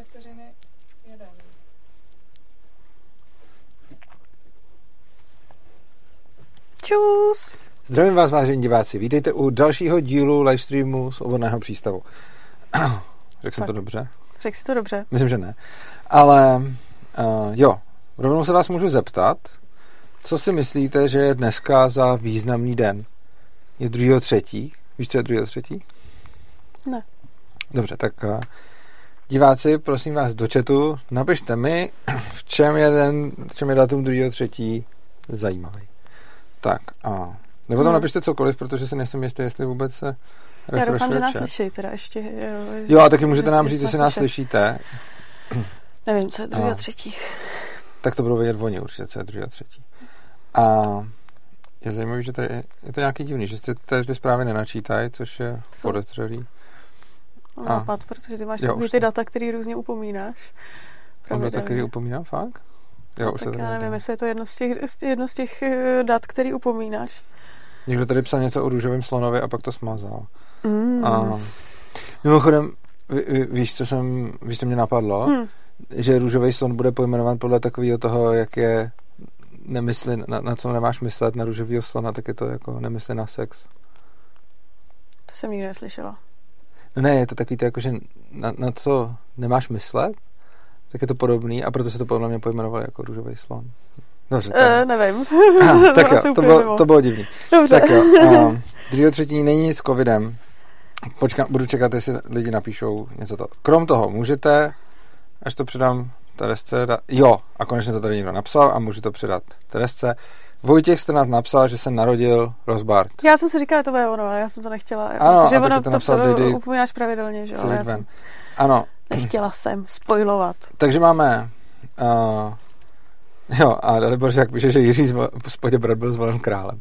dvě vteřiny, jeden. Čus! Zdravím vás, vážení diváci. Vítejte u dalšího dílu livestreamu z Ovodného přístavu. Řekl jsem to dobře? Řekl jsi to dobře. Myslím, že ne. Ale uh, jo, rovnou se vás můžu zeptat, co si myslíte, že je dneska za významný den? Je druhýho třetí? Víš, co je druhýho třetí? Ne. Dobře, tak uh, diváci, prosím vás do chatu, napište mi, v čem je, den, v čem je datum druhýho třetí zajímavý. Tak a nebo tam Hmm. napište cokoliv, protože si nejsem jistý, jestli vůbec se Já doufám, že nás chat. slyší teda ještě. Jo, Jo, a taky můžete že- nám říct, jestli nás slyšíte. Nevím, co je druhý A. třetí. tak to budou vědět oni určitě, co je druhý a třetí. A je zajímavé, že tady je, je to nějaký divný, že jste tady ty zprávy nenačítají, což je podezřelý. Mám nápad, protože ty máš Jo, takový ty to. data, který různě upomínáš. Byl Pravidelně. taky upomínám fakt? Jo, No, už se tak to já nevím, jestli je to jedno z těch, jedno z těch eh, dat, který upomínáš. Někdo tady psal něco o růžovém slonovi a pak to smazal. Mm. A mimochodem, ví, ví, víš, co jsem, víš, co mě napadlo? Hm. Že růžový slon bude pojmenován podle takového toho, jak je nemysli, na, na co nemáš myslet na růžovýho slona, tak je to jako nemysli na sex. To jsem nikdy neslyšela. No ne, je to takový to jako, že na, na co nemáš myslet, tak je to podobný a proto se to podle mě pojmenovali jako růžový slon. Dobře, Eh, nevím. Aha, tak jo, to bylo, to bylo divný. Dobře. Tak jo, um, druhého třetí není s covidem. Počkám, budu čekat, jestli lidi napíšou něco to. Krom toho, můžete, až to předám Teresce, jo, a konečně to tady někdo napsal a můžu to předat Teresce. Vojtěch jste nás napsal, že se narodil Rozbart. Já jsem si říkala, že to bude ono, ale já jsem to nechtěla. Ano, protože a taky ono to napsal to Didi upomínáš pravidelně, že jo? Já jsem Ano, nechtěla jsem spoilovat. takže máme uh, jo, a Dalibor Žák píše, že Jiří z Spodě Brat byl zvolen králem.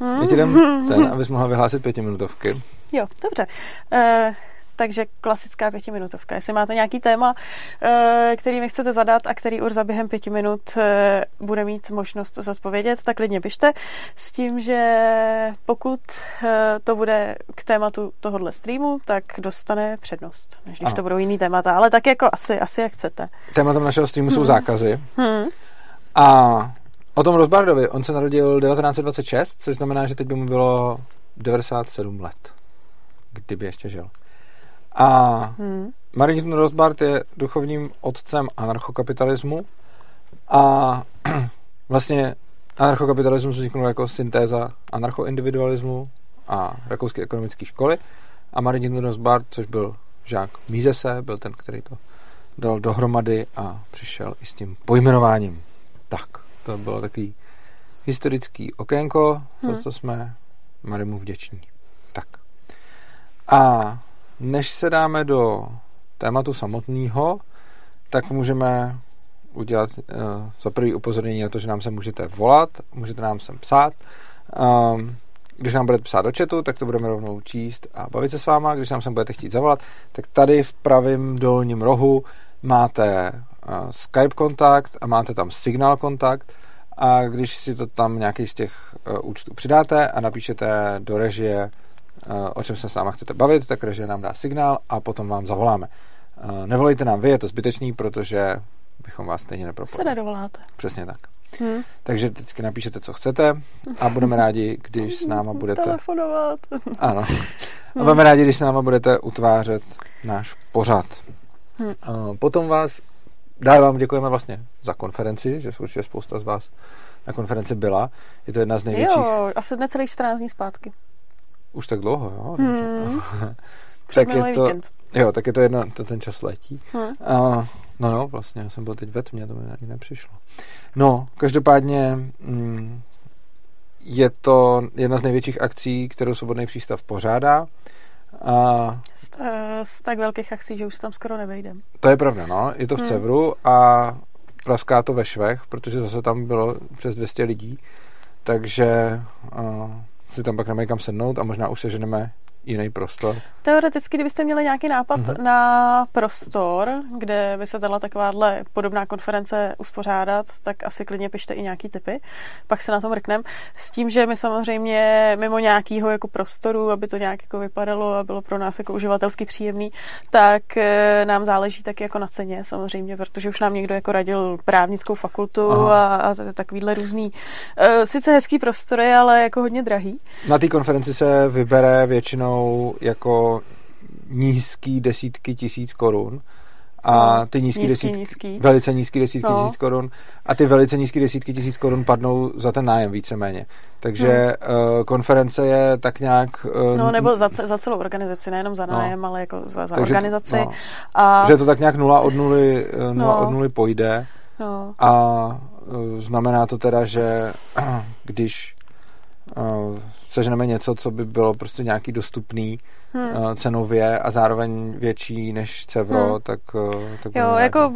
Hm? Já ti dám ten, abys mohla vyhlásit pětiminutovky. Jo, dobře. Uh, takže klasická pětiminutovka. Jestli máte nějaký téma, eh, který mi chcete zadat a který už za během pěti minut eh, bude mít možnost zodpovědět, tak klidně pište s tím, že pokud eh, to bude k tématu tohohle streamu, tak dostane přednost, než když Ano. to budou jiný témata, ale tak jako asi, asi jak chcete. Tématem našeho streamu jsou zákazy. Hm. A o tom Rozbardovi, on se narodil 1926, což znamená, že teď by mu bylo 97 let, kdyby ještě žil. A Hm. Marin Rozbart je duchovním otcem anarchokapitalismu a vlastně anarchokapitalismus vzniknul jako syntéza anarchoindividualismu a rakouské ekonomické školy a Marin Rozbart, což byl žák Mízese, byl ten, který to dal dohromady a přišel i s tím pojmenováním. Tak, to bylo takový historický okénko, za Hmm. co jsme Marimu vděční. Tak. A než se dáme do tématu samotného, tak můžeme udělat uh, za prvý upozornění na to, že nám se můžete volat, můžete nám sem psát. Um, když nám budete psát do chatu, tak to budeme rovnou číst a bavit se s váma. Když nám sem budete chtít zavolat, tak tady v pravém dolním rohu máte uh, Skype kontakt a máte tam Signal kontakt a když si to tam nějaký z těch uh, účtů přidáte a napíšete do režie, o čem se s náma chcete bavit, tak režie nám dá signál a potom vám zavoláme. Nevolejte nám vy, je to zbytečný, protože bychom vás stejně Se nepropojili. nedovoláte. Přesně tak. Hm. Takže vždycky napíšete, co chcete a budeme rádi, když s náma budete... Telefonovat. Ano. A budeme rádi, když s náma budete utvářet náš pořad. Hm. A Potom vás dále vám děkujeme vlastně za konferenci, že určitě spousta z vás na konferenci byla. Je to jedna z největších... Jo, asi necelých 14 dní zpátky. Už tak dlouho, jo? Hmm. tak je to... víkend. Jo, tak je to jedna, to ten čas letí. Hm. A, no jo, vlastně, já jsem byl teď ve tmě, to mi ani nepřišlo. No, každopádně mm, je to jedna z největších akcí, kterou Svobodný přístav pořádá. A Z, eh, z tak velkých akcí, že už se tam skoro nevejdem. to je pravda, no. Je to v Hmm. Cevru a praská to ve Švech, protože zase tam bylo přes 200 lidí, takže uh, si tam pak nemají kam sednout a možná už seženeme jiný prostor? Teoreticky, kdybyste měli nějaký nápad uh-huh. na prostor, kde by se dala takováhle podobná konference uspořádat, tak asi klidně pište i nějaký typy. Pak se na tom mrknem. S tím, že my samozřejmě mimo nějakého jako prostoru, aby to nějak jako vypadalo a bylo pro nás jako uživatelsky příjemný, tak eh, nám záleží taky jako na ceně samozřejmě, protože už nám někdo jako radil právnickou fakultu a, a takovýhle různý, uh, sice hezký prostory, ale jako hodně drahý. Na té konferenci se vybere většinou jako nízký desítky tisíc korun a no, ty nízký, nízký, desítky, nízký. velice nízký desítky no. tisíc korun a ty velice nízký desítky tisíc korun padnou za ten nájem víceméně. Takže hmm. uh, konference je tak nějak... Uh, no nebo za, za celou organizaci, nejenom za no. nájem, no. ale jako za, za Takže, organizaci. No. A... Že to tak nějak nula od nuly, uh, nula no. od nuly pojde no. a uh, znamená to teda, že když seženeme něco, co by bylo prostě nějaký dostupný hmm. uh, cenově a zároveň větší než Cevro, hmm. tak, uh, tak Jo, jako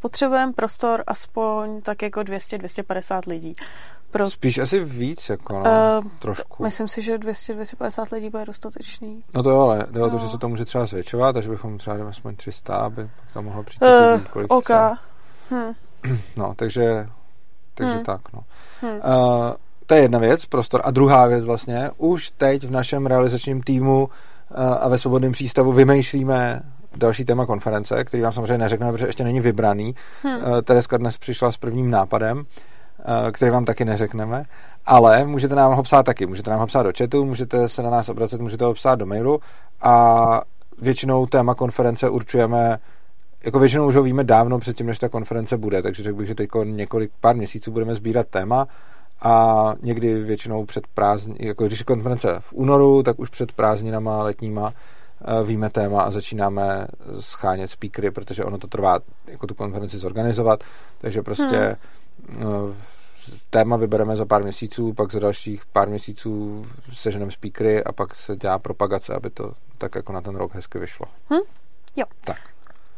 potřebujeme prostor aspoň tak jako 200-250 lidí. Pro... Spíš asi víc, jako no, uh, trošku. Myslím si, že 200-250 lidí bude dostatečný. No to jo, ale jde o to, že se to může třeba zvětšovat, takže bychom třeba dali aspoň 300, aby tam mohlo přijít uh, kolik OK. Hmm. No, takže, takže hmm. tak, no. Hmm. Uh, to je jedna věc, prostor. A druhá věc vlastně, už teď v našem realizačním týmu eh, a ve svobodném přístavu vymýšlíme další téma konference, který vám samozřejmě neřekneme, protože ještě není vybraný. Hmm. Tereska dnes přišla s prvním nápadem, eh, který vám taky neřekneme, ale můžete nám ho psát taky. Můžete nám ho psát do chatu, můžete se na nás obracet, můžete ho psát do mailu a většinou téma konference určujeme jako většinou už ho víme dávno předtím, než ta konference bude, takže řekl bych, že teď několik pár měsíců budeme sbírat téma a někdy většinou před prázdnin, jako když je konference v únoru, tak už před prázdninama letníma eh, víme téma a začínáme schánět speakery, protože ono to trvá jako tu konferenci zorganizovat, takže prostě hmm. téma vybereme za pár měsíců, pak za dalších pár měsíců seženeme speakery a pak se dělá propagace, aby to tak jako na ten rok hezky vyšlo. Hmm? Jo. Tak.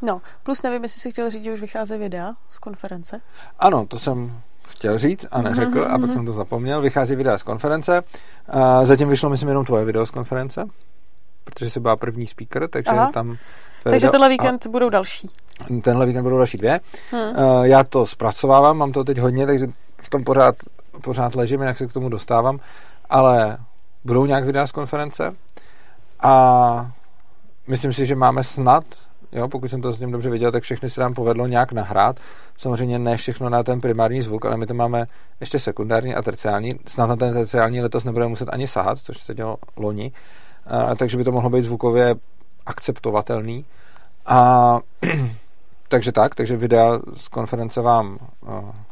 No, plus nevím, jestli si chtěl říct, že už vychází videa z konference. Ano, to jsem chtěl říct a neřekl mm-hmm. a pak jsem to zapomněl. Vychází videa z konference. A zatím vyšlo, myslím, jenom tvoje video z konference, protože jsi byla první speaker, takže Aha. tam... Takže video, tenhle víkend a budou další. Tenhle víkend budou další dvě. Hmm. Uh, já to zpracovávám, mám to teď hodně, takže v tom pořád, pořád ležím, jak se k tomu dostávám, ale budou nějak videa z konference a myslím si, že máme snad Jo, pokud jsem to s ním dobře viděl, tak všechny se nám povedlo nějak nahrát. Samozřejmě ne všechno na ten primární zvuk, ale my to máme ještě sekundární a terciální. Snad na ten terciální letos nebudeme muset ani sahat, což se dělo loni. A, takže by to mohlo být zvukově akceptovatelný. A takže tak, takže videa z konference vám,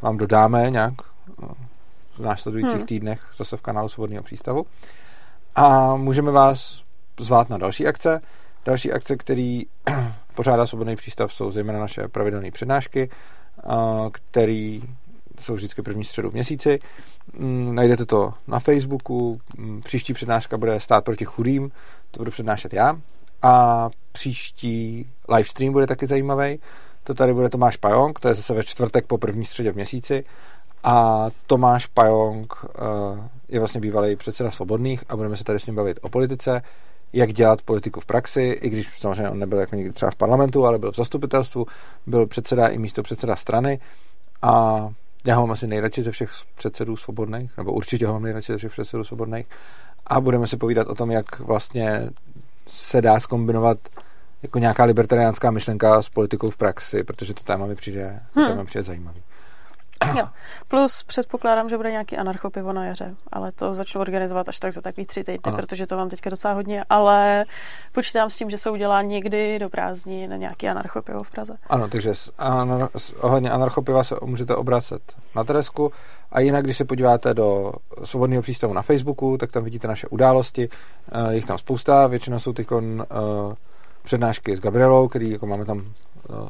vám dodáme nějak v následujících hmm. týdnech zase v kanálu Svobodného přístavu. A můžeme vás zvát na další akce. Další akce, který pořádá Svobodný přístav, jsou zejména naše pravidelné přednášky, které jsou vždycky první středu v měsíci. Mm, najdete to na Facebooku. Mm, příští přednáška bude stát proti chudým, to budu přednášet já. A příští livestream bude taky zajímavý. To tady bude Tomáš Pajong, to je zase ve čtvrtek po první středě v měsíci. A Tomáš Pajong eh, je vlastně bývalý předseda Svobodných a budeme se tady s ním bavit o politice, jak dělat politiku v praxi, i když samozřejmě on nebyl jako někdy třeba v parlamentu, ale byl v zastupitelstvu, byl předseda i místo předseda strany a já ho mám asi nejradši ze všech předsedů svobodných, nebo určitě ho mám nejradši ze všech předsedů svobodných a budeme si povídat o tom, jak vlastně se dá skombinovat jako nějaká libertariánská myšlenka s politikou v praxi, protože to téma mi přijde, hmm. téma mi přijde zajímavý. Jo. Plus předpokládám, že bude nějaký anarchopivo na jaře, ale to začnu organizovat až tak za takový tři týdny, ano. protože to mám teďka docela hodně, ale počítám s tím, že se udělá někdy do prázdní na nějaký anarchopivo v Praze. Ano, takže s, anar, s, ohledně anarchopiva se můžete obracet na Teresku a jinak, když se podíváte do svobodného přístavu na Facebooku, tak tam vidíte naše události, uh, je jich tam spousta, většinou jsou ty uh, přednášky s Gabrielou, který jako máme tam uh,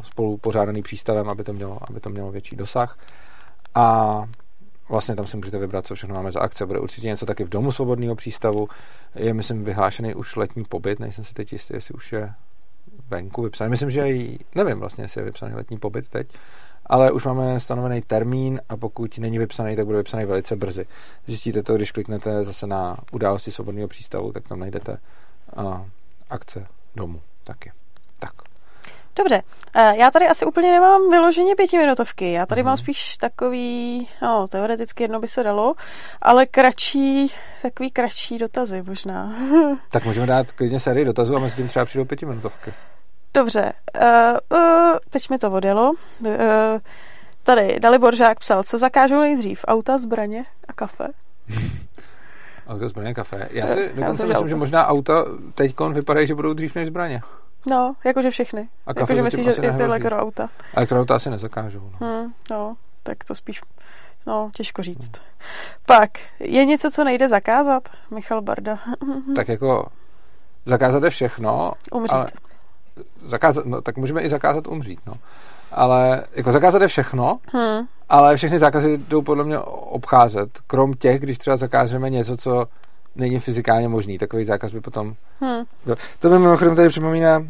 spolu pořádaný přístavem, aby to mělo, aby to mělo větší dosah. A vlastně tam si můžete vybrat, co všechno máme za akce. Bude určitě něco taky v Domu svobodného přístavu. Je, myslím, vyhlášený už letní pobyt, nejsem si teď jistý, jestli už je venku vypsaný. Myslím, že i, nevím vlastně, jestli je vypsaný letní pobyt teď, ale už máme stanovený termín a pokud není vypsaný, tak bude vypsaný velice brzy. Zjistíte to, když kliknete zase na události svobodného přístavu, tak tam najdete uh, akce domů taky. Dobře, eh, já tady asi úplně nemám vyloženě pětiminutovky, já tady mm-hmm. mám spíš takový, no teoreticky jedno by se dalo, ale kratší, takový kratší dotazy možná. tak můžeme dát klidně sérii dotazů a mezi tím třeba přijdou pětiminutovky. Dobře, uh, uh, teď mi to odjelo. Uh, tady Dalibor Žák psal, co zakážou nejdřív, auta, zbraně a kafe? auta, zbraně, kafe. Já si dokonce myslím, auto. že možná auta teď vypadají, že budou dřív než zbraně. No, jakože všechny. A jakože myslíš, že je to elektroauta. Elektroauta asi nezakážou. No. Hmm, no, tak to spíš, no, těžko říct. Hmm. Pak, je něco, co nejde zakázat? Michal Barda. tak jako zakázat je všechno. Umřít. Ale zakázat, no, tak můžeme i zakázat umřít, no. Ale jako zakázat je všechno, hmm. ale všechny zákazy jdou podle mě obcházet, krom těch, když třeba zakážeme něco, co není fyzikálně možný. Takový zákaz by potom... Hmm. To mi mimochodem tady připomíná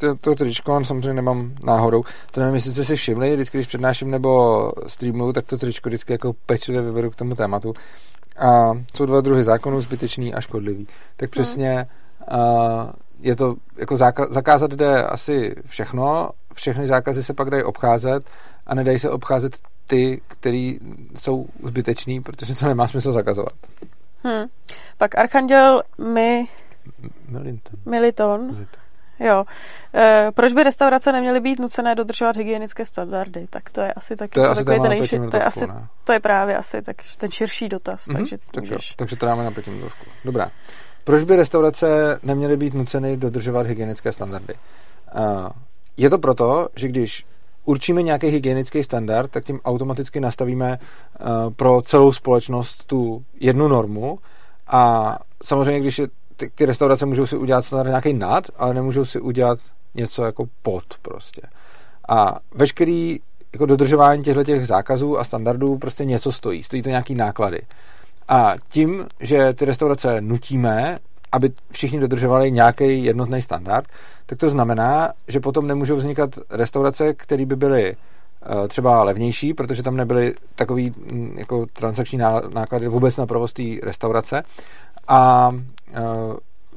to, to tričko, on samozřejmě nemám náhodou. To nevím, jestli jste si všimli, vždycky, když přednáším nebo streamuju, tak to tričko vždycky jako pečlivě vyberu k tomu tématu. A jsou dva druhy zákonů, zbytečný a škodlivý. Tak hmm. přesně uh, je to, jako záka- zakázat jde asi všechno, všechny zákazy se pak dají obcházet a nedají se obcházet ty, které jsou zbytečný, protože to nemá smysl zakazovat. Hmm. Pak Archanděl mi... Militon. Militon. Militon. Jo. E, proč by restaurace neměly být nucené dodržovat hygienické standardy? Tak to je asi taky to je asi ten nejši, to je asi, to je právě asi tak, ten širší dotaz. Mm-hmm. Takže, tak můžeš... jo, takže to dáme na pětiminutovku. Dobrá. Proč by restaurace neměly být nuceny dodržovat hygienické standardy? Uh, je to proto, že když určíme nějaký hygienický standard, tak tím automaticky nastavíme uh, pro celou společnost tu jednu normu a samozřejmě, když je, ty, ty restaurace můžou si udělat standard nějaký nad, ale nemůžou si udělat něco jako pod prostě. A veškerý jako dodržování těchto těch zákazů a standardů prostě něco stojí. Stojí to nějaký náklady. A tím, že ty restaurace nutíme, aby všichni dodržovali nějaký jednotný standard, tak to znamená, že potom nemůžou vznikat restaurace, které by byly eh, třeba levnější, protože tam nebyly takový mm, jako transakční náklady vůbec na provoz té restaurace. A eh,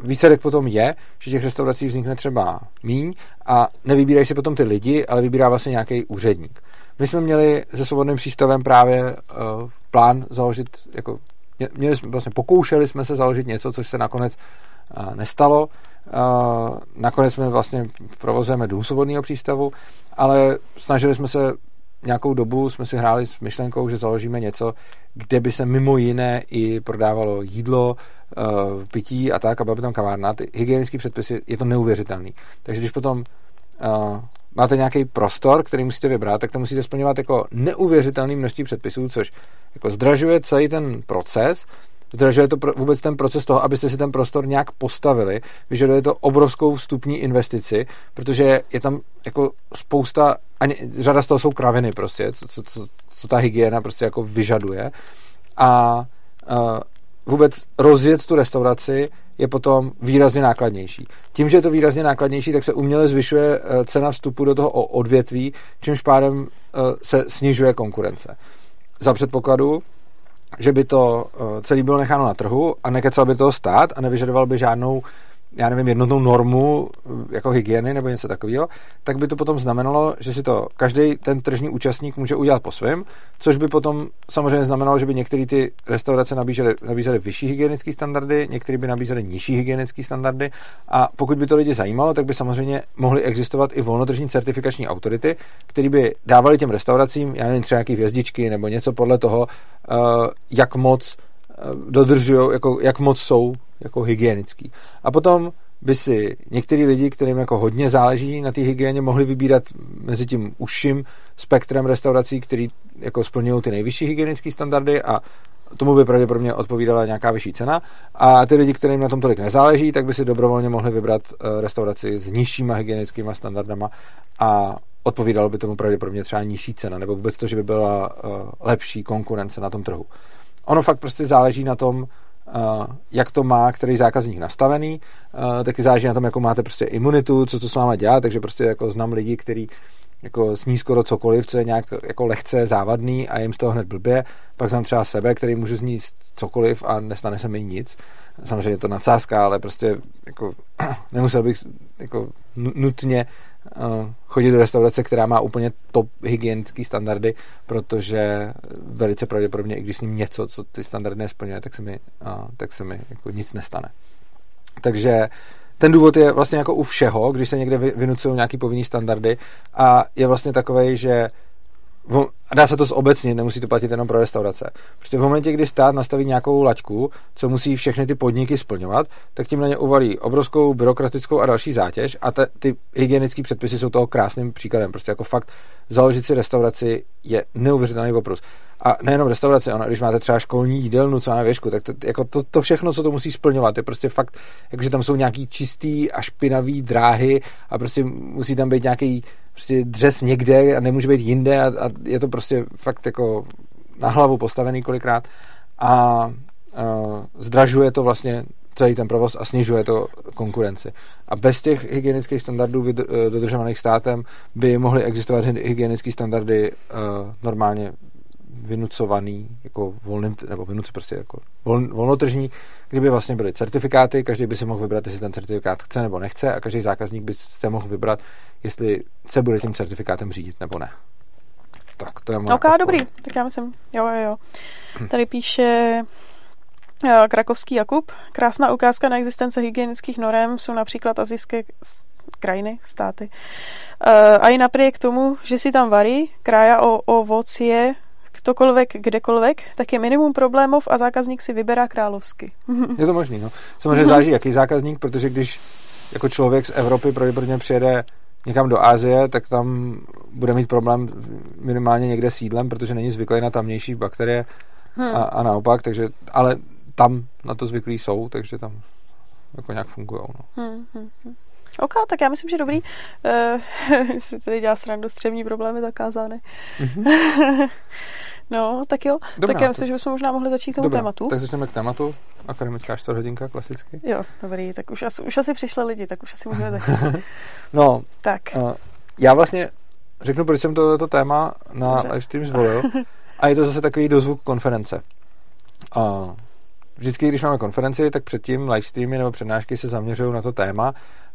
výsledek potom je, že těch restaurací vznikne třeba míň a nevybírají si potom ty lidi, ale vybírá vlastně nějaký úředník. My jsme měli se svobodným přístavem právě uh, plán založit jako měli jsme, vlastně pokoušeli jsme se založit něco, což se nakonec nestalo. Nakonec jsme vlastně provozujeme dům svobodného přístavu, ale snažili jsme se nějakou dobu jsme si hráli s myšlenkou, že založíme něco, kde by se mimo jiné i prodávalo jídlo, pití a tak, byla tam kavárna. Ty hygienické předpisy, je to neuvěřitelný. Takže když potom máte nějaký prostor, který musíte vybrat, tak to musíte splňovat jako neuvěřitelné množství předpisů, což jako zdražuje celý ten proces, zdražuje to vůbec ten proces toho, abyste si ten prostor nějak postavili, vyžaduje to obrovskou vstupní investici, protože je tam jako spousta, ani řada z toho jsou kraviny prostě, co, co, co, co ta hygiena prostě jako vyžaduje. A uh, vůbec rozjet tu restauraci je potom výrazně nákladnější. Tím, že je to výrazně nákladnější, tak se uměle zvyšuje eh, cena vstupu do toho odvětví, čímž pádem eh, se snižuje konkurence. Za předpokladu, že by to eh, celý bylo necháno na trhu a nekecal by toho stát a nevyžadoval by žádnou já nevím, jednotnou normu jako hygieny nebo něco takového, tak by to potom znamenalo, že si to každý ten tržní účastník může udělat po svém, což by potom samozřejmě znamenalo, že by některé ty restaurace nabízely, nabízely vyšší hygienické standardy, některé by nabízely nižší hygienické standardy. A pokud by to lidi zajímalo, tak by samozřejmě mohly existovat i volnotržní certifikační autority, které by dávali těm restauracím, já nevím, třeba nějaké hvězdičky nebo něco podle toho, eh, jak moc dodržují, jako, jak moc jsou jako hygienický. A potom by si některý lidi, kterým jako hodně záleží na té hygieně, mohli vybírat mezi tím užším spektrem restaurací, který jako splňují ty nejvyšší hygienické standardy a tomu by pravděpodobně odpovídala nějaká vyšší cena. A ty lidi, kterým na tom tolik nezáleží, tak by si dobrovolně mohli vybrat eh, restauraci s nižšíma hygienickými standardama a odpovídalo by tomu pravděpodobně třeba nižší cena, nebo vůbec to, že by byla eh, lepší konkurence na tom trhu. Ono fakt prostě záleží na tom, jak to má který zákazník nastavený, taky záleží na tom, jako máte prostě imunitu, co to s váma dělá, takže prostě jako znám lidi, kteří jako sní skoro cokoliv, co je nějak jako lehce závadný a jim z toho hned blbě. Pak znám třeba sebe, který můžu sníst cokoliv a nestane se mi nic. Samozřejmě je to nadsázka, ale prostě jako, nemusel bych jako nutně chodit do restaurace, která má úplně top hygienické standardy, protože velice pravděpodobně, i když s ním něco, co ty standardy nesplňuje, tak se mi, tak se mi jako nic nestane. Takže ten důvod je vlastně jako u všeho, když se někde vynucují nějaký povinný standardy a je vlastně takový, že a dá se to zobecnit, nemusí to platit jenom pro restaurace. Prostě v momentě, kdy stát nastaví nějakou laťku, co musí všechny ty podniky splňovat, tak tím na ně uvalí obrovskou byrokratickou a další zátěž a te, ty hygienické předpisy jsou toho krásným příkladem. Prostě jako fakt založit si restauraci je neuvěřitelný oprus. A nejenom restauraci, ono, když máte třeba školní jídelnu, co má věšku, tak to, jako to, to, všechno, co to musí splňovat, je prostě fakt, jakože tam jsou nějaký čistý a špinavý dráhy a prostě musí tam být nějaký prostě dřes někde a nemůže být jinde a, a je to prostě fakt jako na hlavu postavený kolikrát a, a zdražuje to vlastně celý ten provoz a snižuje to konkurenci. A bez těch hygienických standardů dodržovaných státem by mohly existovat hygienické standardy uh, normálně vynucovaný jako volným, nebo vynuc prostě jako vol, volnotržní, kdyby vlastně byly certifikáty, každý by si mohl vybrat, jestli ten certifikát chce nebo nechce a každý zákazník by se mohl vybrat, jestli se bude tím certifikátem řídit nebo ne. Tak, to je moje Ok, dobrý, tak já myslím, jo, jo, jo. Tady píše eh, Krakovský Jakub. Krásná ukázka na existence hygienických norem jsou například azijské krajiny, státy. Eh, a i napriek tomu, že si tam varí, krája o ovocie ktokoľvek, kdekoľvek, tak je minimum problémů a zákazník si vyberá královsky. je to možný, no. Samozřejmě záleží, jaký zákazník, protože když jako člověk z Evropy pravděpodobně přijede někam do Asie, tak tam bude mít problém minimálně někde sídlem, protože není zvyklý na tamnější bakterie hmm. a, a naopak, takže, ale tam na to zvyklí jsou, takže tam jako nějak fungují. No. Hmm, hmm, hmm. OK, tak já myslím, že dobrý. Uh, si tady dělá srandu střevní problémy zakázány. Mm-hmm. no, tak jo. Dobrá, tak já myslím, to... že bychom možná mohli začít k tomu Dobrá, tématu. Tak začneme k tématu. Akademická čtvrthodinka, klasicky. Jo, dobrý. Tak už asi, už asi přišli lidi, tak už asi můžeme začít. no, tak. Uh, já vlastně řeknu, proč jsem to, to téma na Dobře. livestream zvolil. A je to zase takový dozvuk konference. Uh, vždycky, když máme konferenci, tak předtím livestreamy nebo přednášky se zaměřují na to téma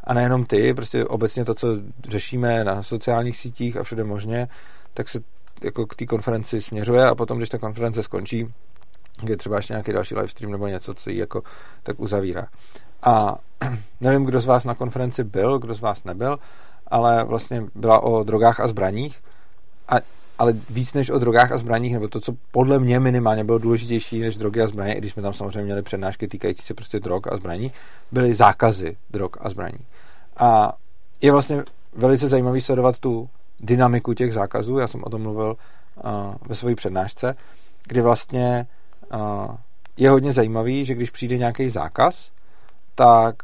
a nejenom ty, prostě obecně to, co řešíme na sociálních sítích a všude možně, tak se jako k té konferenci směřuje a potom, když ta konference skončí, je třeba ještě nějaký další livestream nebo něco, co ji jako tak uzavírá. A nevím, kdo z vás na konferenci byl, kdo z vás nebyl, ale vlastně byla o drogách a zbraních a ale víc než o drogách a zbraních, nebo to, co podle mě minimálně bylo důležitější než drogy a zbraně, i když jsme tam samozřejmě měli přednášky týkající se prostě drog a zbraní, byly zákazy drog a zbraní. A je vlastně velice zajímavý sledovat tu dynamiku těch zákazů. Já jsem o tom mluvil ve své přednášce, kdy vlastně je hodně zajímavý, že když přijde nějaký zákaz, tak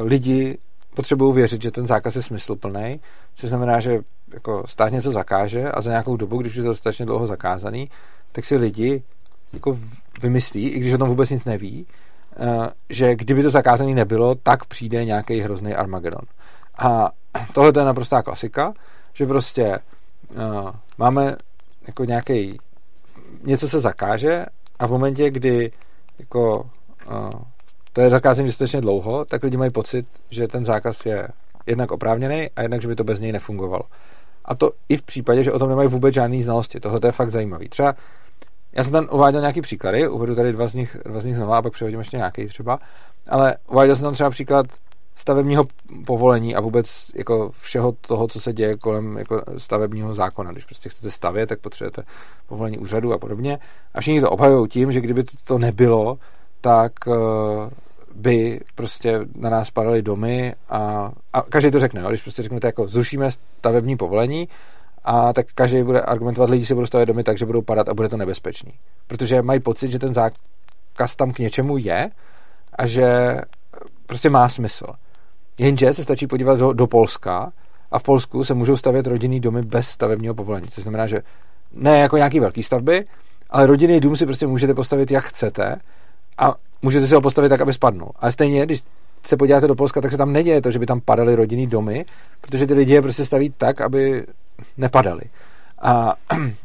lidi potřebují věřit, že ten zákaz je smysluplný, což znamená, že jako stát něco zakáže a za nějakou dobu, když už je to dostatečně dlouho zakázaný, tak si lidi jako vymyslí, i když o tom vůbec nic neví, že kdyby to zakázané nebylo, tak přijde nějaký hrozný Armagedon. A tohle je naprostá klasika, že prostě uh, máme jako nějaký něco se zakáže a v momentě, kdy jako uh, to je zakázané dostatečně dlouho, tak lidi mají pocit, že ten zákaz je jednak oprávněný a jednak, že by to bez něj nefungovalo. A to i v případě, že o tom nemají vůbec žádné znalosti. Tohle je fakt zajímavý. Třeba já jsem tam uváděl nějaký příklady, uvedu tady dva z nich, dva z nich znova a pak přehodím ještě nějaký třeba, ale uváděl jsem tam třeba příklad stavebního povolení a vůbec jako všeho toho, co se děje kolem jako stavebního zákona. Když prostě chcete stavět, tak potřebujete povolení úřadu a podobně. A všichni to obhajují tím, že kdyby to nebylo, tak eh, by prostě na nás padaly domy a, a každý to řekne, jo? když prostě řeknete jako zrušíme stavební povolení, a tak každý bude argumentovat, lidi si budou stavět domy tak, že budou padat a bude to nebezpečný. Protože mají pocit, že ten zákaz tam k něčemu je a že prostě má smysl. Jenže se stačí podívat do, do Polska a v Polsku se můžou stavět rodinný domy bez stavebního povolení, což znamená, že ne jako nějaký velký stavby, ale rodinný dům si prostě můžete postavit jak chcete a můžete si ho postavit tak, aby spadnul. Ale stejně, když se podíváte do Polska, tak se tam neděje to, že by tam padaly rodinný domy, protože ty lidi je prostě staví tak, aby nepadaly. A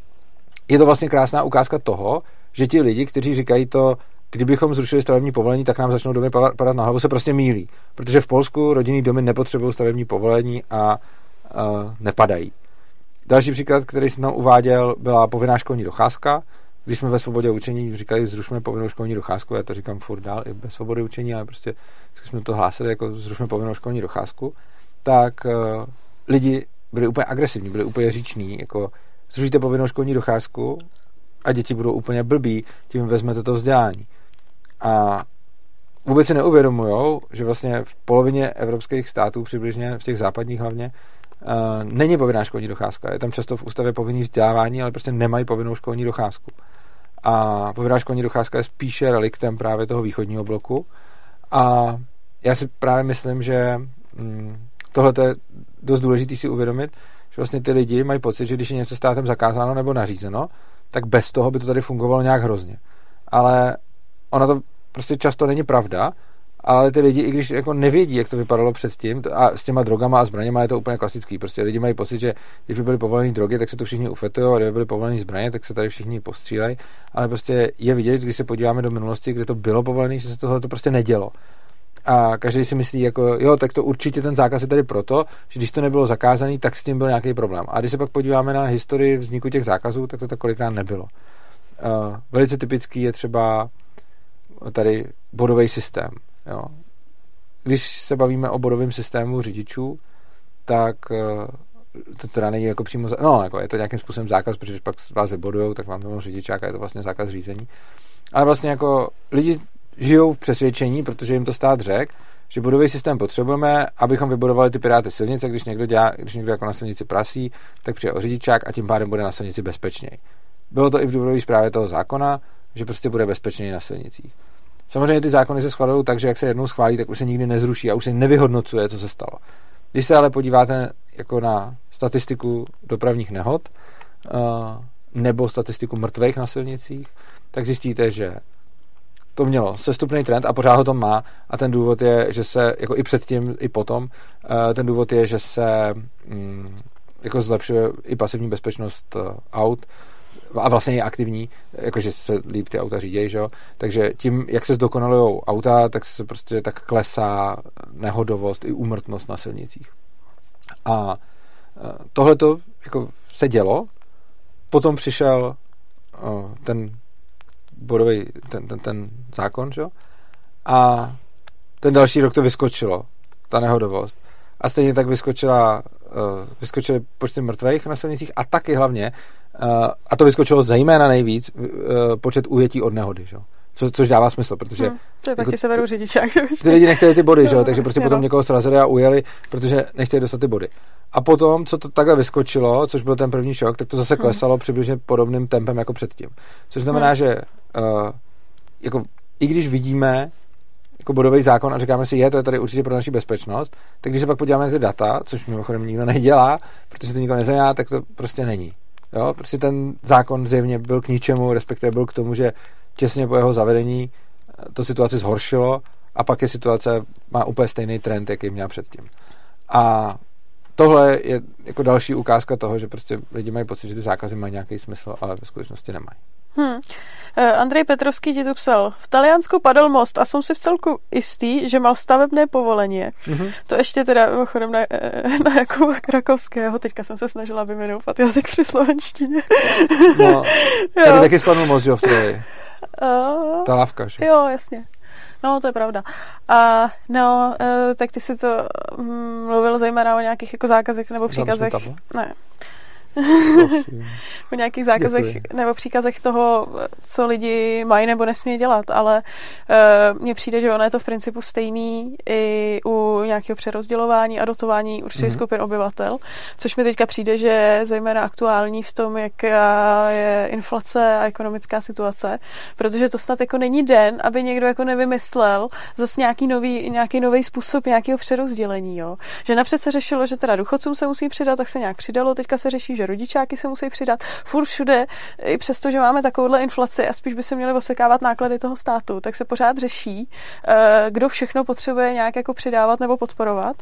je to vlastně krásná ukázka toho, že ti lidi, kteří říkají to, kdybychom zrušili stavební povolení, tak nám začnou domy padat na hlavu, se prostě mílí. Protože v Polsku rodinný domy nepotřebují stavební povolení a, a nepadají. Další příklad, který jsem tam uváděl, byla povinná školní docházka. Když jsme ve svobodě učení říkali, zrušme povinnou školní docházku, já to říkám furt dál i bez svobody učení, ale prostě jsme to hlásili jako zrušme povinnou školní docházku, tak uh, lidi byli úplně agresivní, byli úplně říční, jako zrušíte povinnou školní docházku a děti budou úplně blbí, tím vezmete to vzdělání. A vůbec si neuvědomují, že vlastně v polovině evropských států, přibližně v těch západních hlavně, uh, není povinná školní docházka. Je tam často v ústavě povinný vzdělávání, ale prostě nemají povinnou školní docházku. A povinná školní docházka je spíše reliktem právě toho východního bloku. A já si právě myslím, že mm, tohle je dost důležité si uvědomit, že vlastně ty lidi mají pocit, že když je něco státem zakázáno nebo nařízeno, tak bez toho by to tady fungovalo nějak hrozně. Ale ona to prostě často není pravda, ale ty lidi, i když jako nevědí, jak to vypadalo předtím, a s těma drogama a zbraněma je to úplně klasický. Prostě lidi mají pocit, že když by byly povolené drogy, tak se to všichni ufetují, a kdyby byly povolené zbraně, tak se tady všichni postřílejí. Ale prostě je vidět, když se podíváme do minulosti, kde to bylo povolené, že se tohle to prostě nedělo. A každý si myslí, jako jo, tak to určitě ten zákaz je tady proto, že když to nebylo zakázané, tak s tím byl nějaký problém. A když se pak podíváme na historii vzniku těch zákazů, tak to tak kolikrát nebylo. Uh, velice typický je třeba tady bodový systém. Jo. Když se bavíme o bodovém systému řidičů, tak uh, to teda není jako přímo, no, jako je to nějakým způsobem zákaz, protože pak vás vybodujou, tak vám to řidičáka, je to vlastně zákaz řízení. Ale vlastně jako lidi žijou v přesvědčení, protože jim to stát řek, že bodový systém potřebujeme, abychom vybudovali ty piráty silnice, když někdo, dělá, když někdo jako na silnici prasí, tak přijde o řidičák a tím pádem bude na silnici bezpečněji. Bylo to i v důvodové zprávě toho zákona, že prostě bude bezpečněji na silnicích. Samozřejmě ty zákony se schvalují tak, že jak se jednou schválí, tak už se nikdy nezruší a už se nevyhodnocuje, co se stalo. Když se ale podíváte jako na statistiku dopravních nehod uh, nebo statistiku mrtvých na silnicích, tak zjistíte, že to mělo sestupný trend a pořád ho to má a ten důvod je, že se, jako i předtím, i potom, uh, ten důvod je, že se um, jako zlepšuje i pasivní bezpečnost uh, aut, a vlastně je aktivní, jakože se líp ty auta řídějí, že jo? takže tím, jak se zdokonalují auta, tak se prostě tak klesá nehodovost i úmrtnost na silnicích. A tohle to jako se dělo, potom přišel ten bodový, ten, ten, ten zákon, že a ten další rok to vyskočilo, ta nehodovost. A stejně tak vyskočila, vyskočily počty mrtvých na silnicích a taky hlavně Eh, a to vyskočilo zejména nejvíc eh, počet ujetí od nehody, že? Co, což dává smysl, protože... Hmm, to je jako, severu řidičák. Ty lidi nechtěli ty body, že jo? takže prostě potom no. někoho srazili a ujeli, protože nechtěli dostat ty body. A potom, co to takhle vyskočilo, což byl ten první šok, tak to zase hmm. klesalo přibližně podobným tempem jako předtím. Což znamená, hmm. že uh, jako, i když vidíme jako bodový zákon a říkáme si, je, to je tady určitě pro naši bezpečnost, tak když se pak podíváme na ty data, což mimochodem nikdo nedělá, protože to nikdo nezajímá, tak to prostě není. Jo, prostě ten zákon zjevně byl k ničemu, respektive byl k tomu, že těsně po jeho zavedení eh, to situaci zhoršilo a pak je situace, má úplně stejný trend, jaký měla předtím. A tohle je jako další ukázka toho, že prostě lidi mají pocit, že ty zákazy mají nějaký smysl, ale ve skutečnosti nemají. Hmm. Andrej Petrovský ti tu psal. V Taliansku padl most a jsem si v celku jistý, že mal stavebné povolení. Mm-hmm. To ještě teda mimochodem na, eh, na Jakuba Krakovského. Teďka jsem se snažila vyjmenovat jazyk při slovenštině. no, tady taky spadl most, jo, v. Uh, Ta lavka, že? Jo, jasně. No, to je pravda. A no, uh, tak ty si to um, mluvil zejména o nějakých jako zákazech nebo příkazech. Ne o nějakých zákazech Děkuji. nebo příkazech toho, co lidi mají nebo nesmí dělat, ale uh, mně přijde, že ono je to v principu stejný i u nějakého přerozdělování a dotování určitých mm-hmm. skupin obyvatel, což mi teďka přijde, že je zejména aktuální v tom, jaká je inflace a ekonomická situace, protože to snad jako není den, aby někdo jako nevymyslel zase nějaký nový, nějaký nový způsob nějakého přerozdělení, jo. Že napřed se řešilo, že teda důchodcům se musí přidat, tak se nějak přidalo, teďka se řeší, že rodičáky se musí přidat. Furt všude, i přesto, že máme takovouhle inflaci a spíš by se měly osekávat náklady toho státu, tak se pořád řeší, eh, kdo všechno potřebuje nějak jako přidávat nebo podporovat.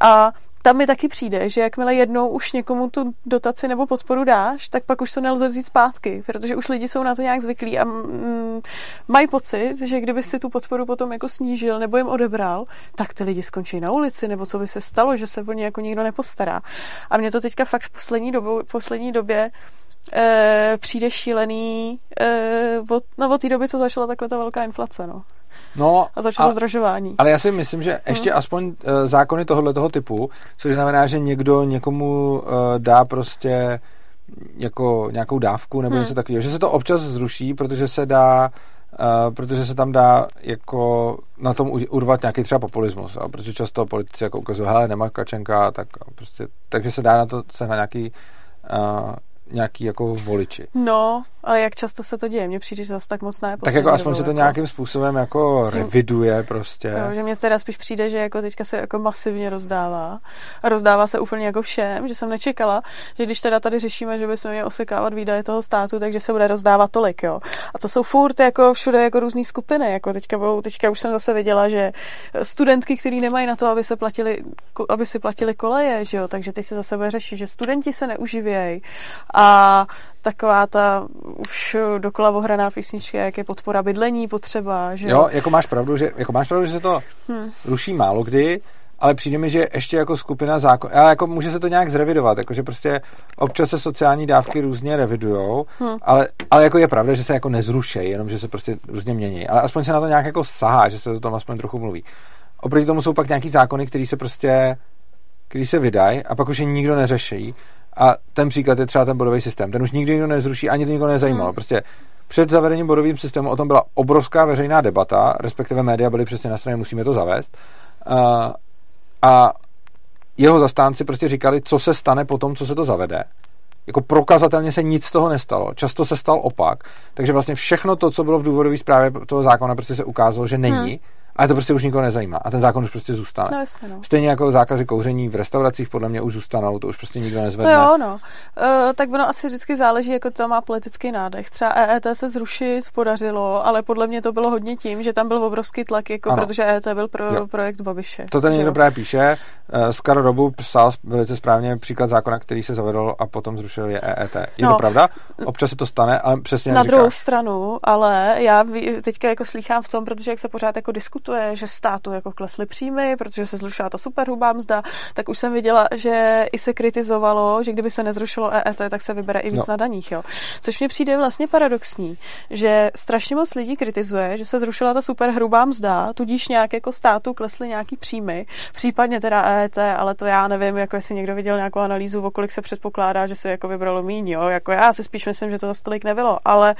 A tam mi taky přijde, že jakmile jednou už někomu tu dotaci nebo podporu dáš, tak pak už to nelze vzít zpátky, protože už lidi jsou na to nějak zvyklí a mm, mají pocit, že kdyby si tu podporu potom jako snížil nebo jim odebral, tak ty lidi skončí na ulici, nebo co by se stalo, že se o ně jako nikdo nepostará. A mě to teďka fakt v poslední, dobu, poslední době e, přijde šílený e, od, no, od té doby, co začala takhle ta velká inflace. No. No, a začalo a, zdražování. Ale já si myslím, že ještě hmm. aspoň uh, zákony tohoto toho typu, což znamená, že někdo někomu uh, dá prostě jako nějakou dávku nebo hmm. něco takového, že se to občas zruší, protože se dá Uh, protože se tam dá jako na tom urvat nějaký třeba populismus, a protože často politici jako ukazují, hele, nemá kačenka, tak prostě, takže se dá na to se na nějaký uh, nějaký jako voliči. No, ale jak často se to děje? Mně přijde, že zase tak moc ne. Tak jako aspoň se to jako... nějakým způsobem jako reviduje prostě. No, že mně teda spíš přijde, že jako teďka se jako masivně rozdává. A rozdává se úplně jako všem, že jsem nečekala, že když teda tady řešíme, že bychom měli osekávat výdaje toho státu, takže se bude rozdávat tolik, jo. A to jsou furt jako všude jako různé skupiny. Jako teďka, budou, teďka už jsem zase viděla, že studentky, kteří nemají na to, aby se platili, aby si platili koleje, že jo, takže teď se zase bude řešit, že studenti se neuživějí a taková ta už dokola ohraná písnička, jak je podpora bydlení potřeba. Že? Jo, jako máš pravdu, že, jako máš pravdu, že se to hmm. ruší málo kdy, ale přijde mi, že ještě jako skupina zákon, ale jako může se to nějak zrevidovat, jakože prostě občas se sociální dávky různě revidujou, hmm. ale, ale jako je pravda, že se jako nezrušejí, jenom že se prostě různě mění, ale aspoň se na to nějak jako sahá, že se o tom aspoň trochu mluví. Oproti tomu jsou pak nějaký zákony, které se prostě který se vydají a pak už je nikdo neřeší a ten příklad je třeba ten bodový systém. Ten už nikdy nikdo nezruší, ani to nikdo nezajímalo. Hmm. Prostě před zavedením bodovým systému o tom byla obrovská veřejná debata, respektive média byly přesně na straně, musíme to zavést. A, a jeho zastánci prostě říkali, co se stane po tom, co se to zavede. Jako prokazatelně se nic z toho nestalo. Často se stal opak. Takže vlastně všechno to, co bylo v důvodové zprávě toho zákona, prostě se ukázalo, že není. Hmm ale to prostě už nikoho nezajímá. A ten zákon už prostě zůstane. No, jasně, no. Stejně jako zákazy kouření v restauracích podle mě už zůstanou, to už prostě nikdo nezvedne. To jo, no. Uh, tak ono asi vždycky záleží, jako to má politický nádech. Třeba EET se zrušit podařilo, ale podle mě to bylo hodně tím, že tam byl obrovský tlak, jako protože EET byl pro projekt Babiše. To ten někdo právě píše. Uh, Skar Robu psal velice správně příklad zákona, který se zavedl a potom zrušil je EET. Je no. to pravda? Občas se to stane, ale přesně Na druhou stranu, ale já teďka jako slýchám v tom, protože jak se pořád jako diskutuje diskutuje, že státu jako klesly příjmy, protože se zrušila ta superhrubá mzda, tak už jsem viděla, že i se kritizovalo, že kdyby se nezrušilo EET, tak se vybere i víc no. na daních. Jo. Což mi přijde vlastně paradoxní, že strašně moc lidí kritizuje, že se zrušila ta superhrubá mzda, tudíž nějak jako státu klesly nějaký příjmy, případně teda EET, ale to já nevím, jako jestli někdo viděl nějakou analýzu, o kolik se předpokládá, že se jako vybralo míň, jo. Jako já si spíš myslím, že to zase tolik nebylo, ale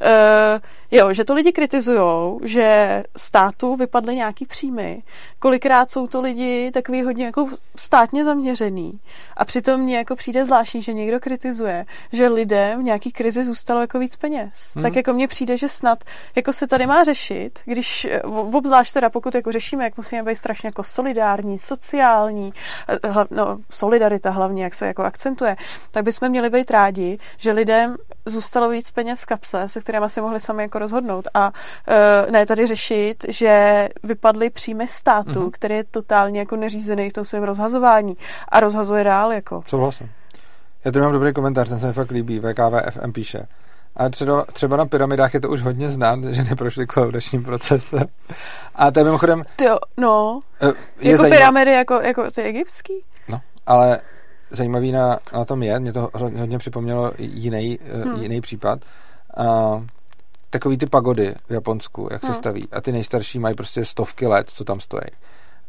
uh, jo, že to lidi kritizujou, že státu vypadly nějaký příjmy. Kolikrát jsou to lidi takový hodně jako státně zaměřený. A přitom mně jako přijde zvláštní, že někdo kritizuje, že lidem v nějaký krizi zůstalo jako víc peněz. Hmm. Tak jako mně přijde, že snad jako se tady má řešit, když obzvlášť teda pokud jako řešíme, jak musíme být strašně jako solidární, sociální, eh, hlav, no, solidarita hlavně, jak se jako akcentuje, tak bychom měli být rádi, že lidem zůstalo víc peněz v kapse, se kterými si mohli sami jako rozhodnout. A uh, ne tady řešit, že vypadly příjmy státu, mm-hmm. který je totálně jako neřízený v tom svém rozhazování a rozhazuje dál jako. vlastně? Já tady mám dobrý komentář, ten se mi fakt líbí, VKVFM píše. A třeba, třeba na pyramidách je to už hodně znát, že neprošli kolaudačním procesem. A to je mimochodem... Jo, no. Eh, je jako zajímav... pyramidy, jako, jako ty egyptský? No, ale zajímavý na, na tom je, mě to hodně připomnělo jiný, eh, hmm. jiný případ. Uh, takový ty pagody v Japonsku, jak se hmm. staví. A ty nejstarší mají prostě stovky let, co tam stojí.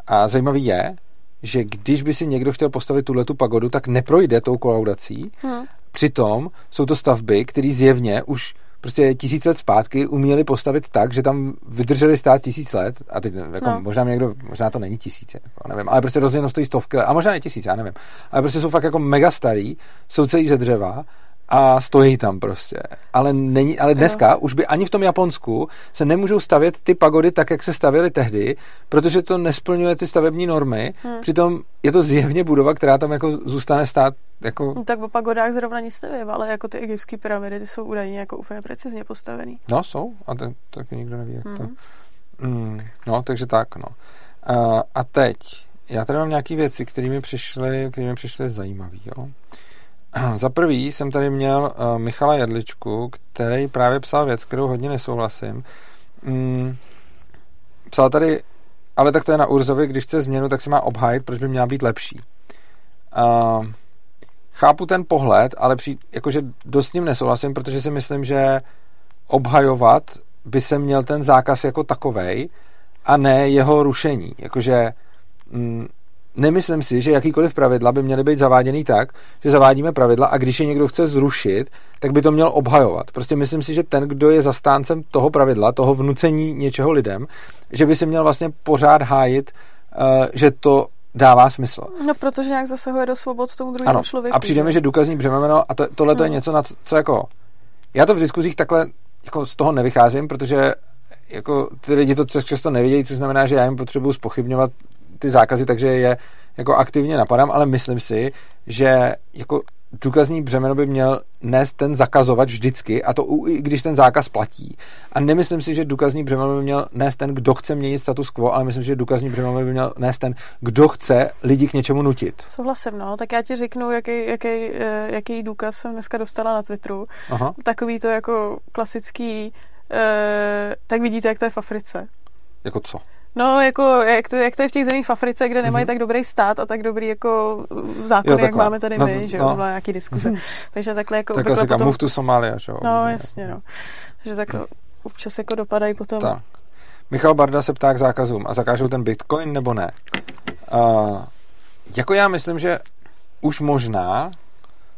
A zajímavý je, že když by si někdo chtěl postavit tuhle tu pagodu, tak neprojde tou kolaudací. Hmm. Přitom jsou to stavby, které zjevně už prostě tisíc let zpátky uměli postavit tak, že tam vydrželi stát tisíc let a teď jako no. možná někdo, možná to není tisíce, jako, nevím, ale prostě rozhodně stojí stovky let, a možná i tisíc, já nevím. Ale prostě jsou fakt jako mega starý, jsou celý ze dřeva a stojí tam prostě. Ale, není, ale dneska jo. už by ani v tom Japonsku se nemůžou stavět ty pagody tak, jak se stavěly tehdy, protože to nesplňuje ty stavební normy. Hmm. Přitom je to zjevně budova, která tam jako zůstane stát jako... No, tak o pagodách zrovna nic nevím, ale jako ty egyptské pyramidy, ty jsou údajně jako úplně precizně postavený. No, jsou. A to taky nikdo neví, jak hmm. to... Mm, no, takže tak, no. Uh, a teď já tady mám nějaké věci, které mi přišly, které mi přišly zajímavé. Jo? Za prvý jsem tady měl uh, Michala Jedličku, který právě psal věc, kterou hodně nesouhlasím. Mm, psal tady, ale tak to je na Urzovi, když chce změnu, tak si má obhájit, proč by měla být lepší. Chápu ten pohled, ale při, jakože dost s ním nesouhlasím, protože si myslím, že obhajovat by se měl ten zákaz jako takovej a ne jeho rušení. Jakože mm, nemyslím si, že jakýkoliv pravidla by měly být zaváděný tak, že zavádíme pravidla a když je někdo chce zrušit, tak by to měl obhajovat. Prostě myslím si, že ten, kdo je zastáncem toho pravidla, toho vnucení něčeho lidem, že by se měl vlastně pořád hájit, uh, že to dává smysl. No, protože nějak zasahuje do svobod tomu druhému člověku. A přijde mi, že důkazní břemeno, a to, tohle no. je něco, na co, co jako... Já to v diskuzích takhle jako z toho nevycházím, protože jako ty lidi to často nevědějí, což znamená, že já jim potřebuji spochybňovat ty zákazy, takže je jako aktivně napadám, ale myslím si, že jako důkazní břemeno by měl nést ten zakazovat vždycky, a to i když ten zákaz platí. A nemyslím si, že důkazní břemeno by měl nést ten, kdo chce měnit status quo, ale myslím si, že důkazní břemeno by měl nést ten, kdo chce lidi k něčemu nutit. Souhlasím, no. Tak já ti řeknu, jaký, jaký, eh, jaký důkaz jsem dneska dostala na Twitteru. Aha. Takový to jako klasický, eh, tak vidíte, jak to je v Africe. Jako co? No, jako, jak to, jak to je v těch zemích v Africe, kde nemají mm-hmm. tak dobrý stát a tak dobrý jako zákony, jak máme tady my, no, že jo, no. nějaký diskuze. Mm-hmm. Takže takhle jako... Takhle si potom... move to Somália, že jo. No, jasně, no. Takže takhle občas jako dopadají potom... Tak. Michal Barda se ptá k zákazům a zakážou ten bitcoin nebo ne? Uh, jako já myslím, že už možná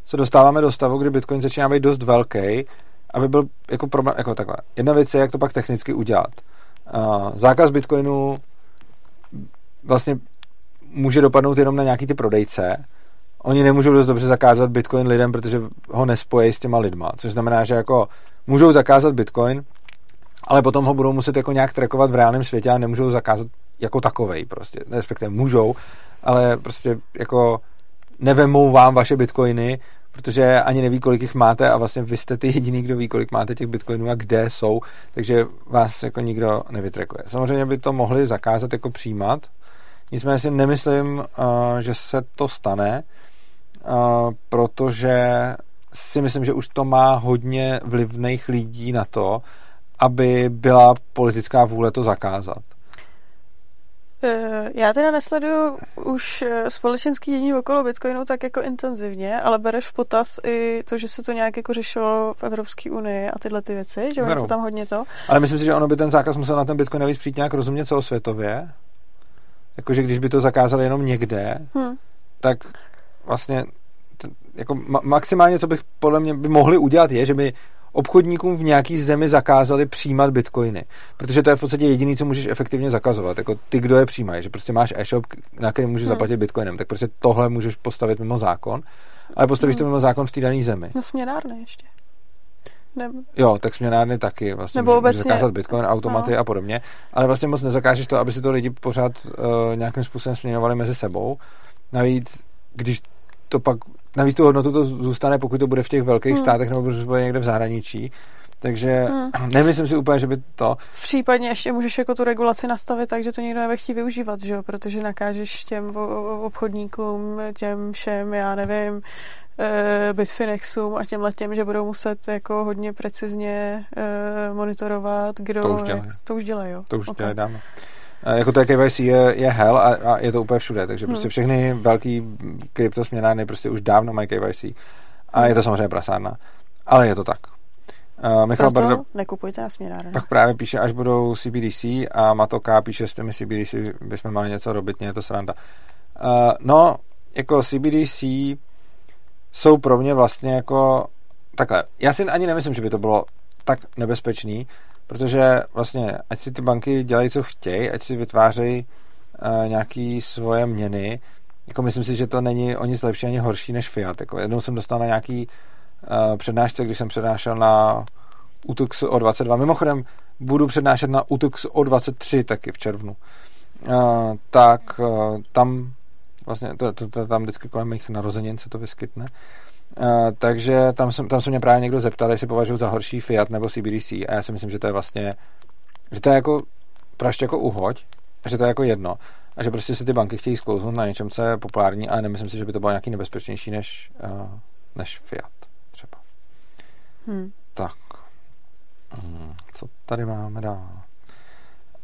se dostáváme do stavu, kdy bitcoin začíná být dost velký, aby byl jako problém, jako takhle. Jedna věc je, jak to pak technicky udělat zákaz bitcoinu vlastně může dopadnout jenom na nějaký ty prodejce. Oni nemůžou dost dobře zakázat bitcoin lidem, protože ho nespojí s těma lidma. Což znamená, že jako můžou zakázat bitcoin, ale potom ho budou muset jako nějak trackovat v reálném světě a nemůžou zakázat jako takovej prostě. Respektive můžou, ale prostě jako nevemou vám vaše bitcoiny, protože ani neví, kolik jich máte a vlastně vy jste ty jediný, kdo ví, kolik máte těch bitcoinů a kde jsou, takže vás jako nikdo nevytrekuje. Samozřejmě by to mohli zakázat jako přijímat, nicméně si nemyslím, uh, že se to stane, uh, protože si myslím, že už to má hodně vlivných lidí na to, aby byla politická vůle to zakázat. Eh, já teda nesleduju už eh, společenský dění okolo Bitcoinu tak jako intenzivně, ale bereš v potaz i to, že se to nějak jako řešilo v Evropské unii a tyhle ty věci, že to tam hodně to. Ale myslím si, že ono by ten zákaz musel na ten Bitcoin navíc přijít nějak rozumně celosvětově. Jakože když by to zakázali jenom někde, hmm. tak vlastně jako maximálně, co bych podle mě by mohli udělat, je, že by obchodníkům v nějaký zemi zakázali přijímat bitcoiny. Protože to je v podstatě jediné, co můžeš efektivně zakazovat. Jako ty, kdo je přijímají, že prostě máš e-shop, na který můžeš hmm. zaplatit bitcoinem, tak prostě tohle můžeš postavit mimo zákon, ale postavíš hmm. to mimo zákon v té dané zemi. No směnárny ještě. Ne... Jo, tak směnárny taky vlastně Nebo můžeš obecně... zakázat bitcoin, automaty no. a podobně, ale vlastně moc nezakážeš to, aby si to lidi pořád uh, nějakým způsobem směňovali mezi sebou. Navíc, když to pak navíc tu hodnotu to zůstane, pokud to bude v těch velkých hmm. státech nebo to bude někde v zahraničí. Takže hmm. nemyslím si úplně, že by to... V případně ještě můžeš jako tu regulaci nastavit tak, že to někdo nebude chtít využívat, že jo? protože nakážeš těm obchodníkům, těm všem, já nevím, e, Bitfinexům a těm letěm, že budou muset jako hodně precizně e, monitorovat, kdo... To už dělají. To už dělají, jo. To už okay. dělají dávno. Eh, jako to KYC je, je hell a, a je to úplně všude, takže prostě hmm. všechny velký kryptosměnárny prostě už dávno mají KYC a je to samozřejmě prasárna, ale je to tak. Uh, Michal Proto Bardo, nekupujte na směnárny. Pak právě píše, až budou CBDC a Matoka píše, s těmi CBDC bychom mali něco robit, mě je to sranda. Uh, no, jako CBDC jsou pro mě vlastně jako takhle. Já si ani nemyslím, že by to bylo tak nebezpečný, Protože vlastně, ať si ty banky dělají, co chtějí, ať si vytvářejí uh, nějaký svoje měny, jako myslím si, že to není o nic lepší ani horší než Fiat. Jako jednou jsem dostal na nějaký uh, přednášce, když jsem přednášel na UTX o 22. Mimochodem, budu přednášet na UTX o 23 taky v červnu. Uh, tak uh, tam vlastně, to, to, to, tam vždycky kolem mých narozenin se to vyskytne. Uh, takže tam, jsem, tam se mě právě někdo zeptal, jestli považuji za horší Fiat nebo CBDC a já si myslím, že to je vlastně, že to je jako praště jako uhoď, že to je jako jedno. a že prostě si ty banky chtějí sklouznout na něčem, co je populární, ale nemyslím si, že by to bylo nějaký nebezpečnější než, uh, než Fiat třeba. Hmm. Tak. Hmm. Co tady máme dál?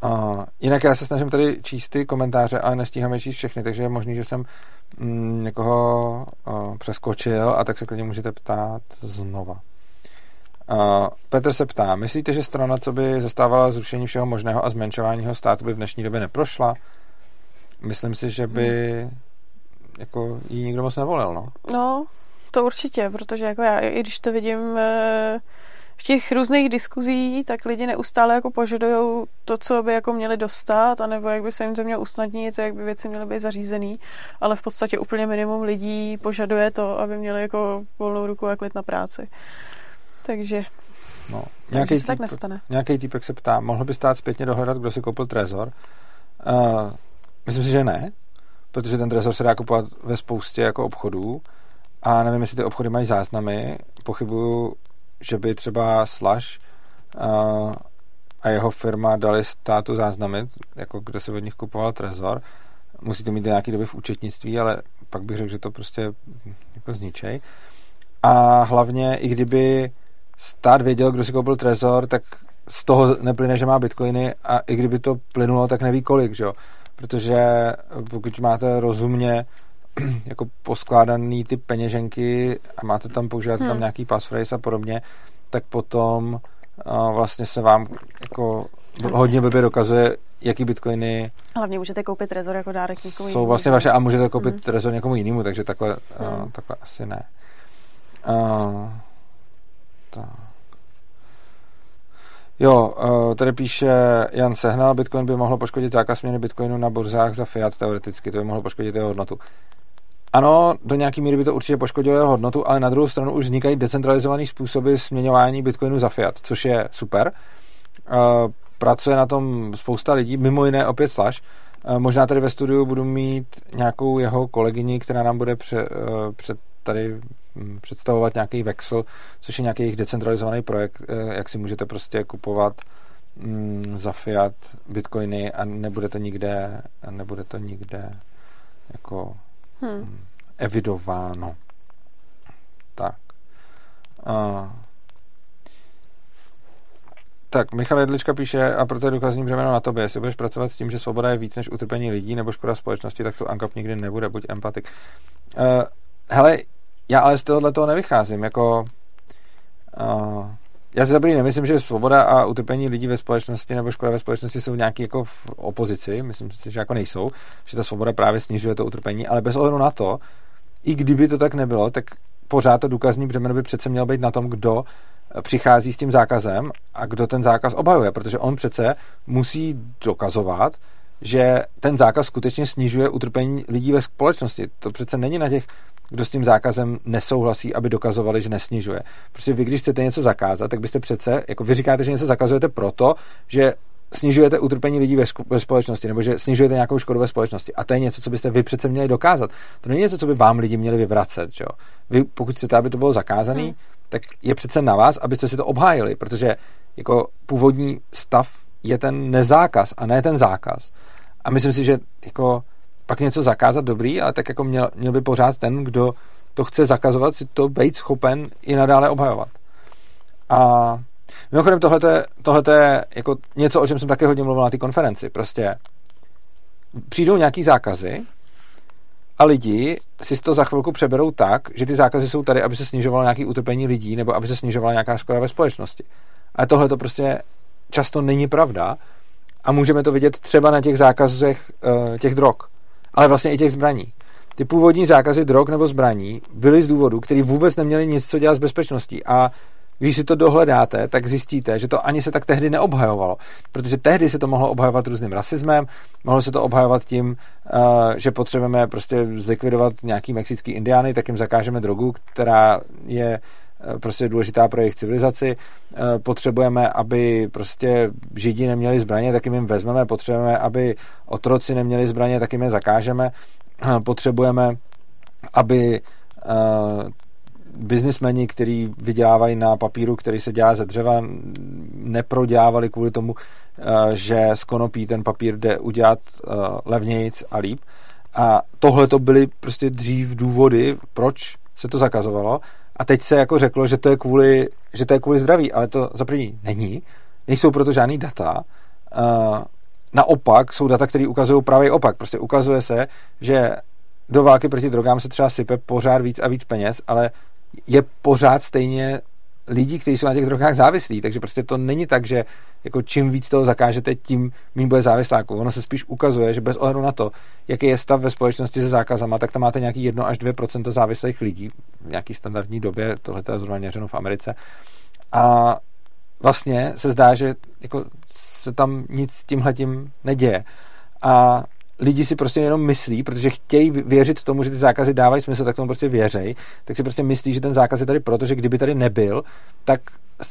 Uh, jinak já se snažím tady číst ty komentáře, ale nestíháme číst všechny, takže je možný, že jsem mm, někoho uh, přeskočil a tak se klidně můžete ptát znova. Uh, Petr se ptá, myslíte, že strana, co by zastávala zrušení všeho možného a zmenšování státu by v dnešní době neprošla? Myslím si, že by hmm. jako jí nikdo moc nevolil, no. No, to určitě, protože jako já, i když to vidím e, v těch různých diskuzí, tak lidi neustále jako požadují to, co by jako měli dostat, anebo jak by se jim to mělo usnadnit, jak by věci měly být zařízený, ale v podstatě úplně minimum lidí požaduje to, aby měli jako volnou ruku a klid na práci. Takže No, nějaký týpek, tak nestane. Nějaký týpek se ptá, mohl by stát zpětně dohledat, kdo si koupil Trezor? Uh, myslím si, že ne, protože ten Trezor se dá kupovat ve spoustě jako obchodů a nevím, jestli ty obchody mají záznamy. Pochybuju, že by třeba Slash a jeho firma dali státu záznamy, jako kde se od nich kupoval Trezor. Musí to mít nějaký doby v účetnictví, ale pak bych řekl, že to prostě jako zničej. A hlavně, i kdyby stát věděl, kdo si koupil Trezor, tak z toho neplyne, že má bitcoiny a i kdyby to plynulo, tak neví kolik, že jo? Protože pokud máte rozumně jako poskládaný ty peněženky a máte tam, používat hmm. tam nějaký passphrase a podobně, tak potom uh, vlastně se vám jako hodně blbě dokazuje, jaký bitcoiny Hlavně můžete koupit trezor jako dárek někomu jinému. Jsou vlastně vaše a můžete koupit hmm. trezor někomu jinému, takže takhle, hmm. uh, takhle asi ne. Uh, tak. Jo, tady píše Jan Sehnal, Bitcoin by mohlo poškodit zákaz směny Bitcoinu na burzách za fiat teoreticky, to by mohlo poškodit jeho hodnotu. Ano, do nějaké míry by to určitě poškodilo jeho hodnotu, ale na druhou stranu už vznikají decentralizované způsoby směňování Bitcoinu za fiat, což je super. Eh, pracuje na tom spousta lidí, mimo jiné opět Slash. Eh, možná tady ve studiu budu mít nějakou jeho kolegyni, která nám bude pře, před tady mm, představovat nějaký Vexel, což je nějaký jejich decentralizovaný projekt, eh, jak si můžete prostě kupovat mm, za fiat bitcoiny a nebude to nikde, nebude to nikde jako hmm. Mm, evidováno. Tak. Uh, tak, Michal Jedlička píše, a proto je důkazní břemeno na tobě. Jestli budeš pracovat s tím, že svoboda je víc než utrpení lidí nebo škoda společnosti, tak to ANKAP nikdy nebude, buď empatik. Uh, hele, já ale z tohohle toho nevycházím, jako uh, já si za nemyslím, že svoboda a utrpení lidí ve společnosti nebo škoda ve společnosti jsou nějaký jako v opozici, myslím si, že jako nejsou, že ta svoboda právě snižuje to utrpení, ale bez ohledu na to, i kdyby to tak nebylo, tak pořád to důkazní břemeno by přece měl být na tom, kdo přichází s tím zákazem a kdo ten zákaz obhajuje, protože on přece musí dokazovat, že ten zákaz skutečně snižuje utrpení lidí ve společnosti. To přece není na těch kdo s tím zákazem nesouhlasí, aby dokazovali, že nesnižuje. Prostě vy, když chcete něco zakázat, tak byste přece, jako vy říkáte, že něco zakazujete proto, že snižujete utrpení lidí ve, ve společnosti, nebo že snižujete nějakou škodu ve společnosti. A to je něco, co byste vy přece měli dokázat. To není něco, co by vám lidi měli vyvracet. Že? Vy, pokud chcete, aby to bylo zakázané, hmm. tak je přece na vás, abyste si to obhájili, protože jako původní stav je ten nezákaz a ne ten zákaz. A myslím si, že jako pak něco zakázat dobrý, ale tak jako měl, měl by pořád ten, kdo to chce zakazovat, si to být schopen i nadále obhajovat. A mimochodem tohle je jako něco, o čem jsem také hodně mluvil na té konferenci. Prostě přijdou nějaký zákazy a lidi si to za chvilku přeberou tak, že ty zákazy jsou tady, aby se snižovalo nějaké utrpení lidí nebo aby se snižovala nějaká škoda ve společnosti. Ale tohle to prostě často není pravda a můžeme to vidět třeba na těch zákazech uh, těch drog ale vlastně i těch zbraní. Ty původní zákazy drog nebo zbraní byly z důvodu, který vůbec neměli nic co dělat s bezpečností a když si to dohledáte, tak zjistíte, že to ani se tak tehdy neobhajovalo. Protože tehdy se to mohlo obhajovat různým rasismem, mohlo se to obhajovat tím, eh, že potřebujeme prostě zlikvidovat nějaký mexický indiány, tak jim zakážeme drogu, která je prostě důležitá pro jejich civilizaci. Eh, potřebujeme, aby prostě Židi neměli zbraně, tak jim vezmeme. Potřebujeme, aby otroci neměli zbraně, tak jim je zakážeme. Eh, potřebujeme, aby biznismeni, kteří vydělávají na papíru, který se dělá ze dřeva, neprodělávali kvůli tomu, že z konopí ten papír jde udělat levnějc a líp. A tohle to byly prostě dřív důvody, proč se to zakazovalo. A teď se jako řeklo, že to je kvůli, že to je kvůli zdraví, ale to za první není. Nejsou proto žádný data. Naopak jsou data, které ukazují právě opak. Prostě ukazuje se, že do války proti drogám se třeba sype pořád víc a víc peněz, ale je pořád stejně lidí, kteří jsou na těch drogách závislí. Takže prostě to není tak, že jako čím víc toho zakážete, tím méně bude závisláků. Ono se spíš ukazuje, že bez ohledu na to, jaký je stav ve společnosti se zákazama, tak tam máte nějaký 1 až 2% závislých lidí v nějaký standardní době, tohle je zrovna měřeno v Americe. A vlastně se zdá, že jako se tam nic tímhletím neděje. A lidi si prostě jenom myslí, protože chtějí věřit tomu, že ty zákazy dávají smysl, tak tomu prostě věřej, tak si prostě myslí, že ten zákaz je tady proto, že kdyby tady nebyl, tak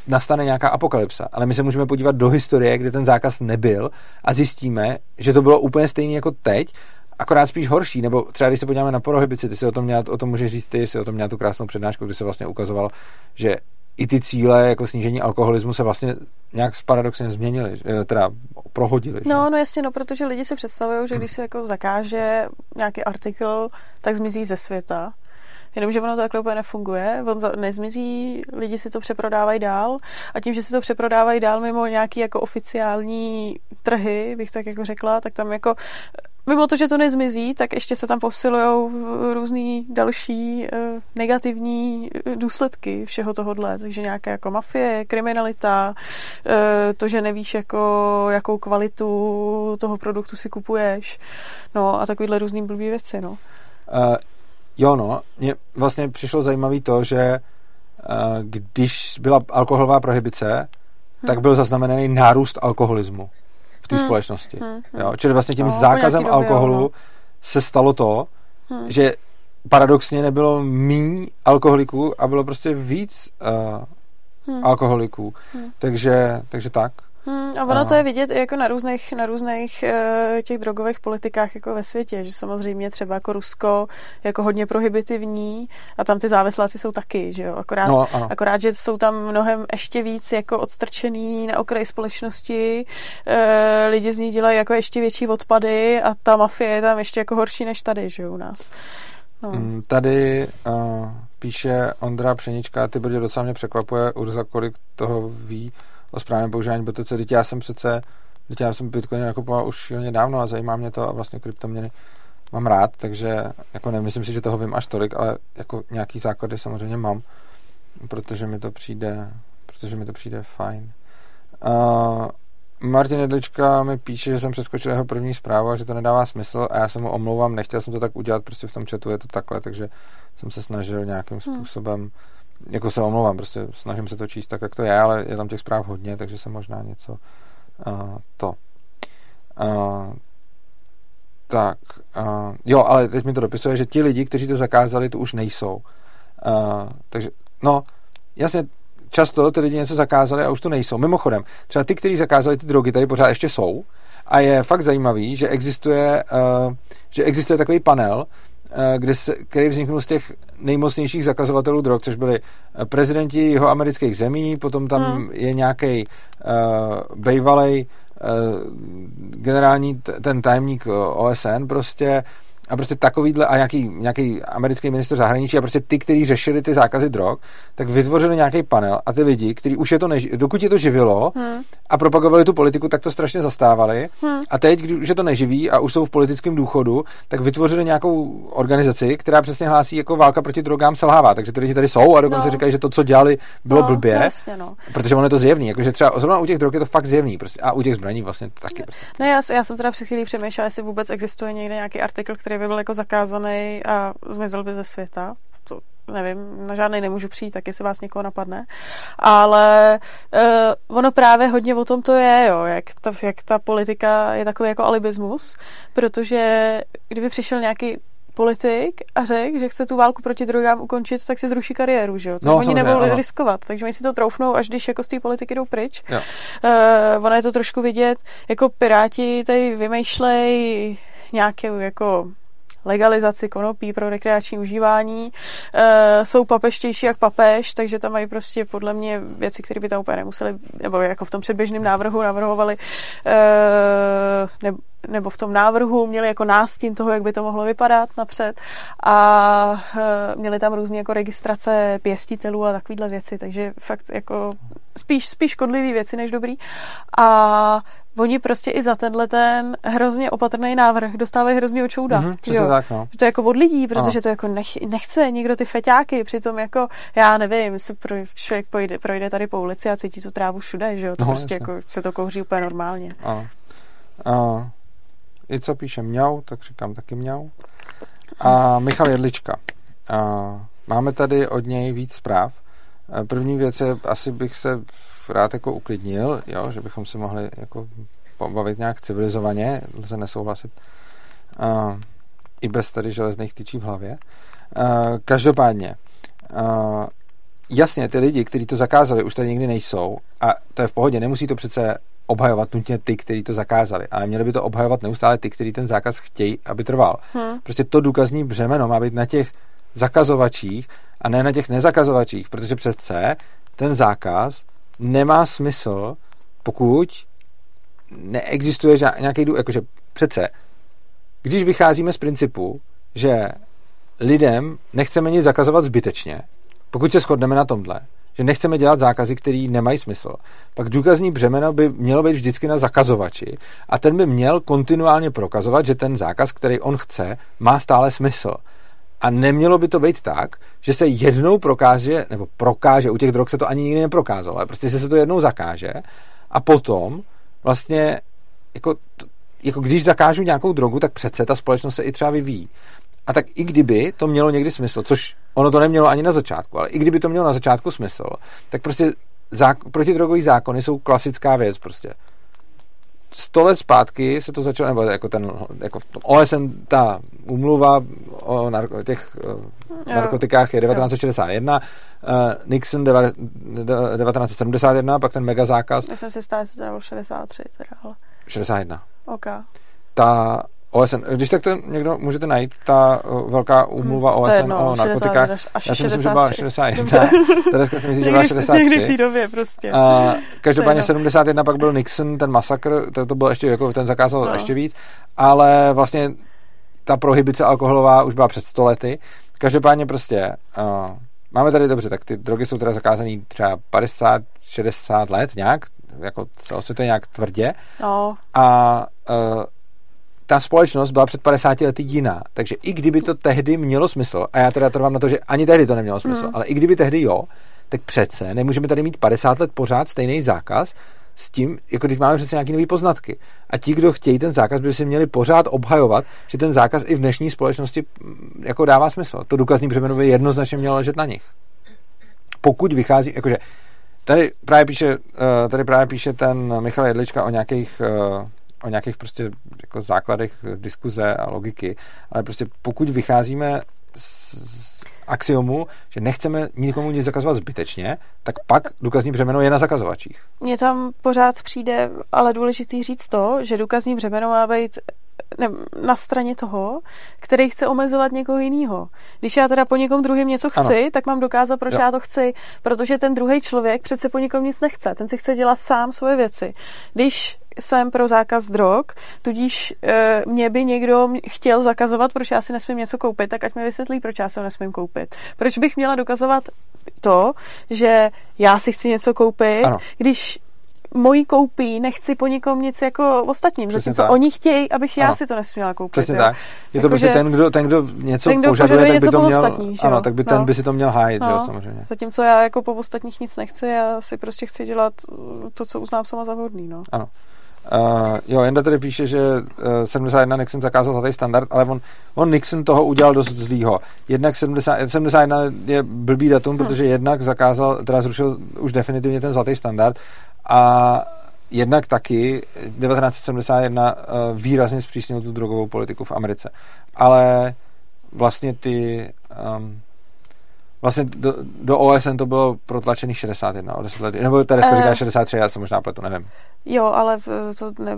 nastane nějaká apokalypsa. Ale my se můžeme podívat do historie, kde ten zákaz nebyl a zjistíme, že to bylo úplně stejné jako teď, akorát spíš horší, nebo třeba když se podíváme na prohibici, ty si o tom, měla, o tom můžeš říct, ty si o tom měla tu krásnou přednášku, kdy se vlastně ukazovalo, že i ty cíle jako snížení alkoholismu se vlastně nějak paradoxně změnily, eh, teda prohodily. No, no jasně, no, protože lidi si představují, že když se jako zakáže nějaký artikl, tak zmizí ze světa. Jenomže ono to takhle úplně nefunguje, on nezmizí, lidi si to přeprodávají dál a tím, že si to přeprodávají dál mimo nějaký jako oficiální trhy, bych tak jako řekla, tak tam jako mimo to, že to nezmizí, tak ještě se tam posilují různý další uh, negativní eh, důsledky všeho tohohle. Takže nějaké jako mafie, kriminalita, uh, to, že nevíš, jako, jakou kvalitu toho produktu si kupuješ, no a takovýhle různý blbý věci, no. Jo, no, mně vlastně přišlo zajímavé to, že uh, když byla alkoholová prohibice, hmm. tak byl zaznamenaný nárůst alkoholismu v té hmm. společnosti. Hmm. Jo? Čili vlastně tím no, zákazem alkoholu no. se stalo to, hmm. že paradoxně nebylo méně alkoholiků a bylo prostě víc uh, hmm. alkoholiků. Hmm. Takže, takže tak. Hmm, a ono a... to je vidět i jako na různých, na různých uh, těch drogových politikách jako ve světě, že samozřejmě třeba jako Rusko jako hodně prohibitivní a tam ty závisláci jsou taky, že jo, akorát, no, akorát, že jsou tam mnohem ještě víc jako odstrčený na okraji společnosti, uh, lidi z ní dělají jako ještě větší odpady a ta mafie je tam ještě jako horší než tady, že jo, u nás. No. Mm, tady uh, píše Ondra Pšenička, ty bude docela mě překvapuje, Urza, kolik toho ví, o správném používání BTC. Teď já jsem přece, teď já jsem Bitcoin nakupoval už dávno a zajímá mě to a vlastně kryptoměny mám rád, takže jako nemyslím si, že toho vím až tolik, ale jako nějaký základy samozřejmě mám, protože mi to přijde, protože mi to přijde fajn. Uh, Martin Jedlička mi píše, že jsem přeskočil jeho první zprávu a že to nedává smysl a já se mu omlouvám, nechtěl jsem to tak udělat, prostě v tom chatu je to takhle, takže jsem se snažil nějakým hmm. způsobem hmm jako se omlouvám, prostě snažím se to číst tak, jak to je, ale je tam těch zpráv hodně, takže se možná něco uh, to. Uh, tak, uh, jo, ale teď mi to dopisuje, že ti lidi, kteří to zakázali, tu už nejsou. Uh, takže, no, jasně, často ty lidi něco zakázali a už to nejsou. Mimochodem, třeba ty, kteří zakázali ty drogy, tady pořád ještě jsou. A je fakt zajímavý, že existuje, uh, že existuje takový panel, kde se, který vzniknul z těch nejmocnějších zakazovatelů drog, což byli eh, prezidenti jeho amerických zemí, potom tam hmm. je nějaký uh, bejvalej uh, generální t- ten tajemník OSN prostě a prostě takovýhle a nějaký, nějaký americký minister zahraničí a prostě ty, kteří řešili ty zákazy drog, tak vytvořili nějaký panel a ty lidi, kteří už je to neži- dokud je to živilo hmm. a propagovali tu politiku, tak to strašně zastávali hmm. a teď, když už je to neživí a už jsou v politickém důchodu, tak vytvořili nějakou organizaci, která přesně hlásí jako válka proti drogám selhává, takže ty lidi tady jsou a dokonce no. říkají, že to, co dělali, bylo no, blbě, jasně, no. protože ono je to zjevný, jakože třeba zrovna u těch drog je to fakt zjevný prostě, a u těch zbraní vlastně taky. Prostě. Ne, já, já jsem teda před chvílí přemýšlela, jestli vůbec existuje někde nějaký artikl, který který by byl jako zakázaný a zmizel by ze světa. To nevím, na žádný nemůžu přijít, tak jestli vás někoho napadne. Ale uh, ono právě hodně o tom to je, jo, jak ta, jak ta politika je takový jako alibismus, protože kdyby přišel nějaký politik a řekl, že chce tu válku proti drogám ukončit, tak si zruší kariéru, že jo? Což no, oni nebudou ano. riskovat, takže oni si to troufnou, až když jako z té politiky jdou pryč. Jo. Uh, ono je to trošku vidět, jako piráti tady vymýšlej nějakou jako legalizaci konopí pro rekreační užívání. E, jsou papeštější jak papež, takže tam mají prostě podle mě věci, které by tam úplně nemuseli, nebo jako v tom předběžném návrhu navrhovali, e, ne, nebo v tom návrhu měli jako nástin toho, jak by to mohlo vypadat napřed a e, měli tam různé jako registrace pěstitelů a takovéhle věci, takže fakt jako spíš, spíš škodlivý věci než dobrý a oni prostě i za tenhle ten hrozně opatrný návrh dostávají hrozně očouda. Mm-hmm, tak, no. To je jako od lidí, protože no. to jako nech, nechce někdo ty feťáky, přitom jako, já nevím, se pro, člověk projde, projde tady po ulici a cítí tu trávu všude, že jo, to no, prostě jasně. jako se to kouří úplně normálně. Ano. Uh, i co píše mňau, tak říkám taky mňau. A Michal Jedlička. Uh, máme tady od něj víc zpráv. První věc je, asi bych se rád jako uklidnil, jo, že bychom si mohli jako pobavit nějak civilizovaně, lze nesouhlasit. Uh, I bez tady železných tyčí v hlavě. Uh, každopádně, uh, jasně, ty lidi, kteří to zakázali, už tady nikdy nejsou a to je v pohodě, nemusí to přece obhajovat nutně ty, kteří to zakázali, ale měli by to obhajovat neustále ty, kteří ten zákaz chtějí, aby trval. Hmm. Prostě to důkazní břemeno má být na těch zakazovačích a ne na těch nezakazovačích, protože přece ten zákaz nemá smysl, pokud neexistuje nějaký důvod, jakože přece, když vycházíme z principu, že lidem nechceme nic zakazovat zbytečně, pokud se shodneme na tomhle, že nechceme dělat zákazy, které nemají smysl, pak důkazní břemeno by mělo být vždycky na zakazovači a ten by měl kontinuálně prokazovat, že ten zákaz, který on chce, má stále smysl. A nemělo by to být tak, že se jednou prokáže, nebo prokáže, u těch drog se to ani nikdy neprokázalo, ale prostě se to jednou zakáže a potom vlastně jako, jako když zakážu nějakou drogu, tak přece ta společnost se i třeba vyvíjí. A tak i kdyby to mělo někdy smysl, což ono to nemělo ani na začátku, ale i kdyby to mělo na začátku smysl, tak prostě zák- protidrogový zákony jsou klasická věc prostě sto let zpátky se to začalo, nebo jako ten, jako OSN, ta umluva o narko, těch jo. narkotikách je 1961, uh, Nixon 1971, pak ten mega zákaz. Já jsem si stál, že to bylo 63 teda, ale... 61. OK. Ta OSN. Když tak to někdo můžete najít, ta velká úmluva hmm, OSN jedno, o narkotikách. Já si myslím, že byla 61. Dneska si myslím, že byla 63. Někdy v té době prostě. A, každopádně 71 pak byl Nixon, ten masakr, to, to byl ještě, jako ten zakázal no. ještě víc, ale vlastně ta prohibice alkoholová už byla před stolety. Každopádně prostě uh, máme tady dobře, tak ty drogy jsou teda zakázané třeba 50, 60 let nějak, jako celosvětově nějak tvrdě. No. A uh, ta společnost byla před 50 lety jiná. Takže i kdyby to tehdy mělo smysl, a já teda trvám na to, že ani tehdy to nemělo smysl, mm. ale i kdyby tehdy jo, tak přece nemůžeme tady mít 50 let pořád stejný zákaz s tím, jako když máme přece nějaké nové poznatky. A ti, kdo chtějí ten zákaz, by si měli pořád obhajovat, že ten zákaz i v dnešní společnosti mm, jako dává smysl. To důkazní břemeno by jednoznačně mělo ležet na nich. Pokud vychází, jakože tady právě píše, eh, tady právě píše ten Michal Jedlička o nějakých eh, o nějakých prostě jako základech diskuze a logiky, ale prostě pokud vycházíme z, axiomu, že nechceme nikomu nic zakazovat zbytečně, tak pak důkazní břemeno je na zakazovačích. Mně tam pořád přijde ale důležitý říct to, že důkazní břemeno má být ne, na straně toho, který chce omezovat někoho jiného. Když já teda po někom druhém něco chci, ano. tak mám dokázat, proč jo. já to chci, protože ten druhý člověk přece po někom nic nechce. Ten si chce dělat sám svoje věci. Když jsem pro zákaz drog, tudíž e, mě by někdo chtěl zakazovat, proč já si nesmím něco koupit, tak ať mi vysvětlí, proč já si ho nesmím koupit. Proč bych měla dokazovat to, že já si chci něco koupit, ano. když mojí koupí nechci po nikom nic jako ostatním, Přesně zatímco tak. oni chtějí, abych já ano. si to nesměla koupit. Přesně jo. tak. Je to jako, prostě ten kdo, ten, kdo něco ten, kdo požaduje, tak by to měl, ostatní, ano, tak by no. ten by si to měl hájit, no. jo, samozřejmě. Zatímco já jako po ostatních nic nechci, já si prostě chci dělat to, co uznám sama za vhodný, no. Ano. Uh, jo, Jenda tady píše, že uh, eh, 71 Nixon zakázal zlatý standard, ale on, on Nixon toho udělal dost zlýho. Jednak 70, 71 je blbý datum, hmm. protože jednak zakázal, teda zrušil už definitivně ten zlatý standard a jednak taky 1971 uh, eh, výrazně zpřísnil tu drogovou politiku v Americe. Ale vlastně ty um, Vlastně do, do OSN to bylo protlačený 61 o 10 let. Nebo tady uh, říká eh. 63, já se možná pletu, nevím. Jo, ale to ne,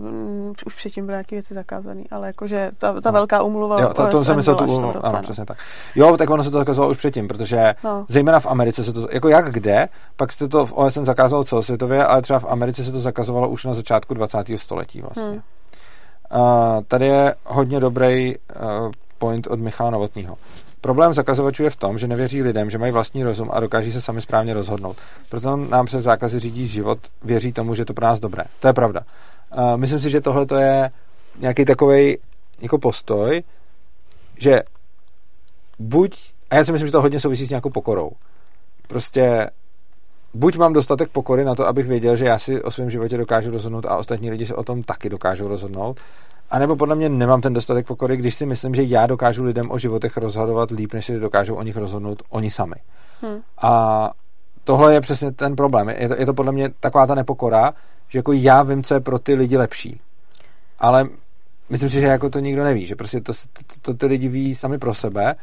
už předtím byly nějaké věci zakázané, ale jakože ta, ta no. velká umluva Jo, to, to jsem myslel tu umluvu, ano, přesně tak. Jo, tak ono se to zakazovalo už předtím, protože no. zejména v Americe se to, jako jak kde, pak se to v OSN zakázalo celosvětově, ale třeba v Americe se to zakazovalo už na začátku 20. století vlastně. Hmm. Uh, tady je hodně dobrý uh, point od Michala Novotního. Problém zakazovačů je v tom, že nevěří lidem, že mají vlastní rozum a dokáží se sami správně rozhodnout. Proto nám se zákazy řídí život, věří tomu, že to pro nás dobré. To je pravda. Uh, myslím si, že tohle to je nějaký takový jako postoj, že buď, a já si myslím, že to hodně souvisí s nějakou pokorou. Prostě buď mám dostatek pokory na to, abych věděl, že já si o svém životě dokážu rozhodnout a ostatní lidi se o tom taky dokážou rozhodnout, a nebo podle mě nemám ten dostatek pokory, když si myslím, že já dokážu lidem o životech rozhodovat líp, než si dokážou o nich rozhodnout oni sami. Hmm. A tohle je přesně ten problém. Je to, je to podle mě taková ta nepokora, že jako já vím, co je pro ty lidi lepší. Ale myslím si, že jako to nikdo neví, že prostě to, to, to ty lidi ví sami pro sebe,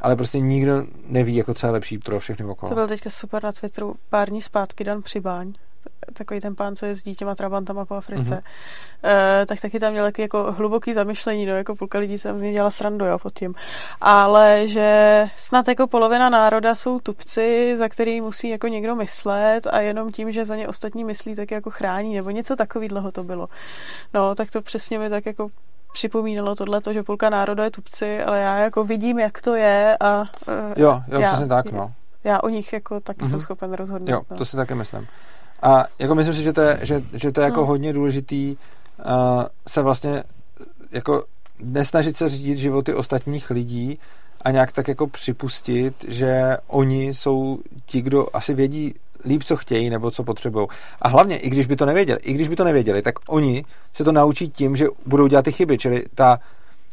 ale prostě nikdo neví, jako co je lepší pro všechny okolo. To byl teďka super na Twitteru pár dní zpátky Dan Přibáň, takový ten pán, co jezdí těma trabantama po Africe, mm-hmm. uh, tak taky tam měl taky jako hluboký zamyšlení, no, jako půlka lidí se z něj dělala srandu, jo, pod tím. Ale že snad jako polovina národa jsou tupci, za který musí jako někdo myslet a jenom tím, že za ně ostatní myslí, tak jako chrání, nebo něco takového to bylo. No, tak to přesně mi tak jako připomínalo tohle, že půlka národa je tupci, ale já jako vidím, jak to je a... Uh, jo, jo, já, přesně tak, no. Já o nich jako taky mm-hmm. jsem schopen rozhodnout. Jo, no. to si taky myslím. A jako myslím si, že to je, že, že to je jako no. hodně důležitý uh, se vlastně jako nesnažit se řídit životy ostatních lidí a nějak tak jako připustit, že oni jsou ti, kdo asi vědí líp, co chtějí nebo co potřebují. A hlavně, i když by to nevěděli, i když by to nevěděli, tak oni se to naučí tím, že budou dělat ty chyby, čili ta,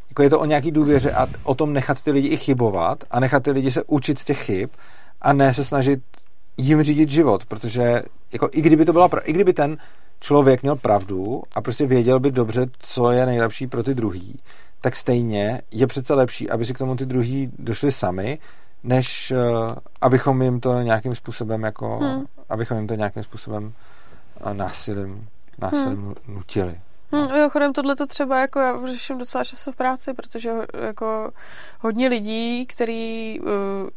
jako je to o nějaký důvěře a o tom nechat ty lidi i chybovat a nechat ty lidi se učit z těch chyb a ne se snažit jim řídit život, protože jako i kdyby to byla, i kdyby ten člověk měl pravdu a prostě věděl by dobře, co je nejlepší pro ty druhý, tak stejně je přece lepší, aby si k tomu ty druhý došli sami, než uh, abychom jim to nějakým způsobem jako, hmm. abychom jim to nějakým způsobem uh, násilím, násilím hmm. nutili. Hmm, chodem tohle to třeba jako já řeším docela často v práci, protože jako hodně lidí, který uh,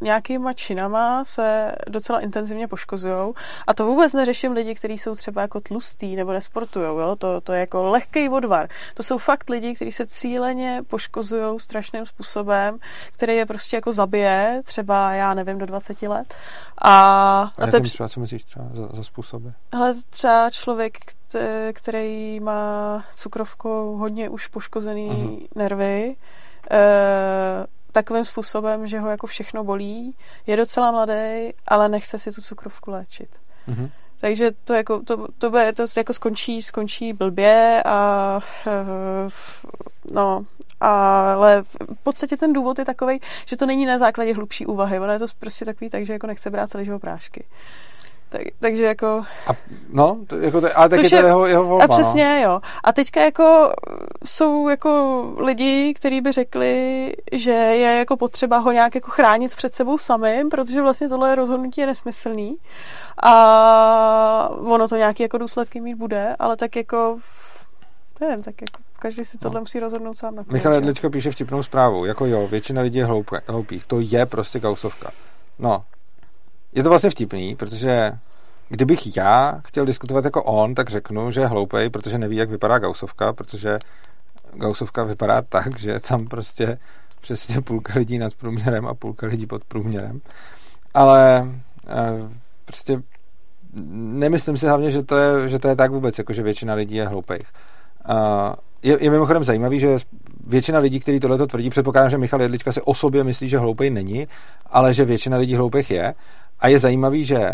nějakýma činama se docela intenzivně poškozují. A to vůbec neřeším lidi, kteří jsou třeba jako tlustý nebo nesportují. Jo? To, to je jako lehký odvar. To jsou fakt lidi, kteří se cíleně poškozují strašným způsobem, který je prostě jako zabije, třeba já nevím, do 20 let. A, a, a to je... třeba, co myslíš třeba za, za způsoby? Ale třeba člověk, který má cukrovkou hodně už poškozený uh-huh. nervy, e, takovým způsobem, že ho jako všechno bolí, je docela mladý, ale nechce si tu cukrovku léčit. Uh-huh. Takže to jako, to, to, bude, to jako skončí, skončí blbě a e, no, ale v podstatě ten důvod je takový, že to není na základě hlubší úvahy, ono je to prostě takový tak, že jako nechce brát celý život prášky. Tak, takže jako... A, no, to, jako to, ale tak je to jeho, jeho volba, A no. přesně, no. jo. A teďka jako jsou jako lidi, kteří by řekli, že je jako potřeba ho nějak jako chránit před sebou samým, protože vlastně tohle rozhodnutí je nesmyslný a ono to nějaký jako důsledky mít bude, ale tak jako nevím, tak jako každý si tohle no. musí rozhodnout sám na Michal Jedličko píše vtipnou zprávu, jako jo, většina lidí je hloupých, to je prostě gausovka. No, je to vlastně vtipný, protože kdybych já chtěl diskutovat jako on, tak řeknu, že je hloupej, protože neví, jak vypadá Gaussovka, protože Gaussovka vypadá tak, že tam prostě přesně půlka lidí nad průměrem a půlka lidí pod průměrem. Ale e, prostě nemyslím si hlavně, že to je, že to je tak vůbec, jako že většina lidí je hloupých. E, je, je mimochodem zajímavý, že většina lidí, kteří tohle tvrdí, předpokládám, že Michal Jedlička si o sobě myslí, že hloupej není, ale že většina lidí hloupých je. A je zajímavý, že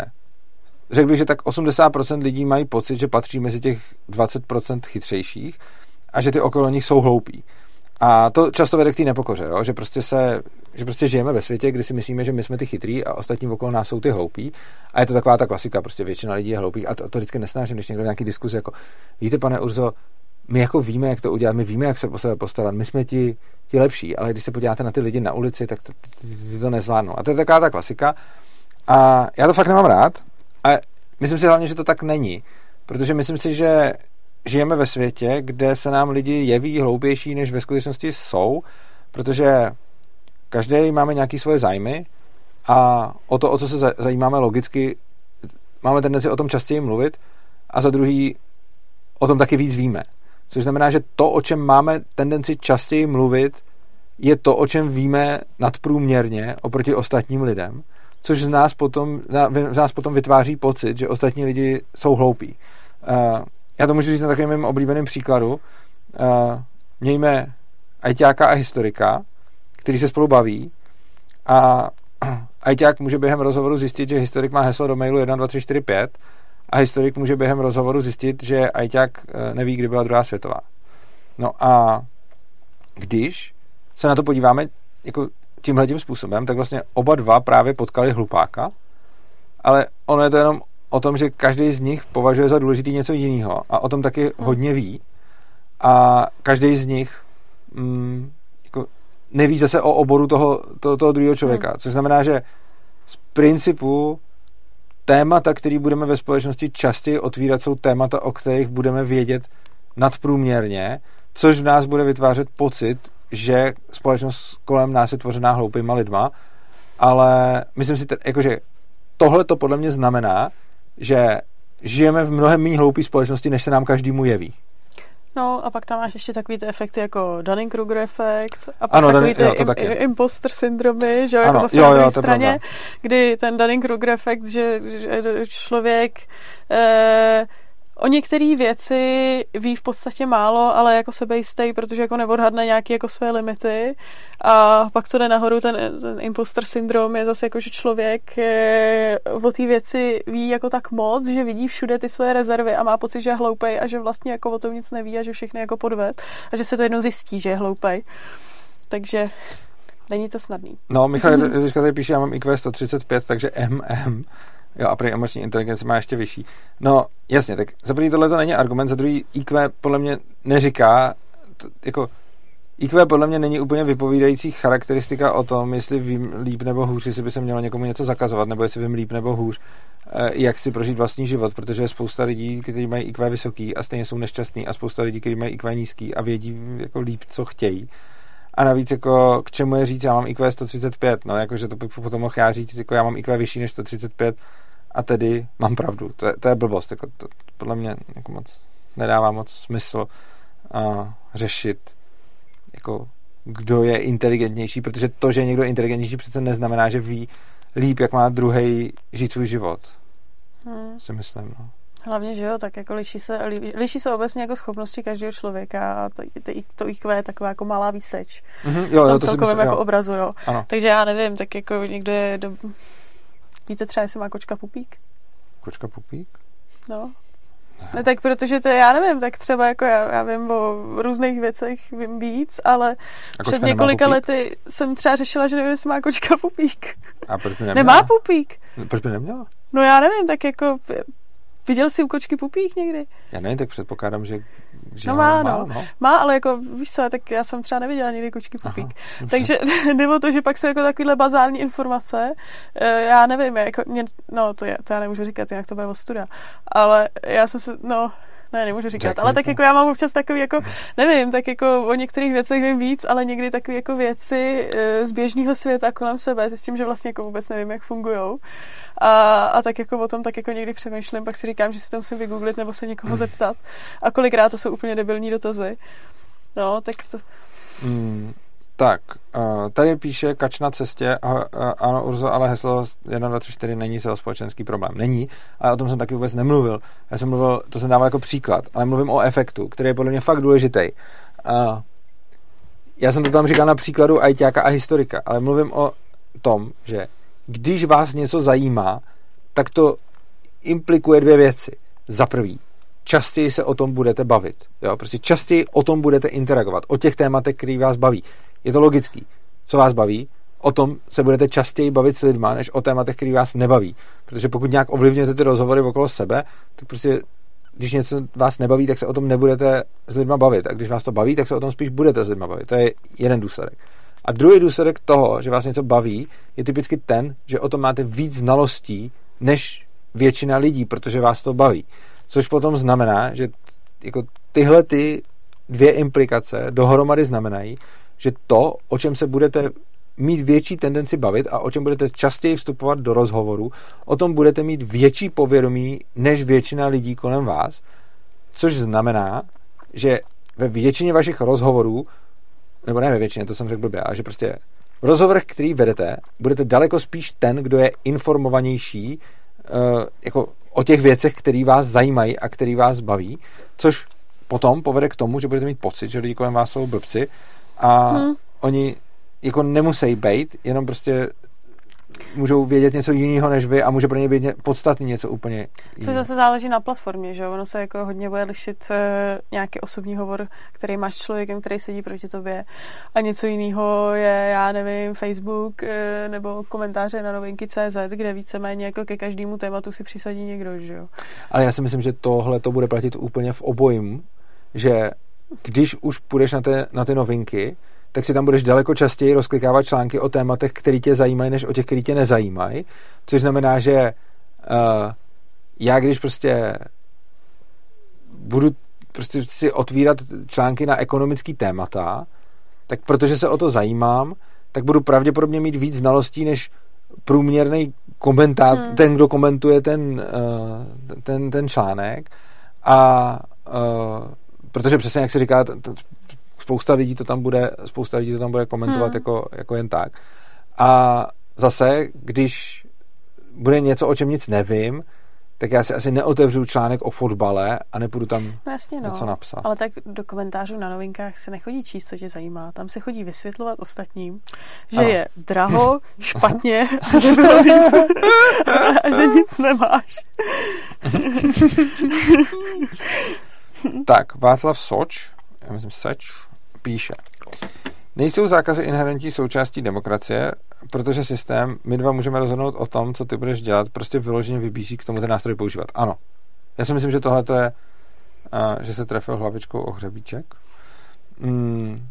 řekl bych, že tak 80% lidí mají pocit, že patří mezi těch 20% chytřejších a že ty okolo nich jsou hloupí. A to často vede k té nepokoře, jo? Že, prostě se, že prostě žijeme ve světě, kdy si myslíme, že my jsme ty chytrý a ostatní okolo nás jsou ty hloupí. A je to taková ta klasika, prostě většina lidí je hloupých. A to, to vždycky nesnáším, když někdo nějaký diskuzi jako, víte, pane Urzo, my jako víme, jak to udělat, my víme, jak se po sebe postarat, my jsme ti, ti lepší, ale když se podíváte na ty lidi na ulici, tak to, to, to nezvládnou. A to je taková ta klasika. A já to fakt nemám rád. A myslím si hlavně, že to tak není. Protože myslím si, že žijeme ve světě, kde se nám lidi jeví hloupější, než ve skutečnosti jsou, protože každý máme nějaké svoje zájmy a o to, o co se zajímáme logicky, máme tendenci o tom častěji mluvit a za druhý o tom taky víc víme. Což znamená, že to, o čem máme tendenci častěji mluvit, je to, o čem víme nadprůměrně oproti ostatním lidem, což z nás potom, z nás potom vytváří pocit, že ostatní lidi jsou hloupí. Uh, já to můžu říct na takovém mém oblíbeném příkladu. Uh, mějme ajťáka a historika, který se spolu baví a ajťák může během rozhovoru zjistit, že historik má heslo do mailu 1, 2, 3, 4, 5 a historik může během rozhovoru zjistit, že ajťák eh, neví, kdy byla druhá světová. No a když se na to podíváme jako tímhle tím způsobem, tak vlastně oba dva právě potkali hlupáka, ale ono je to jenom o tom, že každý z nich považuje za důležitý něco jiného a o tom taky hmm. hodně ví a každý z nich mm, jako neví zase o oboru toho, toho, toho druhého člověka, hmm. což znamená, že z principu témata, které budeme ve společnosti častěji otvírat, jsou témata, o kterých budeme vědět nadprůměrně, což v nás bude vytvářet pocit, že společnost kolem nás je tvořená hloupýma lidma, ale myslím si, jakože tohle to podle mě znamená, že žijeme v mnohem méně hloupé společnosti, než se nám každému jeví. No a pak tam máš ještě takový ty efekty jako Dunning-Kruger efekt a pak ano, takový ty jo, im, imposter syndromy, že jo, jako zase jo, na druhé straně, kdy ten Dunning-Kruger efekt, že, že člověk eh, o některé věci ví v podstatě málo, ale jako sebejistý, protože jako neodhadne nějaké jako své limity a pak to jde nahoru, ten, ten imposter syndrom je zase jako, že člověk je, o té věci ví jako tak moc, že vidí všude ty svoje rezervy a má pocit, že je hloupej a že vlastně jako o tom nic neví a že všechny jako podved a že se to jednou zjistí, že je hloupej. Takže není to snadný. No, Michal teďka tady píše, já mám IQ 135, takže MM Jo, a prý emoční inteligence má ještě vyšší. No, jasně, tak za první tohle to není argument, za druhý IQ podle mě neříká, to, jako IQ podle mě není úplně vypovídající charakteristika o tom, jestli vím líp nebo hůř, jestli by se mělo někomu něco zakazovat, nebo jestli vím líp nebo hůř, eh, jak si prožít vlastní život, protože je spousta lidí, kteří mají IQ vysoký a stejně jsou nešťastní a spousta lidí, kteří mají IQ nízký a vědí jako líp, co chtějí. A navíc jako k čemu je říct, já mám IQ 135, no jakože to potom mohl já říct, jako já mám IQ vyšší než 135, a tedy mám pravdu. To je, to je blbost. Jako to, podle mě jako moc nedává moc smysl uh, řešit jako kdo je inteligentnější, protože to, že je někdo inteligentnější, přece neznamená, že ví líp, jak má druhý žít svůj život. Hmm. Si myslím, no. Hlavně, že jo, tak jako liší se, liší se obecně jako schopnosti každého člověka a to, to, to IQ je taková jako malá výseč. Mm-hmm, jo, v tom jo, to celkovém jako jo. obrazu, jo. Ano. Takže já nevím, tak jako někdo je do, Víte třeba, jestli má kočka pupík? Kočka pupík? No. Ne, tak protože to je, já nevím, tak třeba jako já, já vím o různých věcech, vím víc, ale A před několika lety jsem třeba řešila, že nevím, jestli má kočka pupík. A proč by neměla? Nemá pupík. Proč by neměla? No já nevím, tak jako Viděl jsi u kočky pupík někdy? Já nevím, tak předpokládám, že, že no má, má, no. no. Má, ale jako, víš co, tak já jsem třeba neviděla nikdy kočky pupík. Aha, Takže nebo to, že pak jsou jako takovéhle bazální informace, eh, já nevím, jako mě, no to, je, to já nemůžu říkat, jinak to bude ostuda. Ale já jsem se, no, ne, nemůžu říkat, Řekni ale tak to. jako já mám občas takový jako, nevím, tak jako o některých věcech vím víc, ale někdy takové jako věci eh, z běžného světa kolem sebe zjistím, že vlastně jako vůbec nevím, jak fungují. A, a tak jako o tom tak jako někdy přemýšlím, pak si říkám, že si to musím vygooglit nebo se někoho hmm. zeptat. A kolikrát to jsou úplně debilní dotazy. No, tak to... Mm, tak, uh, tady píše Kač na cestě, ano Urzo, ale heslo 1, 2, 3, 4 není celospolečenský problém. Není, ale o tom jsem taky vůbec nemluvil. Já jsem mluvil, to jsem dával jako příklad, ale mluvím o efektu, který je podle mě fakt důležitý. Já jsem to tam říkal na příkladu ajťáka a historika, ale mluvím o tom, že když vás něco zajímá, tak to implikuje dvě věci. Za prvý, častěji se o tom budete bavit. Jo? Prostě častěji o tom budete interagovat, o těch tématech, který vás baví. Je to logický. Co vás baví, o tom se budete častěji bavit s lidma, než o tématech, který vás nebaví. Protože pokud nějak ovlivňujete ty rozhovory okolo sebe, tak prostě když něco vás nebaví, tak se o tom nebudete s lidma bavit. A když vás to baví, tak se o tom spíš budete s lidma bavit. To je jeden důsledek. A druhý důsledek toho, že vás něco baví, je typicky ten, že o tom máte víc znalostí, než většina lidí, protože vás to baví. Což potom znamená, že jako tyhle ty dvě implikace dohromady znamenají, že to, o čem se budete mít větší tendenci bavit a o čem budete častěji vstupovat do rozhovoru, o tom budete mít větší povědomí než většina lidí kolem vás, což znamená, že ve většině vašich rozhovorů, nebo ne ve většině, to jsem řekl blbě, ale že prostě v rozhovorech, který vedete, budete daleko spíš ten, kdo je informovanější uh, jako o těch věcech, které vás zajímají a které vás baví, což potom povede k tomu, že budete mít pocit, že lidi kolem vás jsou blbci a hmm. oni jako nemusí být, jenom prostě můžou vědět něco jiného než vy a může pro ně být podstatný něco úplně jiného. Což zase záleží na platformě, že ono se jako hodně bude lišit uh, nějaký osobní hovor, který máš s člověkem, který sedí proti tobě a něco jiného je, já nevím, Facebook uh, nebo komentáře na novinky CZ, kde víceméně jako ke každému tématu si přisadí někdo, že jo. Ale já si myslím, že tohle to bude platit úplně v obojím, že když už půjdeš na, te, na ty novinky, tak si tam budeš daleko častěji rozklikávat články o tématech, které tě zajímají, než o těch, které tě nezajímají. Což znamená, že uh, já když prostě budu prostě si otvírat články na ekonomický témata, tak protože se o to zajímám, tak budu pravděpodobně mít víc znalostí než průměrný komentář, hmm. ten, kdo komentuje ten, uh, ten, ten článek. A uh, protože přesně jak se říká, spousta lidí to tam bude, spousta lidí to tam bude komentovat hmm. jako, jako jen tak. A zase, když bude něco, o čem nic nevím, tak já si asi neotevřu článek o fotbale a nepůjdu tam no jasně, no. něco napsat. Ale tak do komentářů na novinkách se nechodí číst, co tě zajímá. Tam se chodí vysvětlovat ostatním, že ano. je draho, špatně a že a že nic nemáš. tak, Václav Soč, já myslím Seč, píše. Nejsou zákazy inherentní součástí demokracie, protože systém, my dva můžeme rozhodnout o tom, co ty budeš dělat, prostě vyloženě vybízí k tomu ten nástroj používat. Ano. Já si myslím, že tohle je, uh, že se trefil hlavičkou o hřebíček. Mm,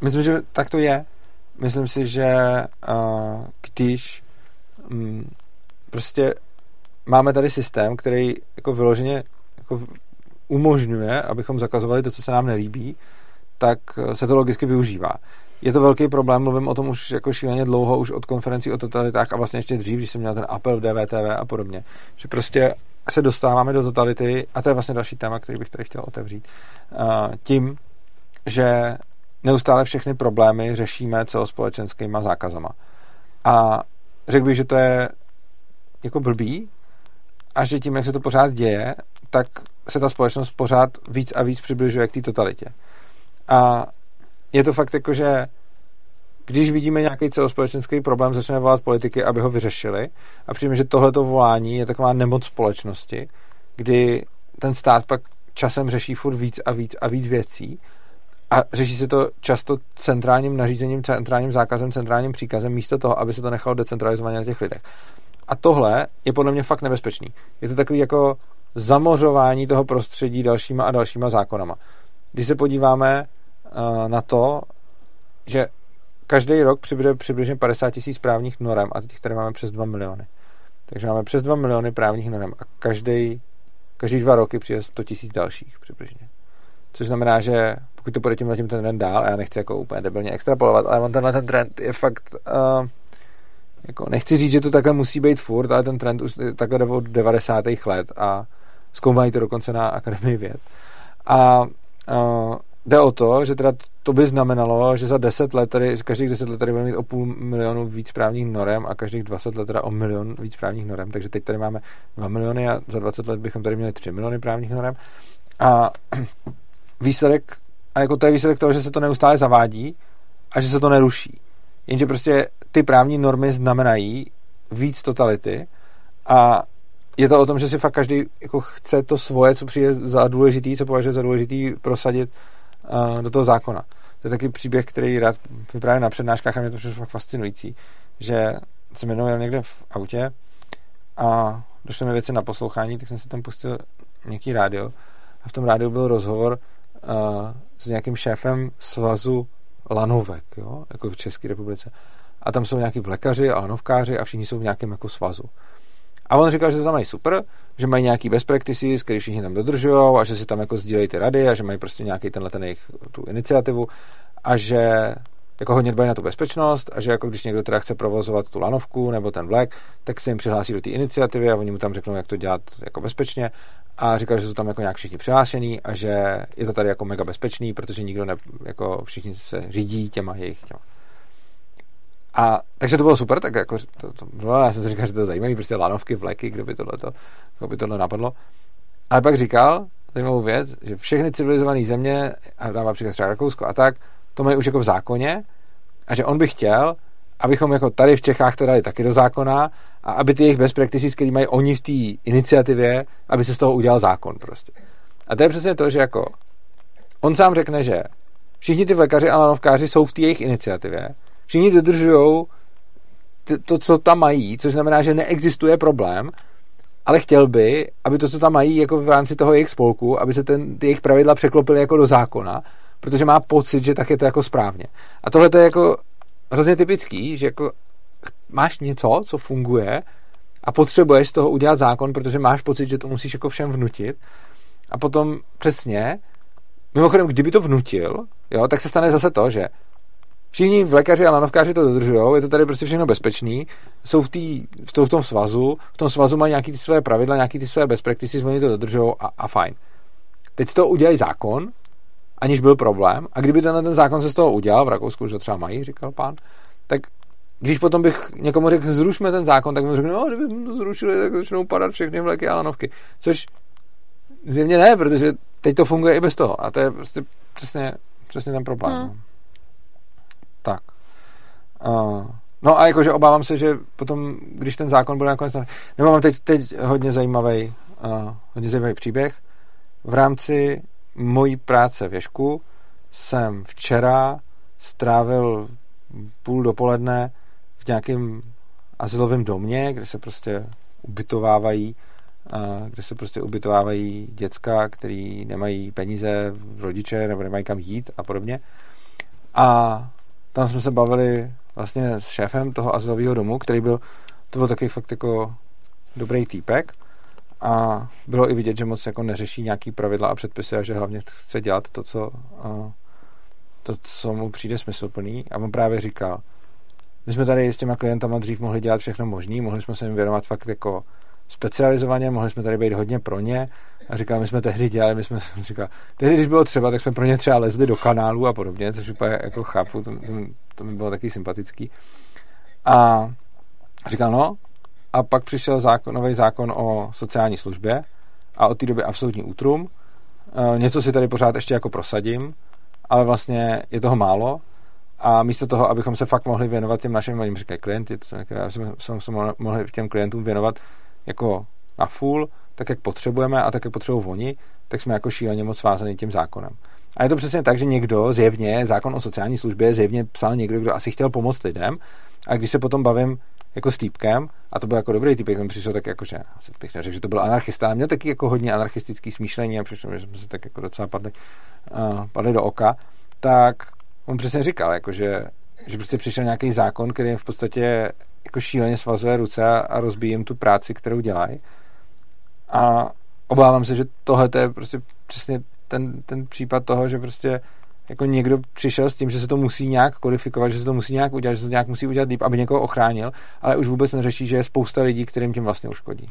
myslím, že tak to je. Myslím si, že když um, prostě máme tady systém, který jako vyloženě jako umožňuje, abychom zakazovali to, co se nám nelíbí, tak se to logicky využívá. Je to velký problém, mluvím o tom už jako šíleně dlouho, už od konferencí o totalitách a vlastně ještě dřív, když jsem měl ten apel v DVTV a podobně. Že prostě se dostáváme do totality, a to je vlastně další téma, který bych tady chtěl otevřít, tím, že neustále všechny problémy řešíme celospolečenskýma zákazama. A řekl bych, že to je jako blbý a že tím, jak se to pořád děje, tak se ta společnost pořád víc a víc přibližuje k té totalitě. A je to fakt jako, že když vidíme nějaký celospolečenský problém, začneme volat politiky, aby ho vyřešili a přijíme, že tohleto volání je taková nemoc společnosti, kdy ten stát pak časem řeší furt víc a víc a víc věcí a řeší se to často centrálním nařízením, centrálním zákazem, centrálním příkazem, místo toho, aby se to nechalo decentralizovaně na těch lidech. A tohle je podle mě fakt nebezpečný. Je to takový jako zamořování toho prostředí dalšíma a dalšíma zákonama. Když se podíváme uh, na to, že každý rok přibude přibližně 50 tisíc právních norem a těch tady máme přes 2 miliony. Takže máme přes 2 miliony právních norem a každý, každý dva roky přijde 100 tisíc dalších přibližně. Což znamená, že pokud to půjde tímhle tím ten trend dál, a já nechci jako úplně debilně extrapolovat, ale on tenhle ten trend je fakt uh, jako nechci říct, že to takhle musí být furt, ale ten trend už takhle jde od 90. let a zkoumají to dokonce na Akademii věd. A uh, jde o to, že teda to by znamenalo, že za 10 let tady, každých 10 let tady budeme mít o půl milionu víc právních norem a každých 20 let teda o milion víc právních norem, takže teď tady máme 2 miliony a za 20 let bychom tady měli 3 miliony právních norem. A výsledek, a jako to je výsledek toho, že se to neustále zavádí a že se to neruší. Jenže prostě ty právní normy znamenají víc totality a je to o tom, že si fakt každý jako chce to svoje, co přijde za důležitý, co považuje za důležitý, prosadit uh, do toho zákona. To je taky příběh, který rád vyprávěl na přednáškách a mě to přišlo fakt fascinující, že jsem jednou jel někde v autě a došly mi věci na poslouchání, tak jsem si tam pustil nějaký rádio a v tom rádiu byl rozhovor uh, s nějakým šéfem svazu lanovek, jo, jako v České republice. A tam jsou nějaký vlekaři a lanovkáři a všichni jsou v nějakém jako svazu. A on říkal, že to tam mají super, že mají nějaký best practices, který všichni tam dodržují a že si tam jako sdílejí ty rady a že mají prostě nějaký tenhle ten jejich, tu iniciativu a že jako hodně dbají na tu bezpečnost a že jako když někdo teda chce provozovat tu lanovku nebo ten vlek, tak se jim přihlásí do té iniciativy a oni mu tam řeknou, jak to dělat jako bezpečně a říkal, že jsou tam jako nějak všichni přihlášení a že je to tady jako mega bezpečný, protože nikdo ne, jako všichni se řídí těma jejich těma. A takže to bylo super, tak jako to, to bylo, já jsem si říkal, že to je zajímavé, prostě lanovky, vleky, kdo by tohle, to, kdo by tohle napadlo. Ale pak říkal zajímavou věc, že všechny civilizované země, a dává příklad třeba Rakousko a tak, to mají už jako v zákoně a že on by chtěl, abychom jako tady v Čechách to dali taky do zákona a aby ty jejich best practices, které mají oni v té iniciativě, aby se z toho udělal zákon prostě. A to je přesně to, že jako on sám řekne, že všichni ty vlekaři a lanovkáři jsou v té jejich iniciativě, všichni dodržují to, co tam mají, což znamená, že neexistuje problém, ale chtěl by, aby to, co tam mají jako v rámci toho jejich spolku, aby se ten, ty jejich pravidla překlopily jako do zákona, protože má pocit, že tak je to jako správně. A tohle to je jako hrozně typický, že jako máš něco, co funguje a potřebuješ z toho udělat zákon, protože máš pocit, že to musíš jako všem vnutit a potom přesně, mimochodem, kdyby to vnutil, jo, tak se stane zase to, že všichni v lékaři a lanovkáři to dodržují, je to tady prostě všechno bezpečný, jsou v, tý, v, tom, v tom svazu, v tom svazu mají nějaký ty své pravidla, nějaký ty své best practices, oni to dodržují a, a fajn. Teď to udělají zákon, aniž byl problém, a kdyby ten, ten zákon se z toho udělal, v Rakousku už to třeba mají, říkal pán, tak když potom bych někomu řekl, zrušme ten zákon, tak mu řekl, no, kdyby to zrušili, tak začnou padat všechny vleky a lanovky. Což zjevně ne, protože teď to funguje i bez toho. A to je prostě přesně, přesně ten problém. Hmm. Tak. Uh, no a jakože obávám se, že potom, když ten zákon bude nakonec... Nebo mám teď, teď hodně zajímavý, uh, hodně zajímavý příběh. V rámci mojí práce v Ježku jsem včera strávil půl dopoledne v nějakém asilovém domě, kde se prostě ubytovávají kde se prostě ubytovávají děcka, který nemají peníze, rodiče, nebo nemají kam jít a podobně. A tam jsme se bavili vlastně s šéfem toho azylového domu, který byl, to byl takový fakt jako dobrý týpek. A bylo i vidět, že moc jako neřeší nějaký pravidla a předpisy a že hlavně chce dělat to, co, to, co mu přijde smysluplný. A on právě říkal, my jsme tady s těma klientama dřív mohli dělat všechno možný, mohli jsme se jim věnovat fakt jako specializovaně, mohli jsme tady být hodně pro ně a říkal, my jsme tehdy dělali, my jsme, říkal, tehdy, když bylo třeba, tak jsme pro ně třeba lezli do kanálu a podobně, což úplně jako chápu, to, to, to mi bylo taky sympatický. A říkal, no, a pak přišel zákon, nový zákon o sociální službě a od té doby absolutní útrum. E, něco si tady pořád ještě jako prosadím, ale vlastně je toho málo a místo toho, abychom se fakt mohli věnovat těm našim, oni říkají klienty, jsme se mohli těm klientům věnovat jako na full, tak jak potřebujeme a tak jak potřebují oni, tak jsme jako šíleně moc svázaný tím zákonem. A je to přesně tak, že někdo zjevně, zákon o sociální službě, zjevně psal někdo, kdo asi chtěl pomoct lidem. A když se potom bavím jako s týpkem, a to byl jako dobrý týpek, on přišel tak jako, že asi bych neřekl, že to byl anarchista, ale měl taky jako hodně anarchistický smýšlení a přišel, že jsme se tak jako docela padli, uh, padli do oka, tak on přesně říkal, jako že, že prostě přišel nějaký zákon, který v podstatě jako šíleně svazuje ruce a, a rozbíjí jim tu práci, kterou dělají. A obávám se, že tohle je prostě přesně ten, ten případ toho, že prostě jako někdo přišel s tím, že se to musí nějak kodifikovat, že se to musí nějak udělat, že se to nějak musí udělat líp, aby někoho ochránil, ale už vůbec neřeší, že je spousta lidí, kterým tím vlastně uškodí.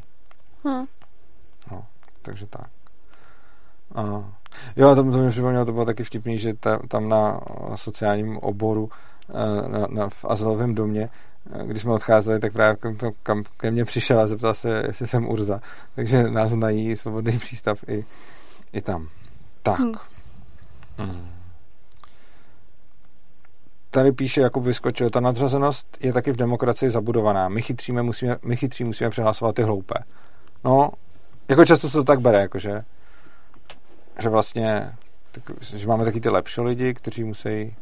Hmm. No, takže tak. A, jo, to, to mě připomnělo, to bylo taky vtipný, že ta, tam na sociálním oboru eh, na, na, v azylovém domě když jsme odcházeli, tak právě kam, kam ke mně přišel a zeptal se, jestli jsem Urza. Takže nás znají svobodný přístav i, i tam. Tak. Hmm. Hmm. Tady píše, jako vyskočil, ta nadřazenost je taky v demokracii zabudovaná. My chytří musíme, my chytří musíme přehlasovat ty hloupé. No, jako často se to tak bere, jakože, že vlastně, tak, že máme taky ty lepší lidi, kteří musí,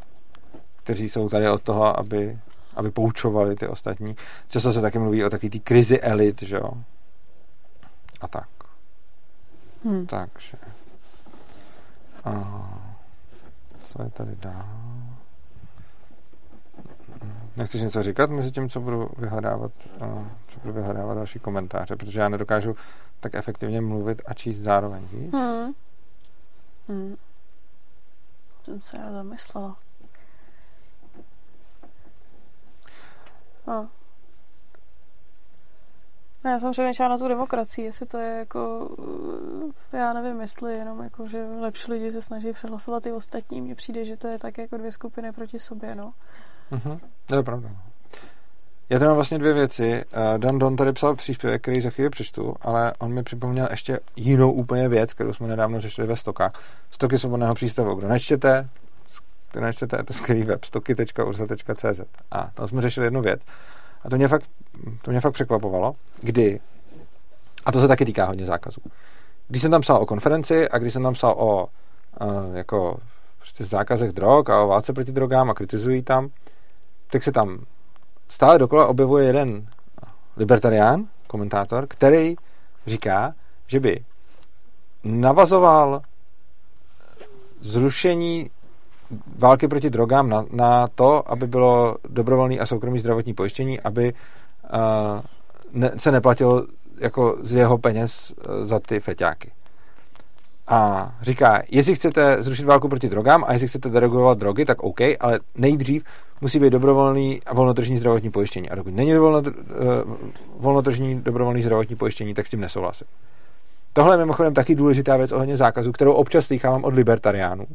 kteří jsou tady od toho, aby aby poučovali ty ostatní. Často se taky mluví o taky té krizi elit, že jo. A tak. Hmm. Takže. A, co je tady dál? Nechceš něco říkat mezi tím, co budu vyhledávat, co budu vyhledávat další komentáře, protože já nedokážu tak efektivně mluvit a číst zároveň, víš? Hmm. Hmm. Jsem se já zamyslela. No. Ne, já jsem přemýšlela na tu demokracii, jestli to je jako, eh, já nevím, jestli jenom jako, že lepší lidi se snaží přehlasovat i ostatní, mně přijde, že to je tak jako dvě skupiny proti sobě, no. Mhm, to je pravda. no. Já tady mám vlastně dvě věci. Eh, Dan Don tady psal příspěvek, který za chvíli přečtu, ale on mi připomněl ještě jinou úplně věc, kterou jsme nedávno řešili ve Stokách. Stoky svobodného přístavu. Kdo nečtěte, kdo nečtěte, je to skvělý web, stoky.urza.cz. A tam jsme řešili jednu věc. A to mě fakt, to mě fakt překvapovalo, kdy, a to se taky týká hodně zákazů, když jsem tam psal o konferenci a když jsem tam psal o uh, jako prostě zákazech drog a o válce proti drogám a kritizují tam, tak se tam stále dokola objevuje jeden libertarián, komentátor, který říká, že by navazoval zrušení války proti drogám na, na to, aby bylo dobrovolný a soukromý zdravotní pojištění, aby uh, ne, se neplatilo jako z jeho peněz uh, za ty feťáky. A říká, jestli chcete zrušit válku proti drogám a jestli chcete deregulovat drogy, tak OK, ale nejdřív musí být dobrovolný a volnotržní zdravotní pojištění. A dokud není volno, uh, volnotržní dobrovolný zdravotní pojištění, tak s tím nesouhlasím. Tohle je mimochodem taky důležitá věc ohledně zákazu, kterou občas slychávám od libertariánů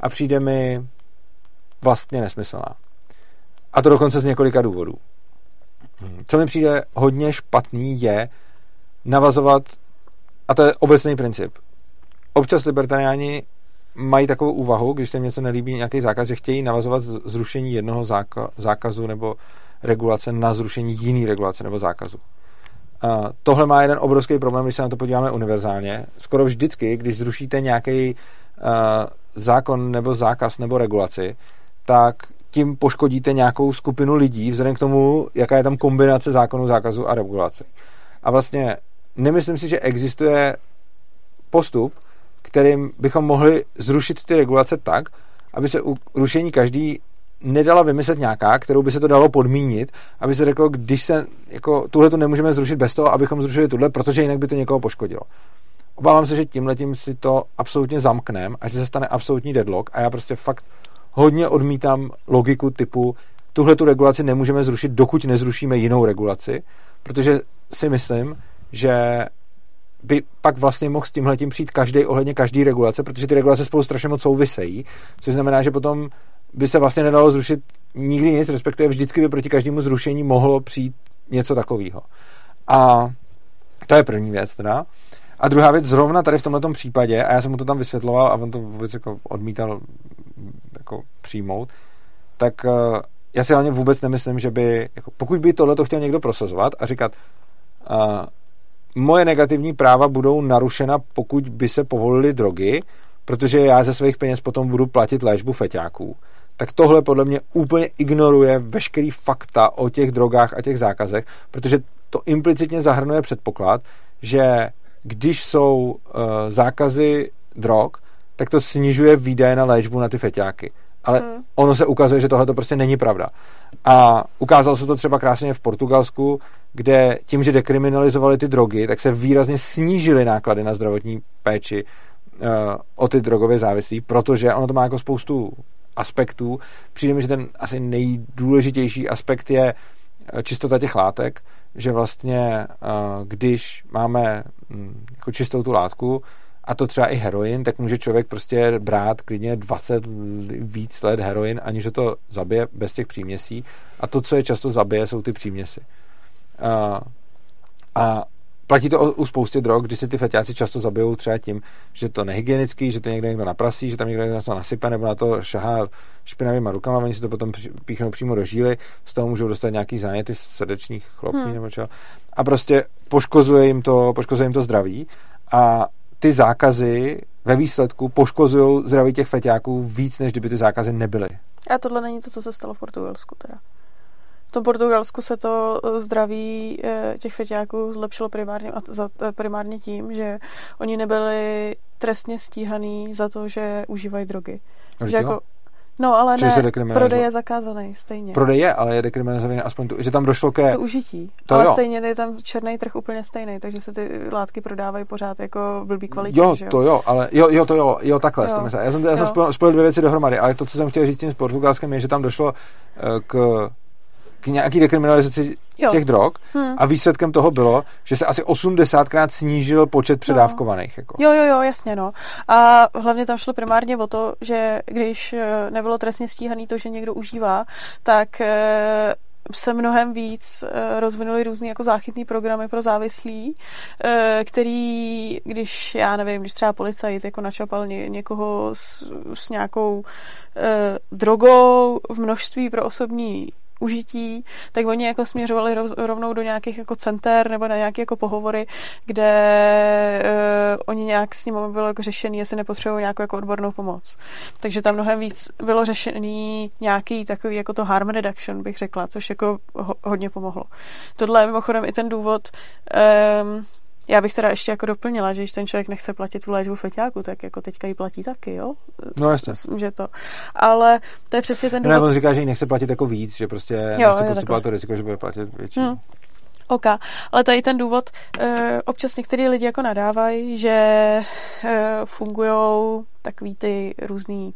a přijde mi vlastně nesmyslná. A to dokonce z několika důvodů. Co mi přijde hodně špatný je navazovat, a to je obecný princip, občas libertariáni mají takovou úvahu, když se něco nelíbí, nějaký zákaz, že chtějí navazovat zrušení jednoho zákazu nebo regulace na zrušení jiný regulace nebo zákazu. A tohle má jeden obrovský problém, když se na to podíváme univerzálně. Skoro vždycky, když zrušíte nějaký zákon nebo zákaz nebo regulaci, tak tím poškodíte nějakou skupinu lidí vzhledem k tomu, jaká je tam kombinace zákonu, zákazu a regulace. A vlastně nemyslím si, že existuje postup, kterým bychom mohli zrušit ty regulace tak, aby se u rušení každý nedala vymyslet nějaká, kterou by se to dalo podmínit, aby se řeklo, když se, jako, tuhle to nemůžeme zrušit bez toho, abychom zrušili tuhle, protože jinak by to někoho poškodilo. Obávám se, že tím letím si to absolutně zamknem a že se stane absolutní deadlock a já prostě fakt hodně odmítám logiku typu tuhle tu regulaci nemůžeme zrušit, dokud nezrušíme jinou regulaci, protože si myslím, že by pak vlastně mohl s tímhle tím přijít každý ohledně každý regulace, protože ty regulace spolu strašně moc souvisejí, což znamená, že potom by se vlastně nedalo zrušit nikdy nic, respektive vždycky by proti každému zrušení mohlo přijít něco takového. A to je první věc teda. A druhá věc, zrovna tady v tomto případě, a já jsem mu to tam vysvětloval a on to vůbec jako odmítal jako přijmout, tak uh, já si hlavně vůbec nemyslím, že by, jako, pokud by tohle to chtěl někdo prosazovat a říkat, uh, moje negativní práva budou narušena, pokud by se povolily drogy, protože já ze svých peněz potom budu platit léčbu feťáků. Tak tohle podle mě úplně ignoruje veškerý fakta o těch drogách a těch zákazech, protože to implicitně zahrnuje předpoklad, že když jsou uh, zákazy drog, tak to snižuje výdaje na léčbu na ty feťáky. Ale hmm. ono se ukazuje, že tohle to prostě není pravda. A ukázalo se to třeba krásně v Portugalsku, kde tím, že dekriminalizovali ty drogy, tak se výrazně snížily náklady na zdravotní péči uh, o ty drogové závislí, protože ono to má jako spoustu aspektů. Přijde mi, že ten asi nejdůležitější aspekt je eh, čistota těch látek, že vlastně když máme hm, jako čistou tu látku, a to třeba i heroin, tak může člověk prostě brát klidně 20 víc let heroin, aniž to zabije bez těch příměsí. A to, co je často zabije, jsou ty příměsi. A, a platí to u spousty drog, kdy se ty feťáci často zabijou třeba tím, že to nehygienický, že to někde někdo naprasí, že tam někdo něco nasype nebo na to šahá špinavýma rukama, oni si to potom píchnou přímo do žíly, z toho můžou dostat nějaký záněty srdečních chlopní hmm. nebo čeho. A prostě poškozuje jim to, poškozuje jim to zdraví a ty zákazy ve výsledku poškozují zdraví těch feťáků víc, než kdyby ty zákazy nebyly. A tohle není to, co se stalo v Portugalsku teda. V tom Portugalsku se to zdraví eh, těch feťáků zlepšilo primárně, eh, primárně tím, že oni nebyli trestně stíhaný za to, že užívají drogy. Že jako, No, ale Čili se ne, prodej je zakázaný stejně. Prodej je, ale je dekriminalizovaný aspoň tu, že tam došlo ke... To užití. To ale jo. stejně je tam černý trh úplně stejný, takže se ty látky prodávají pořád jako blbý kvalitě. Jo, to jo, ale jo, jo, to jo, jo, takhle Jo. Já jsem, já jsem spojil, spojil dvě věci dohromady, ale to, co jsem chtěl říct tím s Portugalskem, je, že tam došlo eh, k, k nějaký dekriminalizaci Jo. těch drog Hmm. a výsledkem toho bylo, že se asi 80krát snížil počet předávkovaných. Jako. Jo, jo, jo, jasně, no. A hlavně tam šlo primárně o to, že když eh, nebylo trestně stíhaný to, že někdo užívá, tak eh, se mnohem víc eh, rozvinuly různý jako záchytný programy pro závislí, který, když, já nevím, když třeba policajt jako načapal ně, někoho s, s nějakou eh, drogou v množství pro osobní užití, tak oni jako směřovali rovnou do nějakých jako center nebo na nějaké jako pohovory, kde uh, oni nějak s nimi bylo jako řešený, jestli nepotřebují nějakou jako odbornou pomoc. Takže tam mnohem víc bylo řešený nějaký takový jako to harm reduction, bych řekla, což jako ho, hodně pomohlo. Tohle je mimochodem i ten důvod, um, já bych teda ještě jako doplnila, že když ten člověk nechce platit tu léčbu feťáku, tak jako teďka ji platí taky, jo? No jasně. Že to. Ale to je přesně ten Ne, důvod. on říká, že jí nechce platit jako víc, že prostě Jo, nechce takhle. to riziko, že bude platit větší. Hmm. OK, ale i ten důvod, uh, občas některý lidi jako nadávají, že uh, fungují takový ty různý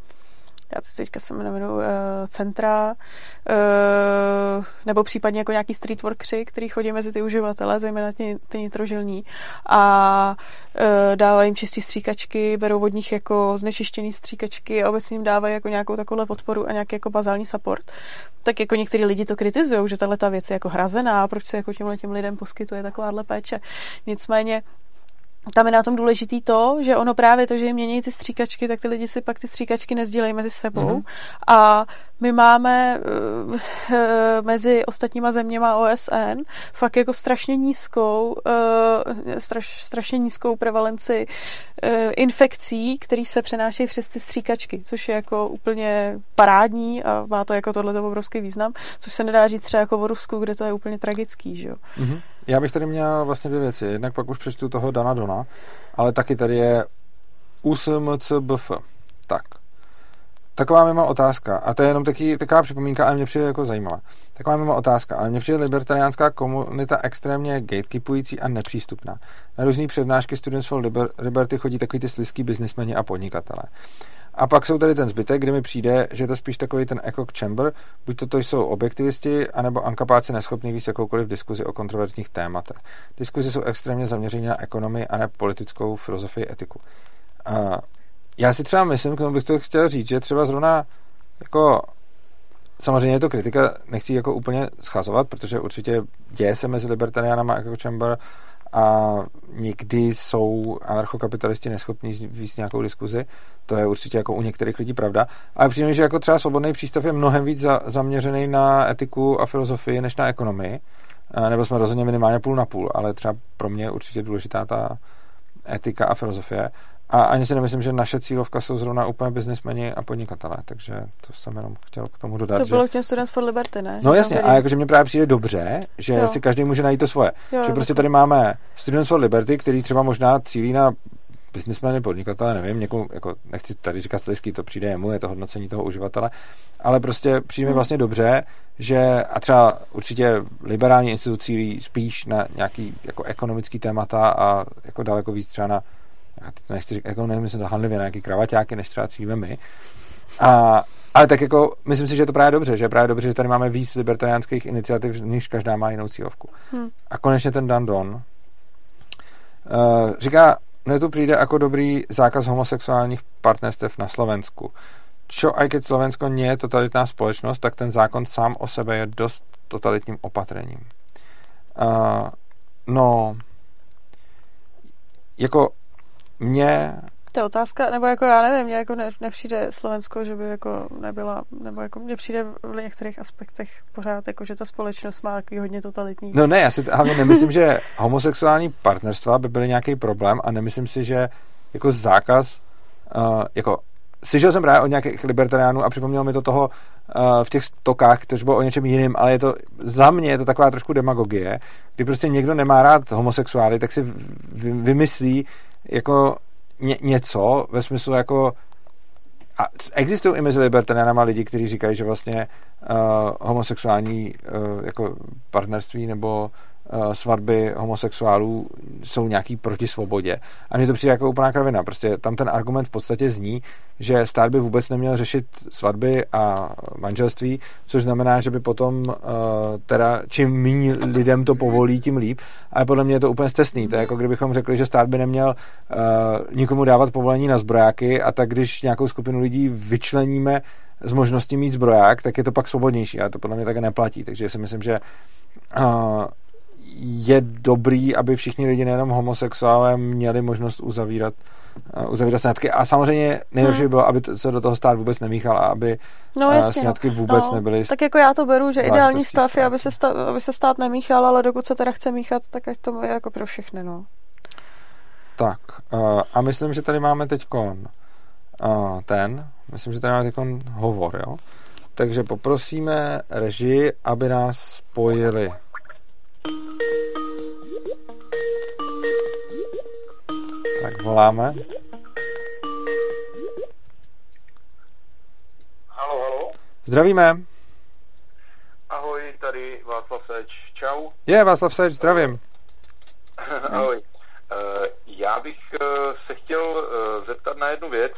já teď teďka se jmenuji uh, centra, uh, nebo případně jako nějaký street workři, který chodí mezi ty uživatele, zejména ty, ty nitrožilní a uh, dávají jim čistý stříkačky, berou od nich jako znečištěný stříkačky a obecně jim dávají jako nějakou takovou podporu a nějaký jako bazální support. Tak jako některý lidi to kritizují, že tahle ta věc je jako hrazená, proč se jako těmhle těm lidem poskytuje takováhle péče. Nicméně tam je na tom důležitý to, že ono právě to, že jim mění ty stříkačky, tak ty lidi si pak ty stříkačky nezdílejí mezi sebou. Mhm. Mm-hmm. A my máme uh, mezi ostatníma zeměma OSN fakt jako strašně nízkou, uh, straš, strašně nízkou prevalenci uh, infekcí, které se přenášejí přes ty stříkačky, což je jako úplně parádní a má to jako tohle obrovský význam, což se nedá říct třeba jako o Rusku, kde to je úplně tragický, že jo. Mhm. Já bych tady měl vlastně dvě věci. Jednak pak už přečtu toho Dana Dona, ale taky tady je USMCBF. Tak. Taková mimo otázka, a to je jenom taky, taková připomínka, ale mě přijde jako zajímavá. Taková mimo otázka, ale mě přijde libertariánská komunita extrémně gatekeepující a nepřístupná. Na různý přednášky Students for Liber- Liberty chodí takový ty slizký biznismeni a podnikatelé. A pak jsou tady ten zbytek, kde mi přijde, že je to spíš takový ten echo chamber, buď to, to jsou objektivisti, anebo ankapáci neschopní víc jakoukoliv diskuzi o kontroverzních tématech. Diskuzi jsou extrémně zaměřené na ekonomii a ne politickou filozofii etiku. A já si třeba myslím, k tomu bych to chtěl říct, že třeba zrovna jako samozřejmě je to kritika, nechci jako úplně schazovat, protože určitě děje se mezi libertariánama jako Chamber a někdy jsou anarchokapitalisti neschopní víc nějakou diskuzi. To je určitě jako u některých lidí pravda. Ale přijde že jako třeba svobodný přístav je mnohem víc za, zaměřený na etiku a filozofii než na ekonomii. A Nebo jsme rozhodně minimálně půl na půl, ale třeba pro mě je určitě důležitá ta etika a filozofie. A ani si nemyslím, že naše cílovka jsou zrovna úplně biznismeni a podnikatelé, takže to jsem jenom chtěl k tomu dodat. To že... bylo k těm Students for Liberty, ne? No Že jasně, tam a jakože mě právě přijde dobře, že Jo. si každý může najít to svoje. Jo, že prostě tady máme Students for Liberty, který třeba možná cílí na biznismeny, podnikatele, nevím, někomu, jako nechci tady říkat stejský, to přijde jemu, je to hodnocení toho uživatele, ale prostě přijde mi Hmm. vlastně dobře, že a třeba určitě liberální institut cílí spíš na nějaký jako ekonomický témata a jako daleko víc třeba na já teď to nechci říkat, jako nevím, myslím to handlivě na nějaký kravaťáky, než třeba cílíme my. A, ale tak jako, myslím si, že je to právě dobře, že je právě dobře, že tady máme víc libertariánských iniciativ, nichž každá má jinou cílovku. Hmm. A konečně ten Dan Don uh, říká, mne tu přijde jako dobrý zákaz homosexuálních partnerstev na Slovensku. Čo aj keď Slovensko nie je totalitná společnost, tak ten zákon sám o sebe je dost totalitním opatrením. Uh, no, jako mě To je otázka, nebo jako já nevím, mně jako ne, nepřijde Slovensko, že by jako nebyla, nebo jako mně přijde v některých aspektech pořád, jako že ta společnost má takový hodně totalitní. No ne, já si hlavně nemyslím, že homosexuální partnerstva by byly nějaký problém a nemyslím si, že jako zákaz, uh, jako slyšel jsem právě od nějakých libertariánů a připomnělo mi to toho uh, v těch stokách, to bylo o něčem jiným, ale je to, za mě je to taková trošku demagogie, kdy prostě někdo nemá rád homosexuály, tak si vy, vymyslí jako ně, něco ve smyslu jako a existují i mezi libertariánama lidi, kteří říkají, že vlastně uh, homosexuální uh, jako partnerství nebo svatby homosexuálů jsou nějaký proti svobodě. A mně to přijde jako úplná kravina. Prostě tam ten argument v podstatě zní, že stát by vůbec neměl řešit svatby a manželství, což znamená, že by potom uh, teda čím méně lidem to povolí, tím líp. Ale podle mě je to úplně stesný. To je jako kdybychom řekli, že stát by neměl uh, nikomu dávat povolení na zbrojáky a tak když nějakou skupinu lidí vyčleníme z možnosti mít zbroják, tak je to pak svobodnější. A to podle mě také neplatí. Takže si myslím, že je dobrý, aby všichni lidi, nejenom homosexuálové, měli možnost uzavírat uh, uzavírat sňatky. A samozřejmě nejlepší hmm. by bylo, aby se do toho stát vůbec nemíchal a aby no, uh, jasně, sňatky no. vůbec no, nebyly. Tak jako já to beru, že ideální stav je, aby se, stav, aby se stát nemíchal, ale dokud se teda chce míchat, tak ať to je jako pro všechny. No. Tak uh, a myslím, že tady máme teď ten, myslím, že tady máme teď hovor, jo? Takže poprosíme režii, aby nás spojili. Tak voláme. Halo, halo. Zdravíme. Ahoj, tady Václav Seč. Čau. Je, Václav Seč, zdravím. Ahoj. Eh, já bych eh, se chtěl eh, zeptat na jednu věc.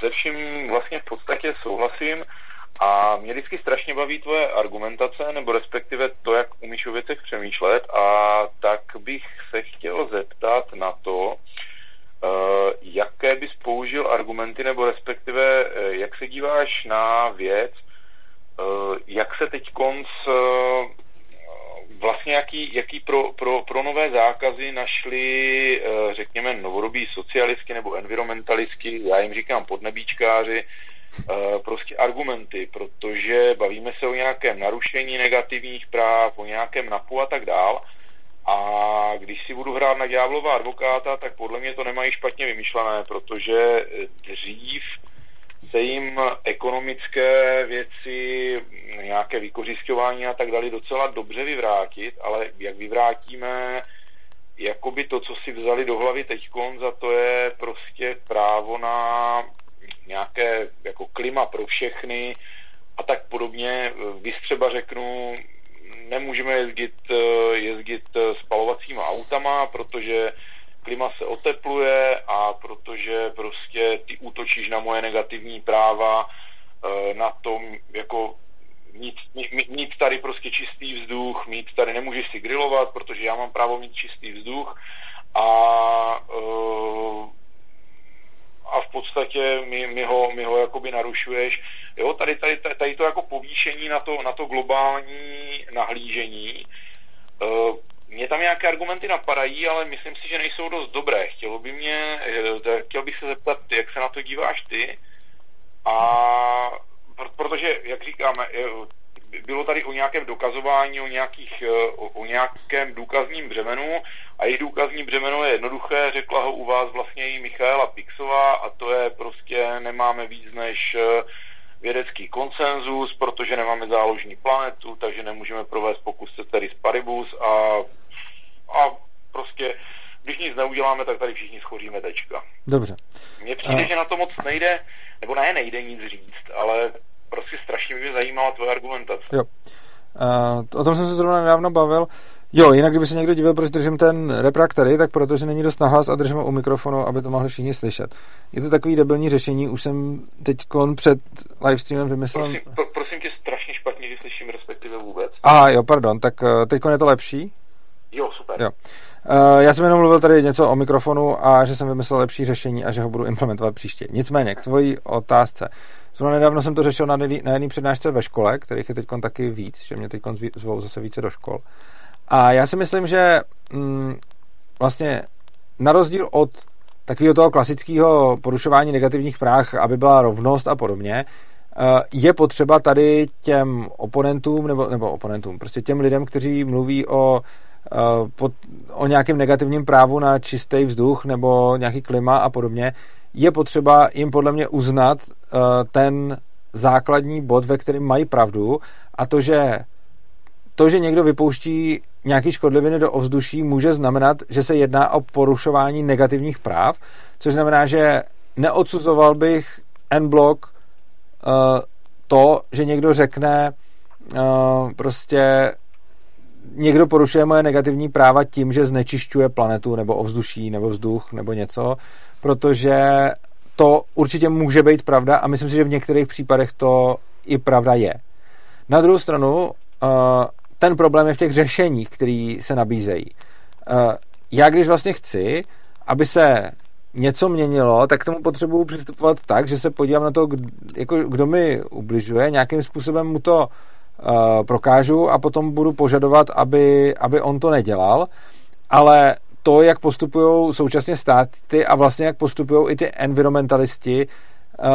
Se vším vlastně v podstatě souhlasím a mě vždycky strašně baví tvoje argumentace, nebo respektive to, jak umíš o věcech přemýšlet. A tak bych se chtěl zeptat na to, jaké bys použil argumenty, nebo respektive jak se díváš na věc, jak se teď konc vlastně jaký, jaký pro, pro, pro nové zákazy našli, eh, řekněme, novodobí socialistky nebo environmentalistky, já jim říkám podnebíčkáři, eh, prostě argumenty, protože bavíme se o nějakém narušení negativních práv, o nějakém napu a tak dál. A když si budu hrát na ďáblova advokáta, tak podle mě to nemají špatně vymyšlené, protože dřív se jim ekonomické věci, nějaké vykořišťování a tak dále docela dobře vyvrátit, ale jak vyvrátíme jakoby to, co si vzali do hlavy teďkon, za to je prostě právo na nějaké jako klima pro všechny a tak podobně. Vy třeba řeknu, nemůžeme jezdit, jezdit spalovacíma autama, protože klima se otepluje a protože prostě ty útočíš na moje negativní práva, eh, na tom jako mít, mít tady prostě čistý vzduch, mít tady nemůžeš si grilovat, protože já mám právo mít čistý vzduch a eh, a v podstatě mi, mi, ho, mi ho jakoby narušuješ. Jo, tady, tady, tady to jako povýšení na to, na to globální nahlížení eh, mě tam nějaké argumenty napadají, ale myslím si, že nejsou dost dobré. Chtělo by mě, eh, chtěl bych se zeptat, jak se na to díváš ty. A protože, jak říkáme, eh, bylo tady o nějakém dokazování, o, nějakých, eh, o, o nějakém důkazním břemenu a její důkazní břemeno je jednoduché, řekla ho u vás vlastně i Michaela Pixová a to je prostě nemáme víc než vědecký konsenzus, protože nemáme záložní planetu, takže nemůžeme provést pokus ceteris paribus a a prostě když nic neuděláme, tak tady všichni schoříme tečka. Dobře. Mně přijde, a... že na to moc nejde, nebo ne, nejde nic říct, ale prostě strašně by mě zajímala tvoje argumentace. Jo. Uh, o tom jsem se zrovna nedávno bavil. Jo, jinak kdyby se někdo divil, proč držím ten reprak tady, tak protože není dost nahlas a držím ho u mikrofonu, aby to mohli všichni slyšet. Je to takový debilní řešení, už jsem teď před livestreamem vymyslel... Prosím, pro, prosím tě, strašně špatně, že slyším, respektive vůbec. A jo, pardon, tak eh, teď je to lepší? Jo, super. Jo. Uh, já jsem jenom mluvil tady něco o mikrofonu a že jsem vymyslel lepší řešení a že ho budu implementovat příště. Nicméně, k tvojí otázce. Zrovna nedávno jsem to řešil na, na jedné přednášce ve škole, kterých je teď taky víc, že mě teď zvou zase více do škol. A já si myslím, že mm, vlastně na rozdíl od takového toho klasického porušování negativních práv, aby byla rovnost a podobně, eh, je potřeba tady těm oponentům, nebo, nebo oponentům, prostě těm lidem, kteří mluví o Eh, o nějakém negativním právu na čistý vzduch nebo nějaký klima a podobně, je potřeba jim podle mě uznat uh, ten základní bod, ve kterém mají pravdu a to, že to, že někdo vypouští nějaký škodliviny do ovzduší, může znamenat, že se jedná o porušování negativních práv, což znamená, že neodsuzoval bych N-blok uh, to, že někdo řekne uh, prostě někdo porušuje moje negativní práva tím, že znečišťuje planetu nebo ovzduší nebo vzduch nebo něco, protože to určitě může být pravda a myslím si, že v některých případech to i pravda je. Na druhou stranu, uh, ten problém je v těch řešeních, které se nabízejí. Uh, já když vlastně chci, aby se něco měnilo, tak k tomu potřebuji přistupovat tak, že se podívám na to, kdo, jako, kdo mi ubližuje, nějakým způsobem mu to uh, prokážu a potom budu požadovat, aby, aby on to nedělal, ale to, jak postupují současně státy a vlastně jak postupují i ty environmentalisti, uh,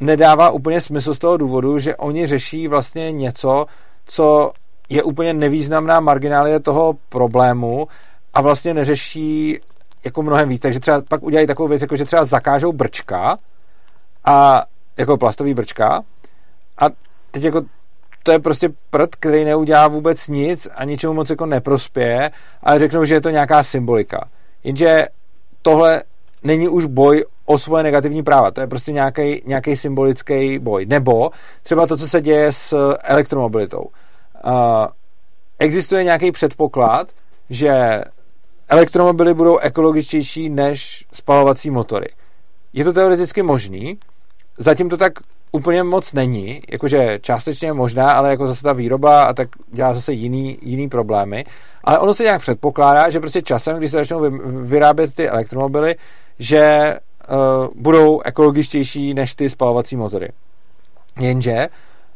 nedává úplně smysl z toho důvodu, že oni řeší vlastně něco, co je úplně nevýznamná marginálie toho problému a vlastně neřeší jako mnohem víc. Takže třeba pak udělají takovou věc, jako že třeba zakážou brčka a jako plastový brčka a teď jako to je prostě prd, který neudělá vůbec nic a ničemu moc jako neprospěje, ale řeknou, že je to nějaká symbolika. Jenže tohle není už boj o svoje negativní práva. To je prostě nějaký, symbolický boj. Nebo třeba to, co se děje s elektromobilitou. Uh, existuje nějaký předpoklad, že elektromobily budou ekologičtější než spalovací motory. Je to teoreticky možný, zatím to tak úplně moc není, jakože částečně možná, ale jako zase ta výroba a tak dělá zase jiný, jiný problémy. Ale ono se nějak předpokládá, že prostě časem, když se začnou vyrábět ty elektromobily, že uh, budou ekologičtější než ty spalovací motory. Jenže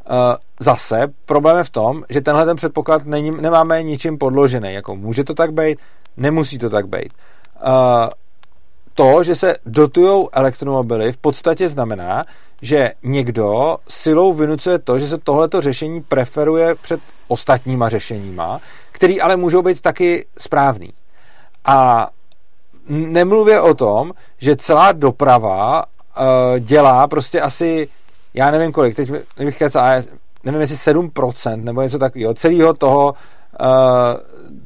uh, zase problém je v tom, že tenhle ten předpoklad není, nemáme ničím podložený. Jako může to tak být, nemusí to tak být. Uh, to, že se dotují elektromobily, v podstatě znamená, že někdo silou vynucuje to, že se tohleto řešení preferuje před ostatníma řešeníma, který ale můžou být taky správný. A nemluvě o tom, že celá doprava uh, dělá prostě asi, já nevím kolik, teď bych kecal, nevím jestli 7% nebo něco takového, celého toho, uh,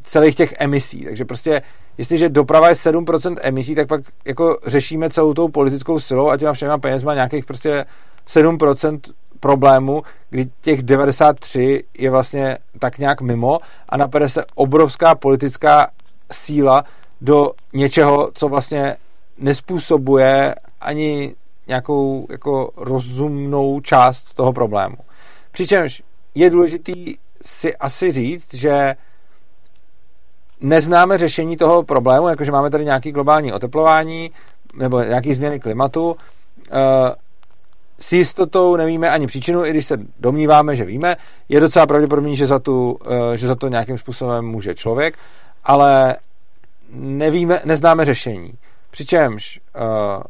celých těch emisí. Takže prostě jestliže doprava je 7% emisí, tak pak jako řešíme celou tou politickou silou a těma všema penězma nějakých prostě 7% problému, kdy těch 93 je vlastně tak nějak mimo a napade se obrovská politická síla do něčeho, co vlastně nespůsobuje ani nějakou jako rozumnou část toho problému. Přičemž je důležitý si asi říct, že neznáme řešení toho problému, jakože máme tady nějaký globální oteplování nebo nějaký změny klimatu. Eh, s jistotou nevíme ani příčinu, i když se domníváme, že víme. Je docela pravděpodobný, že za, tu, eh, že za to nějakým způsobem může člověk, ale nevíme, neznáme řešení. Přičemž uh,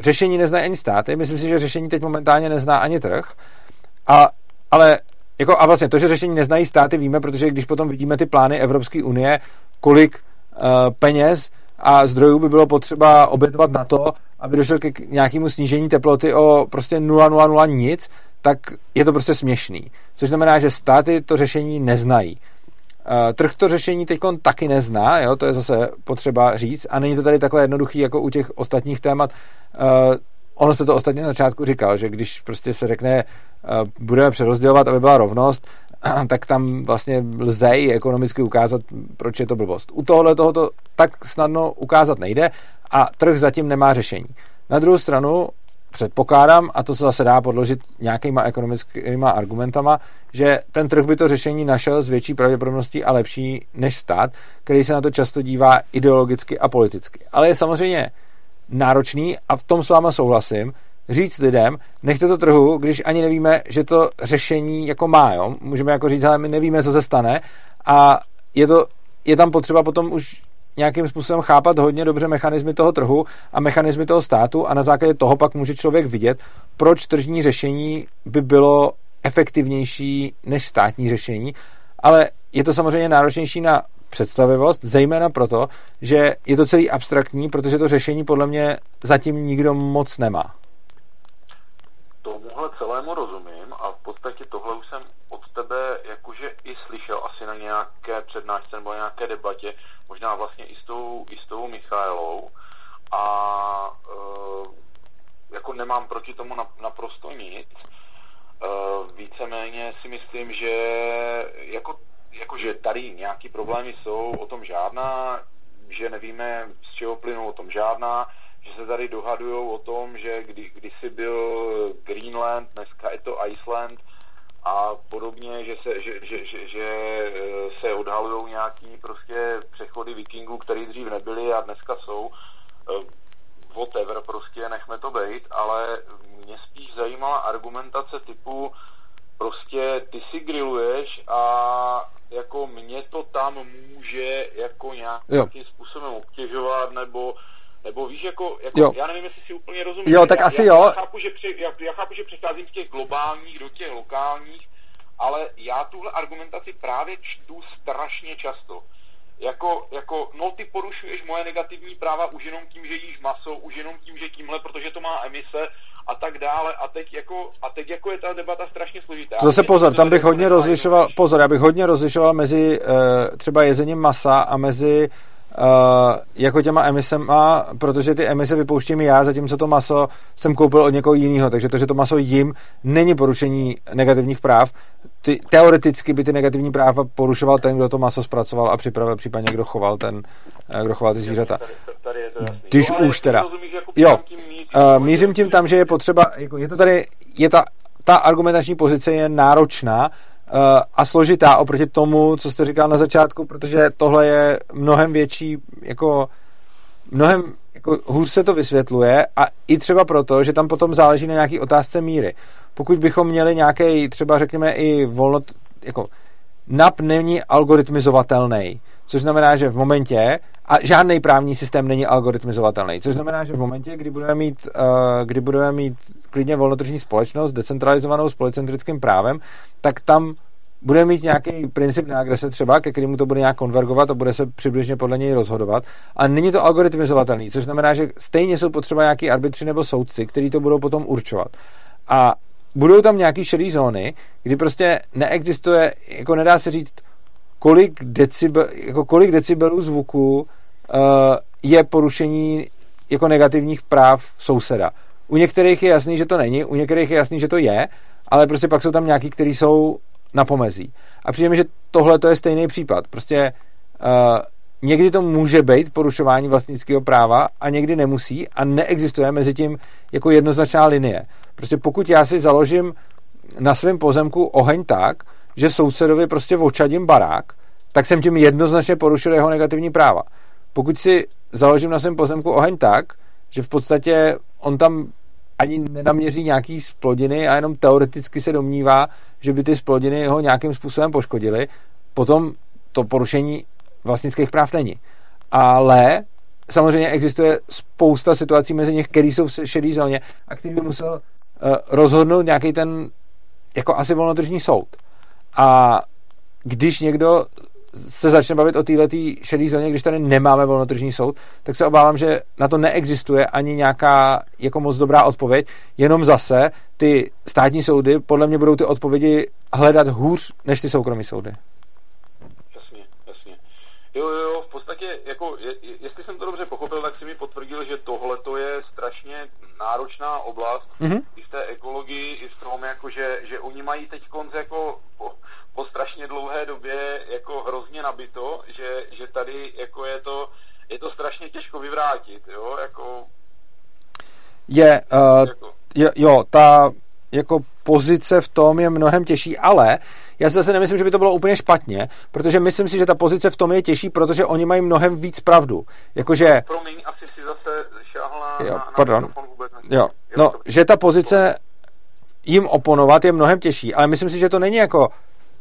řešení neznají ani státy, myslím si, že řešení teď momentálně nezná ani trh, a, ale jako, a vlastně to, že řešení neznají státy, víme, protože když potom vidíme ty plány Evropské unie, kolik uh, peněz a zdrojů by bylo potřeba obětovat na to, aby došlo k nějakému snížení teploty o prostě 0,00 nic, tak je to prostě směšný. Což znamená, že státy to řešení neznají. Uh, trh to řešení teď taky nezná, jo, to je zase potřeba říct a není to tady takhle jednoduchý jako u těch ostatních témat. Ono se to ostatně na začátku říkal, že když prostě se řekne, uh, budeme přerozdělovat, aby byla rovnost, tak tam vlastně lze i ekonomicky ukázat, proč je to blbost. U tohohle toho to tak snadno ukázat nejde a trh zatím nemá řešení. Na druhou stranu předpokládám, a to se zase dá podložit nějakýma ekonomickýma argumentama, že ten trh by to řešení našel s větší pravděpodobností a lepší než stát, který se na to často dívá ideologicky a politicky. Ale je samozřejmě náročný a v tom s váma souhlasím, říct lidem, nechte to trhu, když ani nevíme, že to řešení jako má, jo? Můžeme jako říct, ale my nevíme, co se stane. A je, to, je tam potřeba potom už nějakým způsobem chápat hodně dobře mechanismy toho trhu a mechanismy toho státu a na základě toho pak může člověk vidět, proč tržní řešení by bylo efektivnější než státní řešení, ale je to samozřejmě náročnější na představivost, zejména proto, že je to celý abstraktní, protože to řešení podle mě zatím nikdo moc nemá. Tomuhle celému rozumím a v podstatě tohle už jsem od tebe jakože i slyšel asi na nějaké přednášce nebo nějaké debatě, možná vlastně i s tou, i s tou Michailou. A e, jako nemám proti tomu naprosto nic. Víceméně si myslím, že jako, jako že tady nějaký problémy jsou, o tom žádná, že nevíme, z čeho plynou, o tom žádná, že se tady dohadují o tom, že kdy, kdysi byl Greenland, dneska je to Iceland a podobně, že se, že, že, že, že eh, se odhalují nějaký prostě přechody vikingů, které dřív nebyly a dneska jsou. Eh, whatever, prostě nechme to být, ale mě spíš zajímala argumentace typu prostě ty si grilluješ a jako mě to tam může jako nějakým jo. způsobem obtěžovat nebo nebo víš, jako, jako jo. já nevím, jestli si úplně rozumíš. Jo, tak já, asi já, jo. Já chápu, že při, já, já chápu, že přecházím z těch globálních do těch lokálních, ale já tuhle argumentaci právě čtu strašně často. Jako, jako, no ty porušuješ moje negativní práva už jenom tím, že jíš maso, už jenom tím, že tímhle, protože to má emise a tak dále. A teď jako, a teď jako je ta debata strašně složitá. Zase pozor, tam bych hodně rozlišoval, pozor, já bych hodně rozlišoval mezi uh, třeba jezením masa a mezi Uh, jako těma emisema, protože ty emise vypouštím já, zatímco to maso jsem koupil od někoho jiného, takže to, že to maso jim, není porušení negativních práv. Ty, teoreticky by ty negativní práva porušoval ten, kdo to maso zpracoval a připravil, případně kdo choval ten, eh, kdo choval ty zvířata. Když no, už teda. Jako jo, uh, mířím tím tam, že je potřeba, jako je to tady, je ta, ta argumentační pozice je náročná, Eh, a složitá oproti tomu, co jste říkal na začátku, protože tohle je mnohem větší, jako mnohem jako hůř se to vysvětluje a i třeba proto, že tam potom záleží na nějaký otázce míry. Pokud bychom měli nějaký, třeba řekněme i volno, jako NAP není algoritmizovatelný, což znamená, že v momentě, a žádný právní systém není algoritmizovatelný, což znamená, že v momentě, kdy budeme mít, uh, kdy budeme mít klidně volnotržní společnost, decentralizovanou s policentrickým právem, tak tam bude mít nějaký princip neagrese třeba, ke kterému to bude nějak konvergovat a bude se přibližně podle něj rozhodovat. A není to algoritmizovatelný, což znamená, že stejně jsou potřeba nějaký arbitři nebo soudci, kteří to budou potom určovat. A budou tam nějaký šedé zóny, kdy prostě neexistuje, jako nedá se říct, kolik, decibel, jako kolik decibelů zvuku uh, je porušení jako negativních práv souseda. U některých je jasný, že to není, u některých je jasný, že to je, ale prostě pak jsou tam nějaký, kteří jsou na pomezí. A přijde mi, že tohle to je stejný případ. Prostě uh, někdy to může být porušování vlastnického práva a někdy nemusí a neexistuje mezi tím jako jednoznačná linie. Prostě pokud já si založím na svém pozemku oheň tak, že sousedovi prostě očadím barák, tak jsem tím jednoznačně porušil jeho negativní práva. Pokud si založím na svém pozemku oheň tak, že v podstatě on tam ani nenaměří nějaký splodiny a jenom teoreticky se domnívá, že by ty splodiny ho nějakým způsobem poškodily, potom to porušení vlastnických práv není. Ale samozřejmě existuje spousta situací mezi nich, které jsou v šedé zóně a který by musel rozhodnout nějaký ten jako asi volnotržní soud. A když někdo se začne bavit o této šedé zóně, když tady nemáme volnotržní soud, tak se obávám, že na to neexistuje ani nějaká jako moc dobrá odpověď, jenom zase ty státní soudy podle mě budou ty odpovědi hledat hůř než ty soukromí soudy. Jasně, jasně. Jo, jo, v podstatě, jako, je, jestli jsem to dobře pochopil, tak si mi potvrdil, že tohle to je strašně náročná oblast mm-hmm. i v té ekologii, i v tom, jako, že, že oni mají teď konc jako po strašně dlouhé době jako hrozně nabito, že, že tady jako je to, je to strašně těžko vyvrátit, jo, jako... Je, uh, jako... jo, jo, ta jako pozice v tom je mnohem těžší, ale já si zase nemyslím, že by to bylo úplně špatně, protože myslím si, že ta pozice v tom je těžší, protože oni mají mnohem víc pravdu. Jakože... Promiň, asi si zase jo, pardon. Jo, no, že ta pozice jim oponovat je mnohem těžší, ale myslím si, že to není jako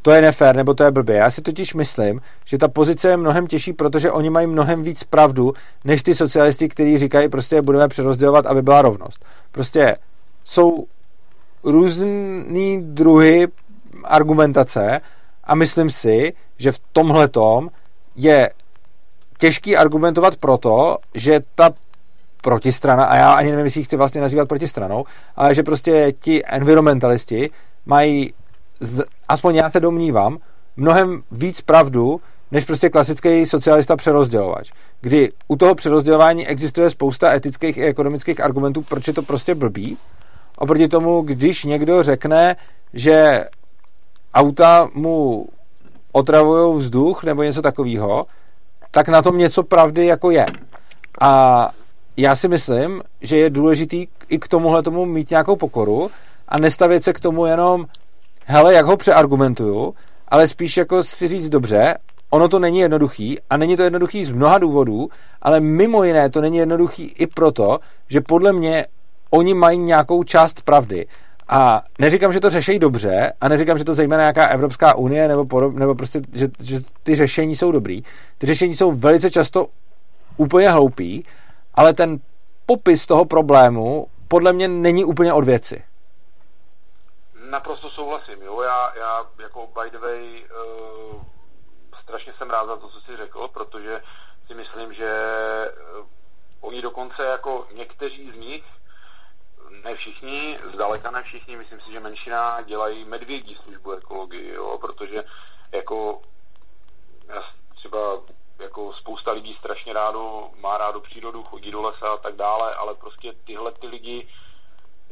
to je nefér, nebo to je blbě. Já si totiž myslím, že ta pozice je mnohem těžší, protože oni mají mnohem víc pravdu, než ty socialisti, kteří říkají, prostě budeme přerozdělovat, aby byla rovnost. Prostě jsou různý druhy argumentace a myslím si, že v tomhle je těžký argumentovat proto, že ta protistrana, a já ani nevím, jestli chci vlastně nazývat protistranou, ale že prostě ti environmentalisti mají aspoň já se domnívám, mnohem víc pravdu, než prostě klasický socialista přerozdělovač. Kdy u toho přerozdělování existuje spousta etických i ekonomických argumentů, proč je to prostě blbý. Oproti tomu, když někdo řekne, že auta mu otravují vzduch nebo něco takového, tak na tom něco pravdy jako je. A já si myslím, že je důležitý i k tomuhle tomu mít nějakou pokoru a nestavět se k tomu jenom hele, jak ho přeargumentuju, ale spíš jako si říct dobře, ono to není jednoduchý a není to jednoduchý z mnoha důvodů, ale mimo jiné to není jednoduchý i proto, že podle mě oni mají nějakou část pravdy. A neříkám, že to řeší dobře a neříkám, že to zejména nějaká Evropská unie nebo, podob, nebo prostě, že, že ty řešení jsou dobrý. Ty řešení jsou velice často úplně hloupý, ale ten popis toho problému podle mě není úplně od věci. Naprosto souhlasím, jo. Já, já jako by the way uh, strašně jsem rád za to, co jsi řekl, protože si myslím, že uh, oni dokonce jako někteří z nich ne všichni, zdaleka ne všichni, myslím si, že menšina dělají medvědí službu ekologii, jo, protože jako já třeba jako spousta lidí strašně rádo, má rádo přírodu, chodí do lesa a tak dále, ale prostě tyhle ty lidi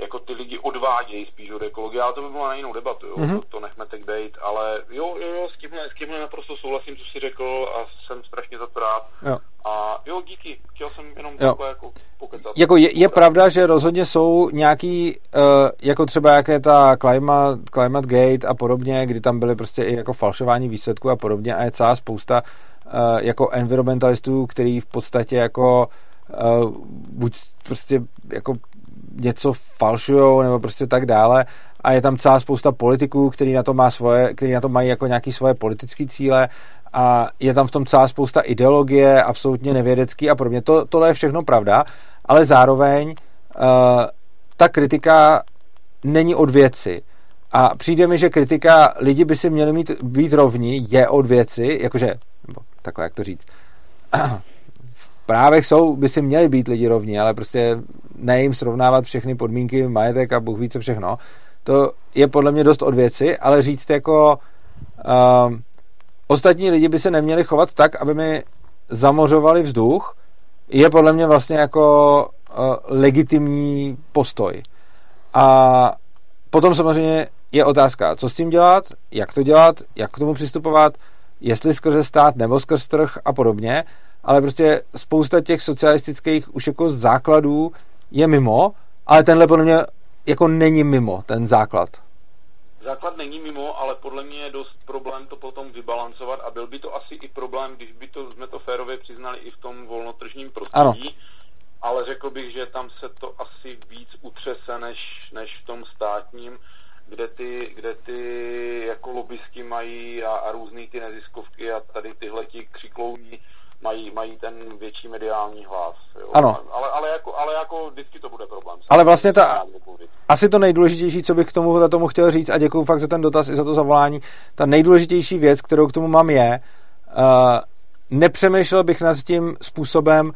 jako ty lidi odvádějí spíš od ekologie, ale to by bylo na jinou debatu, jo? Mm-hmm. To, to nechme tak být, ale jo, jo, jo, s tímhle, s tímhle naprosto souhlasím, co jsi řekl a jsem strašně za to rád. Jo. A jo, díky, chtěl jsem jenom jo. takhle jako pokecat. Jako je, je pravda, že rozhodně jsou nějaký, uh, jako třeba jaké ta Climate, Climate Gate a podobně, kdy tam byly prostě i jako falšování výsledků a podobně a je celá spousta uh, jako environmentalistů, který v podstatě jako uh, buď prostě jako něco falšujou nebo prostě tak dále a je tam celá spousta politiků, který na to, má svoje, který na to mají jako nějaké svoje politické cíle a je tam v tom celá spousta ideologie, absolutně nevědecký a podobně. To, tohle je všechno pravda, ale zároveň uh, ta kritika není od věci. A přijde mi, že kritika lidi by si měli mít, být rovní, je od věci, jakože, takhle, jak to říct, právech jsou, by si měli být lidi rovní, ale prostě ne jim srovnávat všechny podmínky, majetek a Bůh ví co všechno. To je podle mě dost od věci, ale říct jako uh, ostatní lidi by se neměli chovat tak, aby mi zamořovali vzduch, je podle mě vlastně jako uh, legitimní postoj. A potom samozřejmě je otázka, co s tím dělat, jak to dělat, jak k tomu přistupovat, jestli skrze stát nebo skrz trh a podobně, ale prostě spousta těch socialistických už jako základů je mimo, ale tenhle podle mě jako není mimo, ten základ. Základ není mimo, ale podle mě je dost problém to potom vybalancovat a byl by to asi i problém, když by to, jsme to férově přiznali i v tom volnotržním prostředí. Ano. Ale řekl bych, že tam se to asi víc utřese než, než v tom státním, kde ty, kde ty jako lobbysti mají a, a různý ty neziskovky a tady tyhle ti křiklouní mají, mají ten větší mediální hlas. Jo. Ano. Ale, ale, jako, ale jako vždycky to bude problém. Ale vlastně ta, asi to nejdůležitější, co bych k tomu, tomu chtěl říct, a děkuji fakt za ten dotaz i za to zavolání, ta nejdůležitější věc, kterou k tomu mám je, uh, nepřemýšlel bych nad tím způsobem,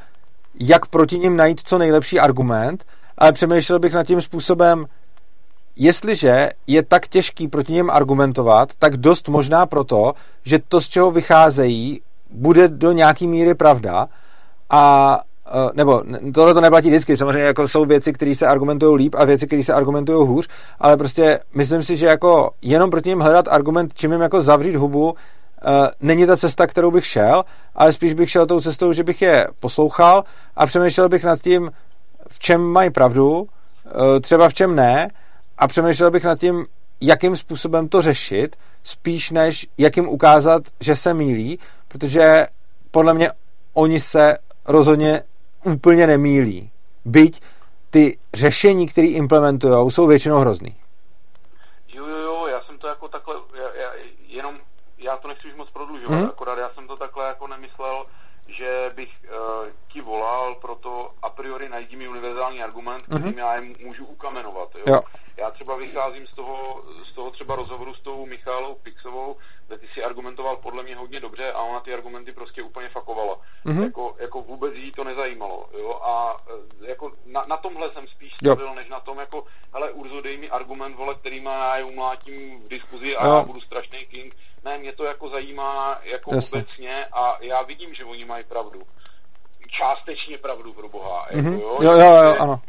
jak proti ním najít co nejlepší argument, ale přemýšlel bych nad tím způsobem, jestliže je tak těžký proti něm argumentovat, tak dost možná proto, že to, z čeho vycházejí, bude do nějaký míry pravda. A e, nebo tohle to neplatí vždycky, samozřejmě jako jsou věci, které se argumentují líp a věci, které se argumentují hůř, ale prostě myslím si, že jako jenom proti ním hledat argument, čím jim jako zavřít hubu, uh, není ta cesta, kterou bych šel, ale spíš bych šel tou cestou, že bych je poslouchal a přemýšlel bych nad tím, v čem mají pravdu, uh, třeba v čem ne, a přemýšlel bych nad tím, jakým způsobem to řešit, spíš než jakým ukázat, že se mílí, protože podle mě oni se rozhodně úplně nemílí. Byť ty řešení, které implementují, jsou většinou hrozný. Jo, jo, jo, já jsem to jako takhle, já, já, jenom, já to nechci už moc prodlužovat, hmm. akorát já jsem to takhle jako nemyslel, že bych uh, ti volal, proto a priori najdi mi univerzální argument, kterým mm-hmm. já je můžu ukamenovat. Jo? Jo. Já třeba vycházím z toho, z toho třeba rozhovoru s tou Michalou Pixovou, kde ty si argumentoval podle mě hodně dobře a ona ty argumenty prostě úplně fakovala. Mm-hmm. Jako, jako vůbec jí to nezajímalo. Jo? A eh, jako na, na tomhle jsem spíš stavil, než na tom, jako, hele Urzo, dej mi argument, vole, který má já je umlátím v diskuzi a jo. já budu strašný king, Ne, mě to jako zajímá jako Jasně. obecně a já vidím, že oni mají pravdu. Částečně pravdu pro boha. Jako, Mhm. jo, Jo, jo, jo, ano.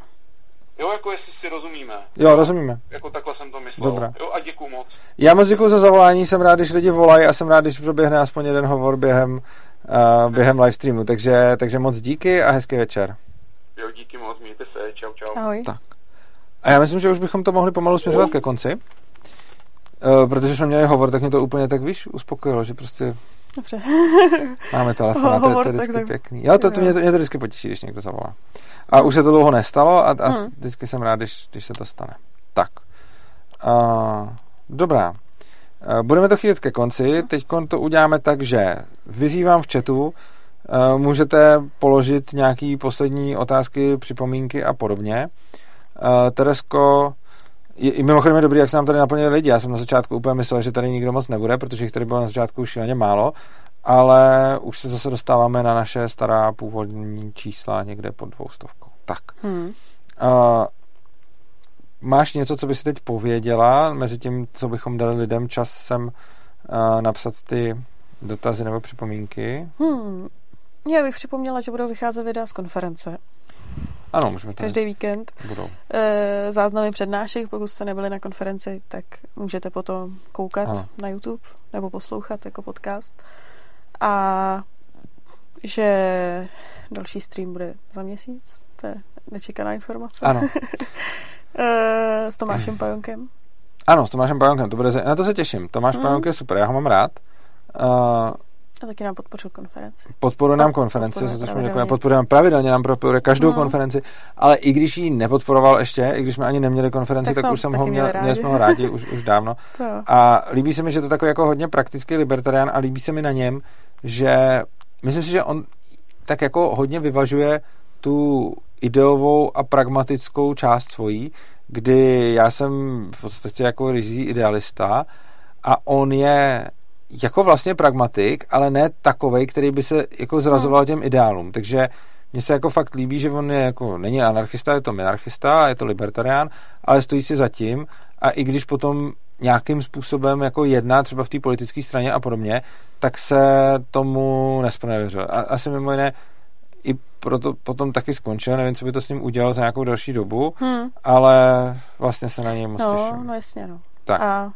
Jo, jako jestli si rozumíme. Jo, rozumíme. Jako takhle jsem to myslel. Dobrá. Jo, a děkuju moc. Já moc děkuji za zavolání, jsem rád, když lidi volají a jsem rád, když proběhne aspoň jeden hovor během, uh, během livestreamu. Takže, takže moc díky a hezký večer. Jo, díky moc, mějte se, čau, čau. Ahoj. Tak. A já myslím, že už bychom to mohli pomalu směřovat ke konci. Uh, protože jsme měli hovor, tak mě to úplně tak, víš, uspokojilo, že prostě Dobře. máme telefon a to, je- to je tak vždycky tak- pěkný. Jo, to, to, mě, to, mě to vždycky potěší, když někdo zavolá. A už se to dlouho nestalo a, a Hmm. vždycky jsem rád, když, když se to stane. Tak. Uh, dobrá. Uh, budeme to chýlit ke konci. Teď to uděláme tak, že vyzývám v chatu, uh, můžete položit nějaký poslední otázky, připomínky a podobně. Uh, Teresko, je, i mimochodem je dobrý, jak se nám tady naplnili lidi. Já jsem na začátku úplně myslel, že tady nikdo moc nebude, protože jich tady bylo na začátku šíleně málo, ale už se zase dostáváme na naše stará původní čísla někde pod dvoustovkou. Tak. Hmm. Uh, máš něco, co by si teď pověděla, mezi tím, co bychom dali lidem čas sem uh, napsat ty dotazy nebo připomínky? Hmm. Já bych připomněla, že budou vycházet videa z konference. Ano, můžeme to Každý víkend. budou. E, záznamy přednášek, pokud jste nebyli na konferenci, tak můžete potom koukat Ano. na YouTube nebo poslouchat jako podcast. A že další stream bude za měsíc. To je nečekaná informace. Ano. e, s Tomášem Pajonkem. Ano, s Tomášem Pajonkem, to bude, na to se těším. Tomáš Mm. Pajonk je super, já ho mám rád. Uh, A taky nám podpořil konferenci. podporuje nám konferenci, podporuje což děkujeme. Podporujeme pravidelně, nám podporuje každou No. konferenci, ale i když ji nepodporoval ještě, i když jsme ani neměli konferenci, Tak tak, už jsem ho měl, měli jsme ho rádi už, už dávno. To. A líbí se mi, že to je takový jako hodně praktický libertarián a líbí se mi na něm, že myslím si, že on tak jako hodně vyvažuje tu ideovou a pragmatickou část svojí, kdy já jsem v podstatě jako rizí idealista a on je jako vlastně pragmatik, ale ne takovej, který by se jako zrazoval těm ideálům. Takže mně se jako fakt líbí, že on je jako, není anarchista, je to minarchista, je to libertarián, ale stojí si za tím a i když potom nějakým způsobem jako jedná třeba v té politické straně a podobně, tak se tomu nespronevěřil. A asi mimo jiné i proto potom taky skončil, nevím, co by to s ním udělal za nějakou další dobu, Hmm. ale vlastně se na něj moc No, těším. no jasně, no. Tak. A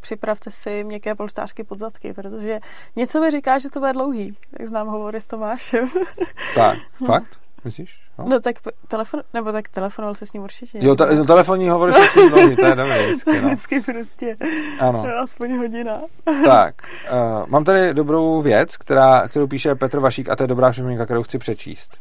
připravte si měkké polštářky pod zadky, protože něco mi říká, že to bude dlouhý, jak znám hovory s Tomášem. Tak, fakt? Myslíš? No. no tak telefon, nebo tak telefonoval se s ním určitě. Jo, te, telefonní hovory jsou tím dlouhý, to je dobrý vždycky, no. Vždycky prostě. Ano. No, aspoň hodina. Tak, uh, mám tady dobrou věc, která, kterou píše Petr Vašík a to je dobrá připomínka, kterou chci přečíst.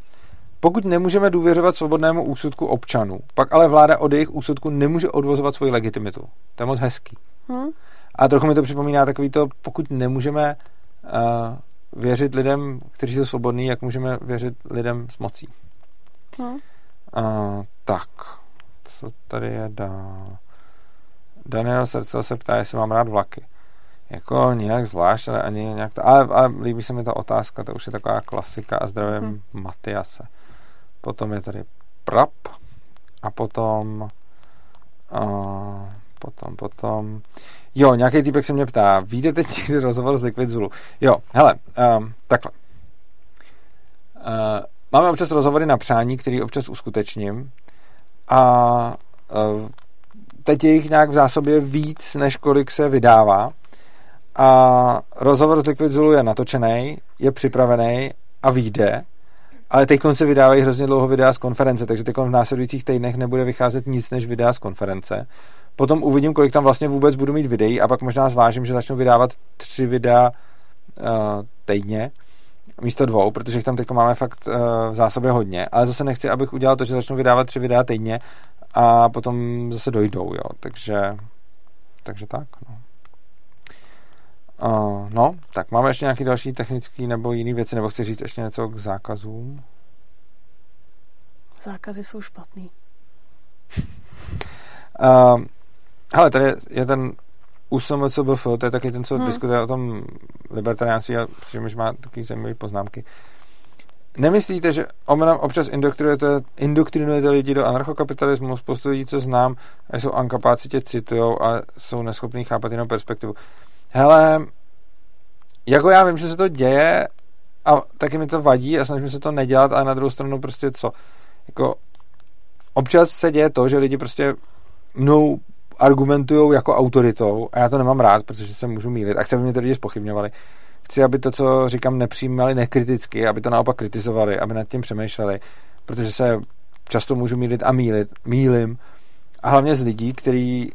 Pokud nemůžeme důvěřovat svobodnému úsudku občanů, pak ale vláda od jejich úsudku nemůže odvozovat svoji legitimitu. To je moc hezký. Hm? A trochu mi to připomíná takový to, pokud nemůžeme uh, věřit lidem, kteří jsou svobodní, jak můžeme věřit lidem s mocí. Hm? Uh, tak, co tady je dál? Daniel Srdcel se ptá, jestli mám rád vlaky. Jako nějak zvlášť, ale ani nějak to, ale, ale líbí se mi ta otázka, to už je taková klasika a zdravím Hm. hmm. Matiase. Potom je tady Prap a potom uh, potom, potom jo, nějaký týpek se mě ptá, vyjde teď někdy rozhovor z Liquid Zulu? Jo, hele, um, takhle. Uh, máme občas rozhovory na přání, který občas uskutečním a uh, teď je jich nějak v zásobě víc, než kolik se vydává a rozhovor s Liquid Zulu je natočený, je připravený a vyjde, ale teď se vydávají hrozně dlouho videa z konference, takže teď v následujících týdnech nebude vycházet nic než videa z konference. Potom uvidím, kolik tam vlastně vůbec budu mít videí a pak možná zvážím, že začnu vydávat tři videa uh, týdně místo dvou, protože jich tam teď máme fakt uh, v zásobě hodně, ale zase nechci, abych udělal to, že začnu vydávat tři videa týdně a potom zase dojdou, jo, takže takže tak, no. Uh, no, tak máme ještě nějaký další technický nebo jiný věci, nebo chci říct ještě něco k zákazům? Zákazy jsou špatný. Uh, hele, tady je, ten USMCBF, to je taky ten, co Hmm. diskutuje o tom libertariánství a přičemž má taky zajímavé poznámky. Nemyslíte, že omenem občas indoktrinujete, indoktrinujete lidi do anarchokapitalismu? Spoustu lidí, co znám, a jsou ankapácitě citujou a jsou neschopní chápat jinou perspektivu. Hele, jako já vím, že se to děje a taky mi to vadí a snažím se to nedělat, a na druhou stranu prostě co? Jako občas se děje to, že lidi prostě mnou argumentují jako autoritou a já to nemám rád, protože se můžu mýlit a chci, aby mě to lidi spochybňovali. Chci, aby to, co říkám, nepřijímali nekriticky, aby to naopak kritizovali, aby nad tím přemýšleli, protože se často můžu mýlit a mýlit, mýlim a hlavně z lidí, kteří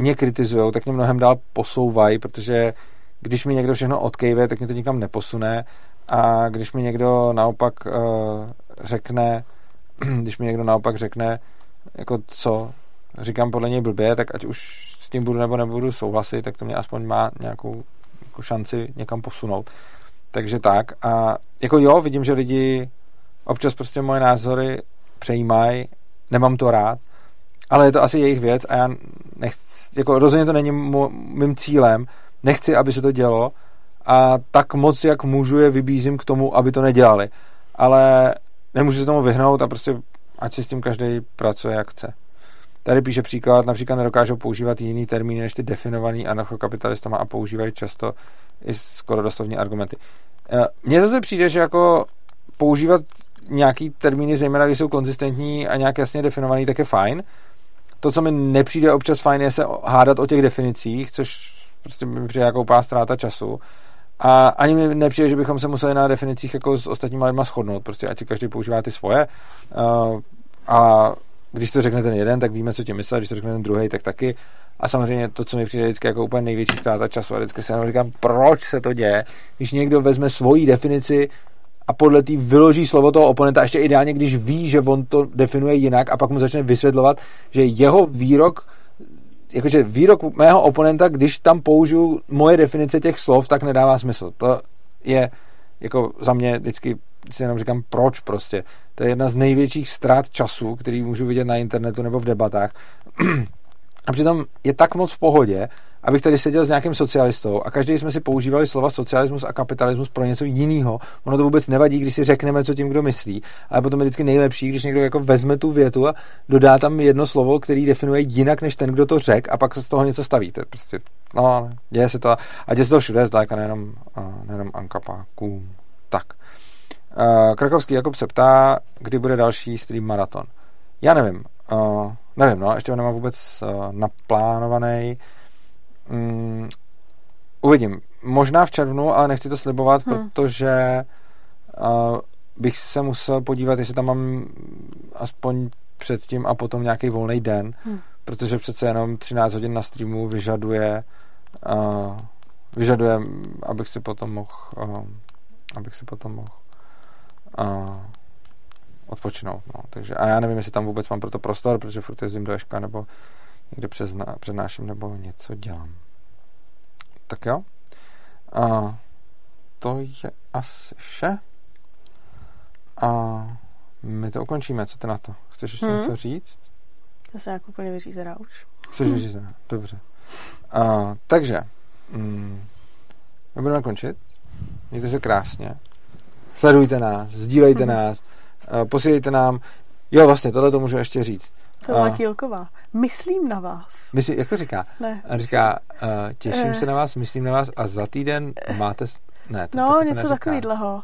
mě kritizují, tak mě mnohem dál posouvají, protože když mi někdo všechno odkejve, tak mě to nikam neposune a když mi někdo naopak uh, řekne, když mi někdo naopak řekne, jako co říkám podle něj blbě, tak ať už s tím budu nebo nebudu souhlasit, tak to mě aspoň má nějakou jako šanci někam posunout. Takže tak. A jako jo, vidím, že lidi občas prostě moje názory přejímají, nemám to rád, ale je to asi jejich věc a já nechci, jako rozhodně to není mým cílem, nechci, aby se to dělo a tak moc, jak můžu, je vybízím k tomu, aby to nedělali. Ale nemůžu se tomu vyhnout a prostě ať si s tím každý pracuje, jak chce. Tady píše příklad, například nedokážou používat jiný termíny než ty definovaný anarchokapitalistama a používají často i skoro doslovní argumenty. E, mně zase přijde, že jako používat nějaký termíny, zejména když jsou konzistentní a nějak jasně definovaný, tak je fajn. To, co mi nepřijde občas fajn, je se hádat o těch definicích, což prostě mi přijde jako úplná ztráta času. A ani mi nepřijde, že bychom se museli na definicích jako s ostatními lidmi shodnout, prostě ať si každý používá ty svoje. Uh, a když to řekne ten jeden, tak víme, co tím myslel, když to řekne ten druhý, tak taky. A samozřejmě to, co mi přijde vždycky jako úplně největší ztráta času. A vždycky se říkám, proč se to děje, když někdo vezme svoji definici a podle té vyloží slovo toho oponenta, ještě ideálně, když ví, že on to definuje jinak a pak mu začne vysvětlovat, že jeho výrok jakože výrok mého oponenta, když tam použiju moje definice těch slov, tak nedává smysl. To je jako za mě vždycky si jenom říkám, proč prostě. To je jedna z největších ztrát času, který můžu vidět na internetu nebo v debatách. A přitom je tak moc v pohodě, abych tady seděl s nějakým socialistou a každý jsme si používali slova socialismus a kapitalismus pro něco jiného. Ono to vůbec nevadí, když si řekneme, co tím kdo myslí, ale potom je vždycky nejlepší, když někdo jako vezme tu větu a dodá tam jedno slovo, který definuje jinak než ten, kdo to řekl a pak se z toho něco staví. To je prostě, no, děje se to a děje se to všude, zdaleka nejenom, nejenom Ankapáků. Tak. Krakovský Jakub se ptá, kdy bude další stream maraton. Já nevím. Uh, nevím, no, ještě ho nemám vůbec uh, naplánovaný. Um, uvidím. Možná v červnu, ale nechci to slibovat, hmm. protože uh, bych se musel podívat, jestli tam mám aspoň předtím a potom nějaký volný den, hmm. protože přece jenom 13 hodin na streamu vyžaduje uh, vyžaduje, abych si potom mohl uh, abych si potom mohl uh, odpočinout. No. Takže, a já nevím, jestli tam vůbec mám pro to prostor, protože furt jezdím do Eška nebo někde přezna, přednáším nebo něco dělám. Tak jo. A to je asi vše. A my to ukončíme. Co ty na to? Chceš ještě hmm. něco říct? To se jako úplně vyřízená už. Chceš vyřízená? Dobře. A, takže, mm, my budeme končit. Mějte se krásně. Sledujte nás, sdílejte hmm. nás, posílejte nám. Jo, vlastně, tohle to můžu ještě říct. To byla Kýlková. Myslím na vás. Myslí, jak to říká? Ne. A říká, uh, těším uh, se na vás, myslím na vás a za týden máte... Ne, to, no, to něco takového.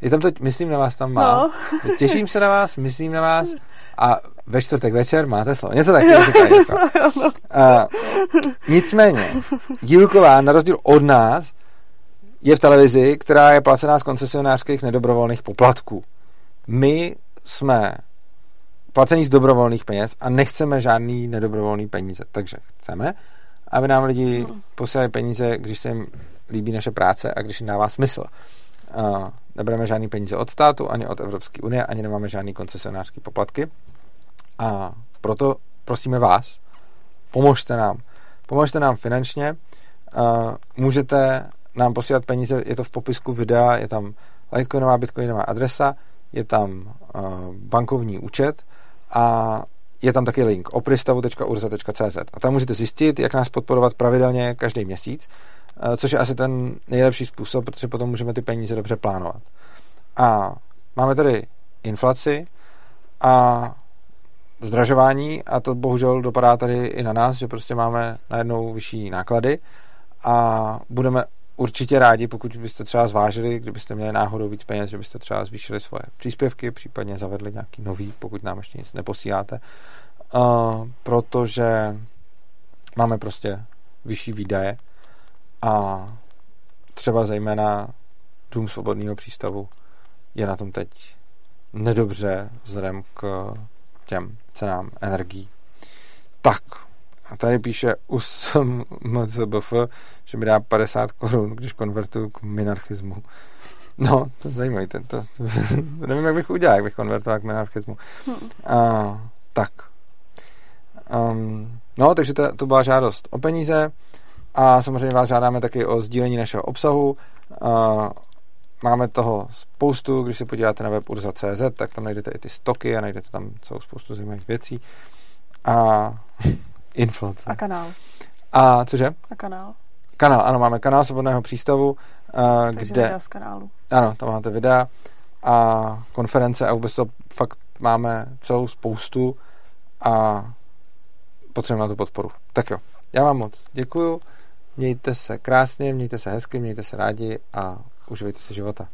Je tam to, myslím na vás tam má. No. Těším se na vás, myslím na vás a ve čtvrtek večer máte slovo. Něco takového říká. Jako. Uh, nicméně, Dílková, na rozdíl od nás, je v televizi, která je placená z koncesionářských nedobrovolných poplatků. My jsme placení z dobrovolných peněz a nechceme žádný nedobrovolný peníze. Takže chceme, aby nám lidi posílali peníze, když se jim líbí naše práce a když jim dává smysl. Uh, nebereme žádný peníze od státu, ani od Evropské unie, ani nemáme žádný koncesionářský poplatky. A proto prosíme vás, pomožte nám. Pomožte nám finančně. Uh, můžete nám posílat peníze, je to v popisku videa, je tam Litecoinová, Bitcoinová adresa, je tam uh, bankovní účet a je tam taky link opristavu.urza.cz a tam můžete zjistit, jak nás podporovat pravidelně každý měsíc, uh, což je asi ten nejlepší způsob, protože potom můžeme ty peníze dobře plánovat. A máme tady inflaci a zdražování a to bohužel dopadá tady i na nás, že prostě máme najednou vyšší náklady a budeme určitě rádi, pokud byste třeba zvážili, kdybyste měli náhodou víc peněz, že byste třeba zvýšili svoje příspěvky, případně zavedli nějaký nový, pokud nám ještě nic neposíláte, uh, protože máme prostě vyšší výdaje a třeba zejména Dům svobodného přístavu je na tom teď nedobře vzhledem k těm cenám energií. Tak, a tady píše USMCBF, že mi dá 50 korun, když konvertuju k minarchismu. No, to je zajímavé. To, to, to, nevím, jak bych udělal, jak bych konvertoval k minarchismu. Hmm. A, tak. Um, no, takže to, to byla žádost o peníze a samozřejmě vás žádáme taky o sdílení našeho obsahu. Uh, máme toho spoustu, když se podíváte na web urza.cz, tak tam najdete i ty stoky a najdete tam celou spoustu zajímavých věcí. A inflace. A kanál. A cože? A kanál. Kanál, ano, máme kanál Svobodného přístavu, uh, Takže kde... videa z kanálu. Ano, tam máte videa a konference a vůbec to fakt máme celou spoustu a potřebujeme na to podporu. Tak jo, já vám moc děkuju, mějte se krásně, mějte se hezky, mějte se rádi a uživejte se života.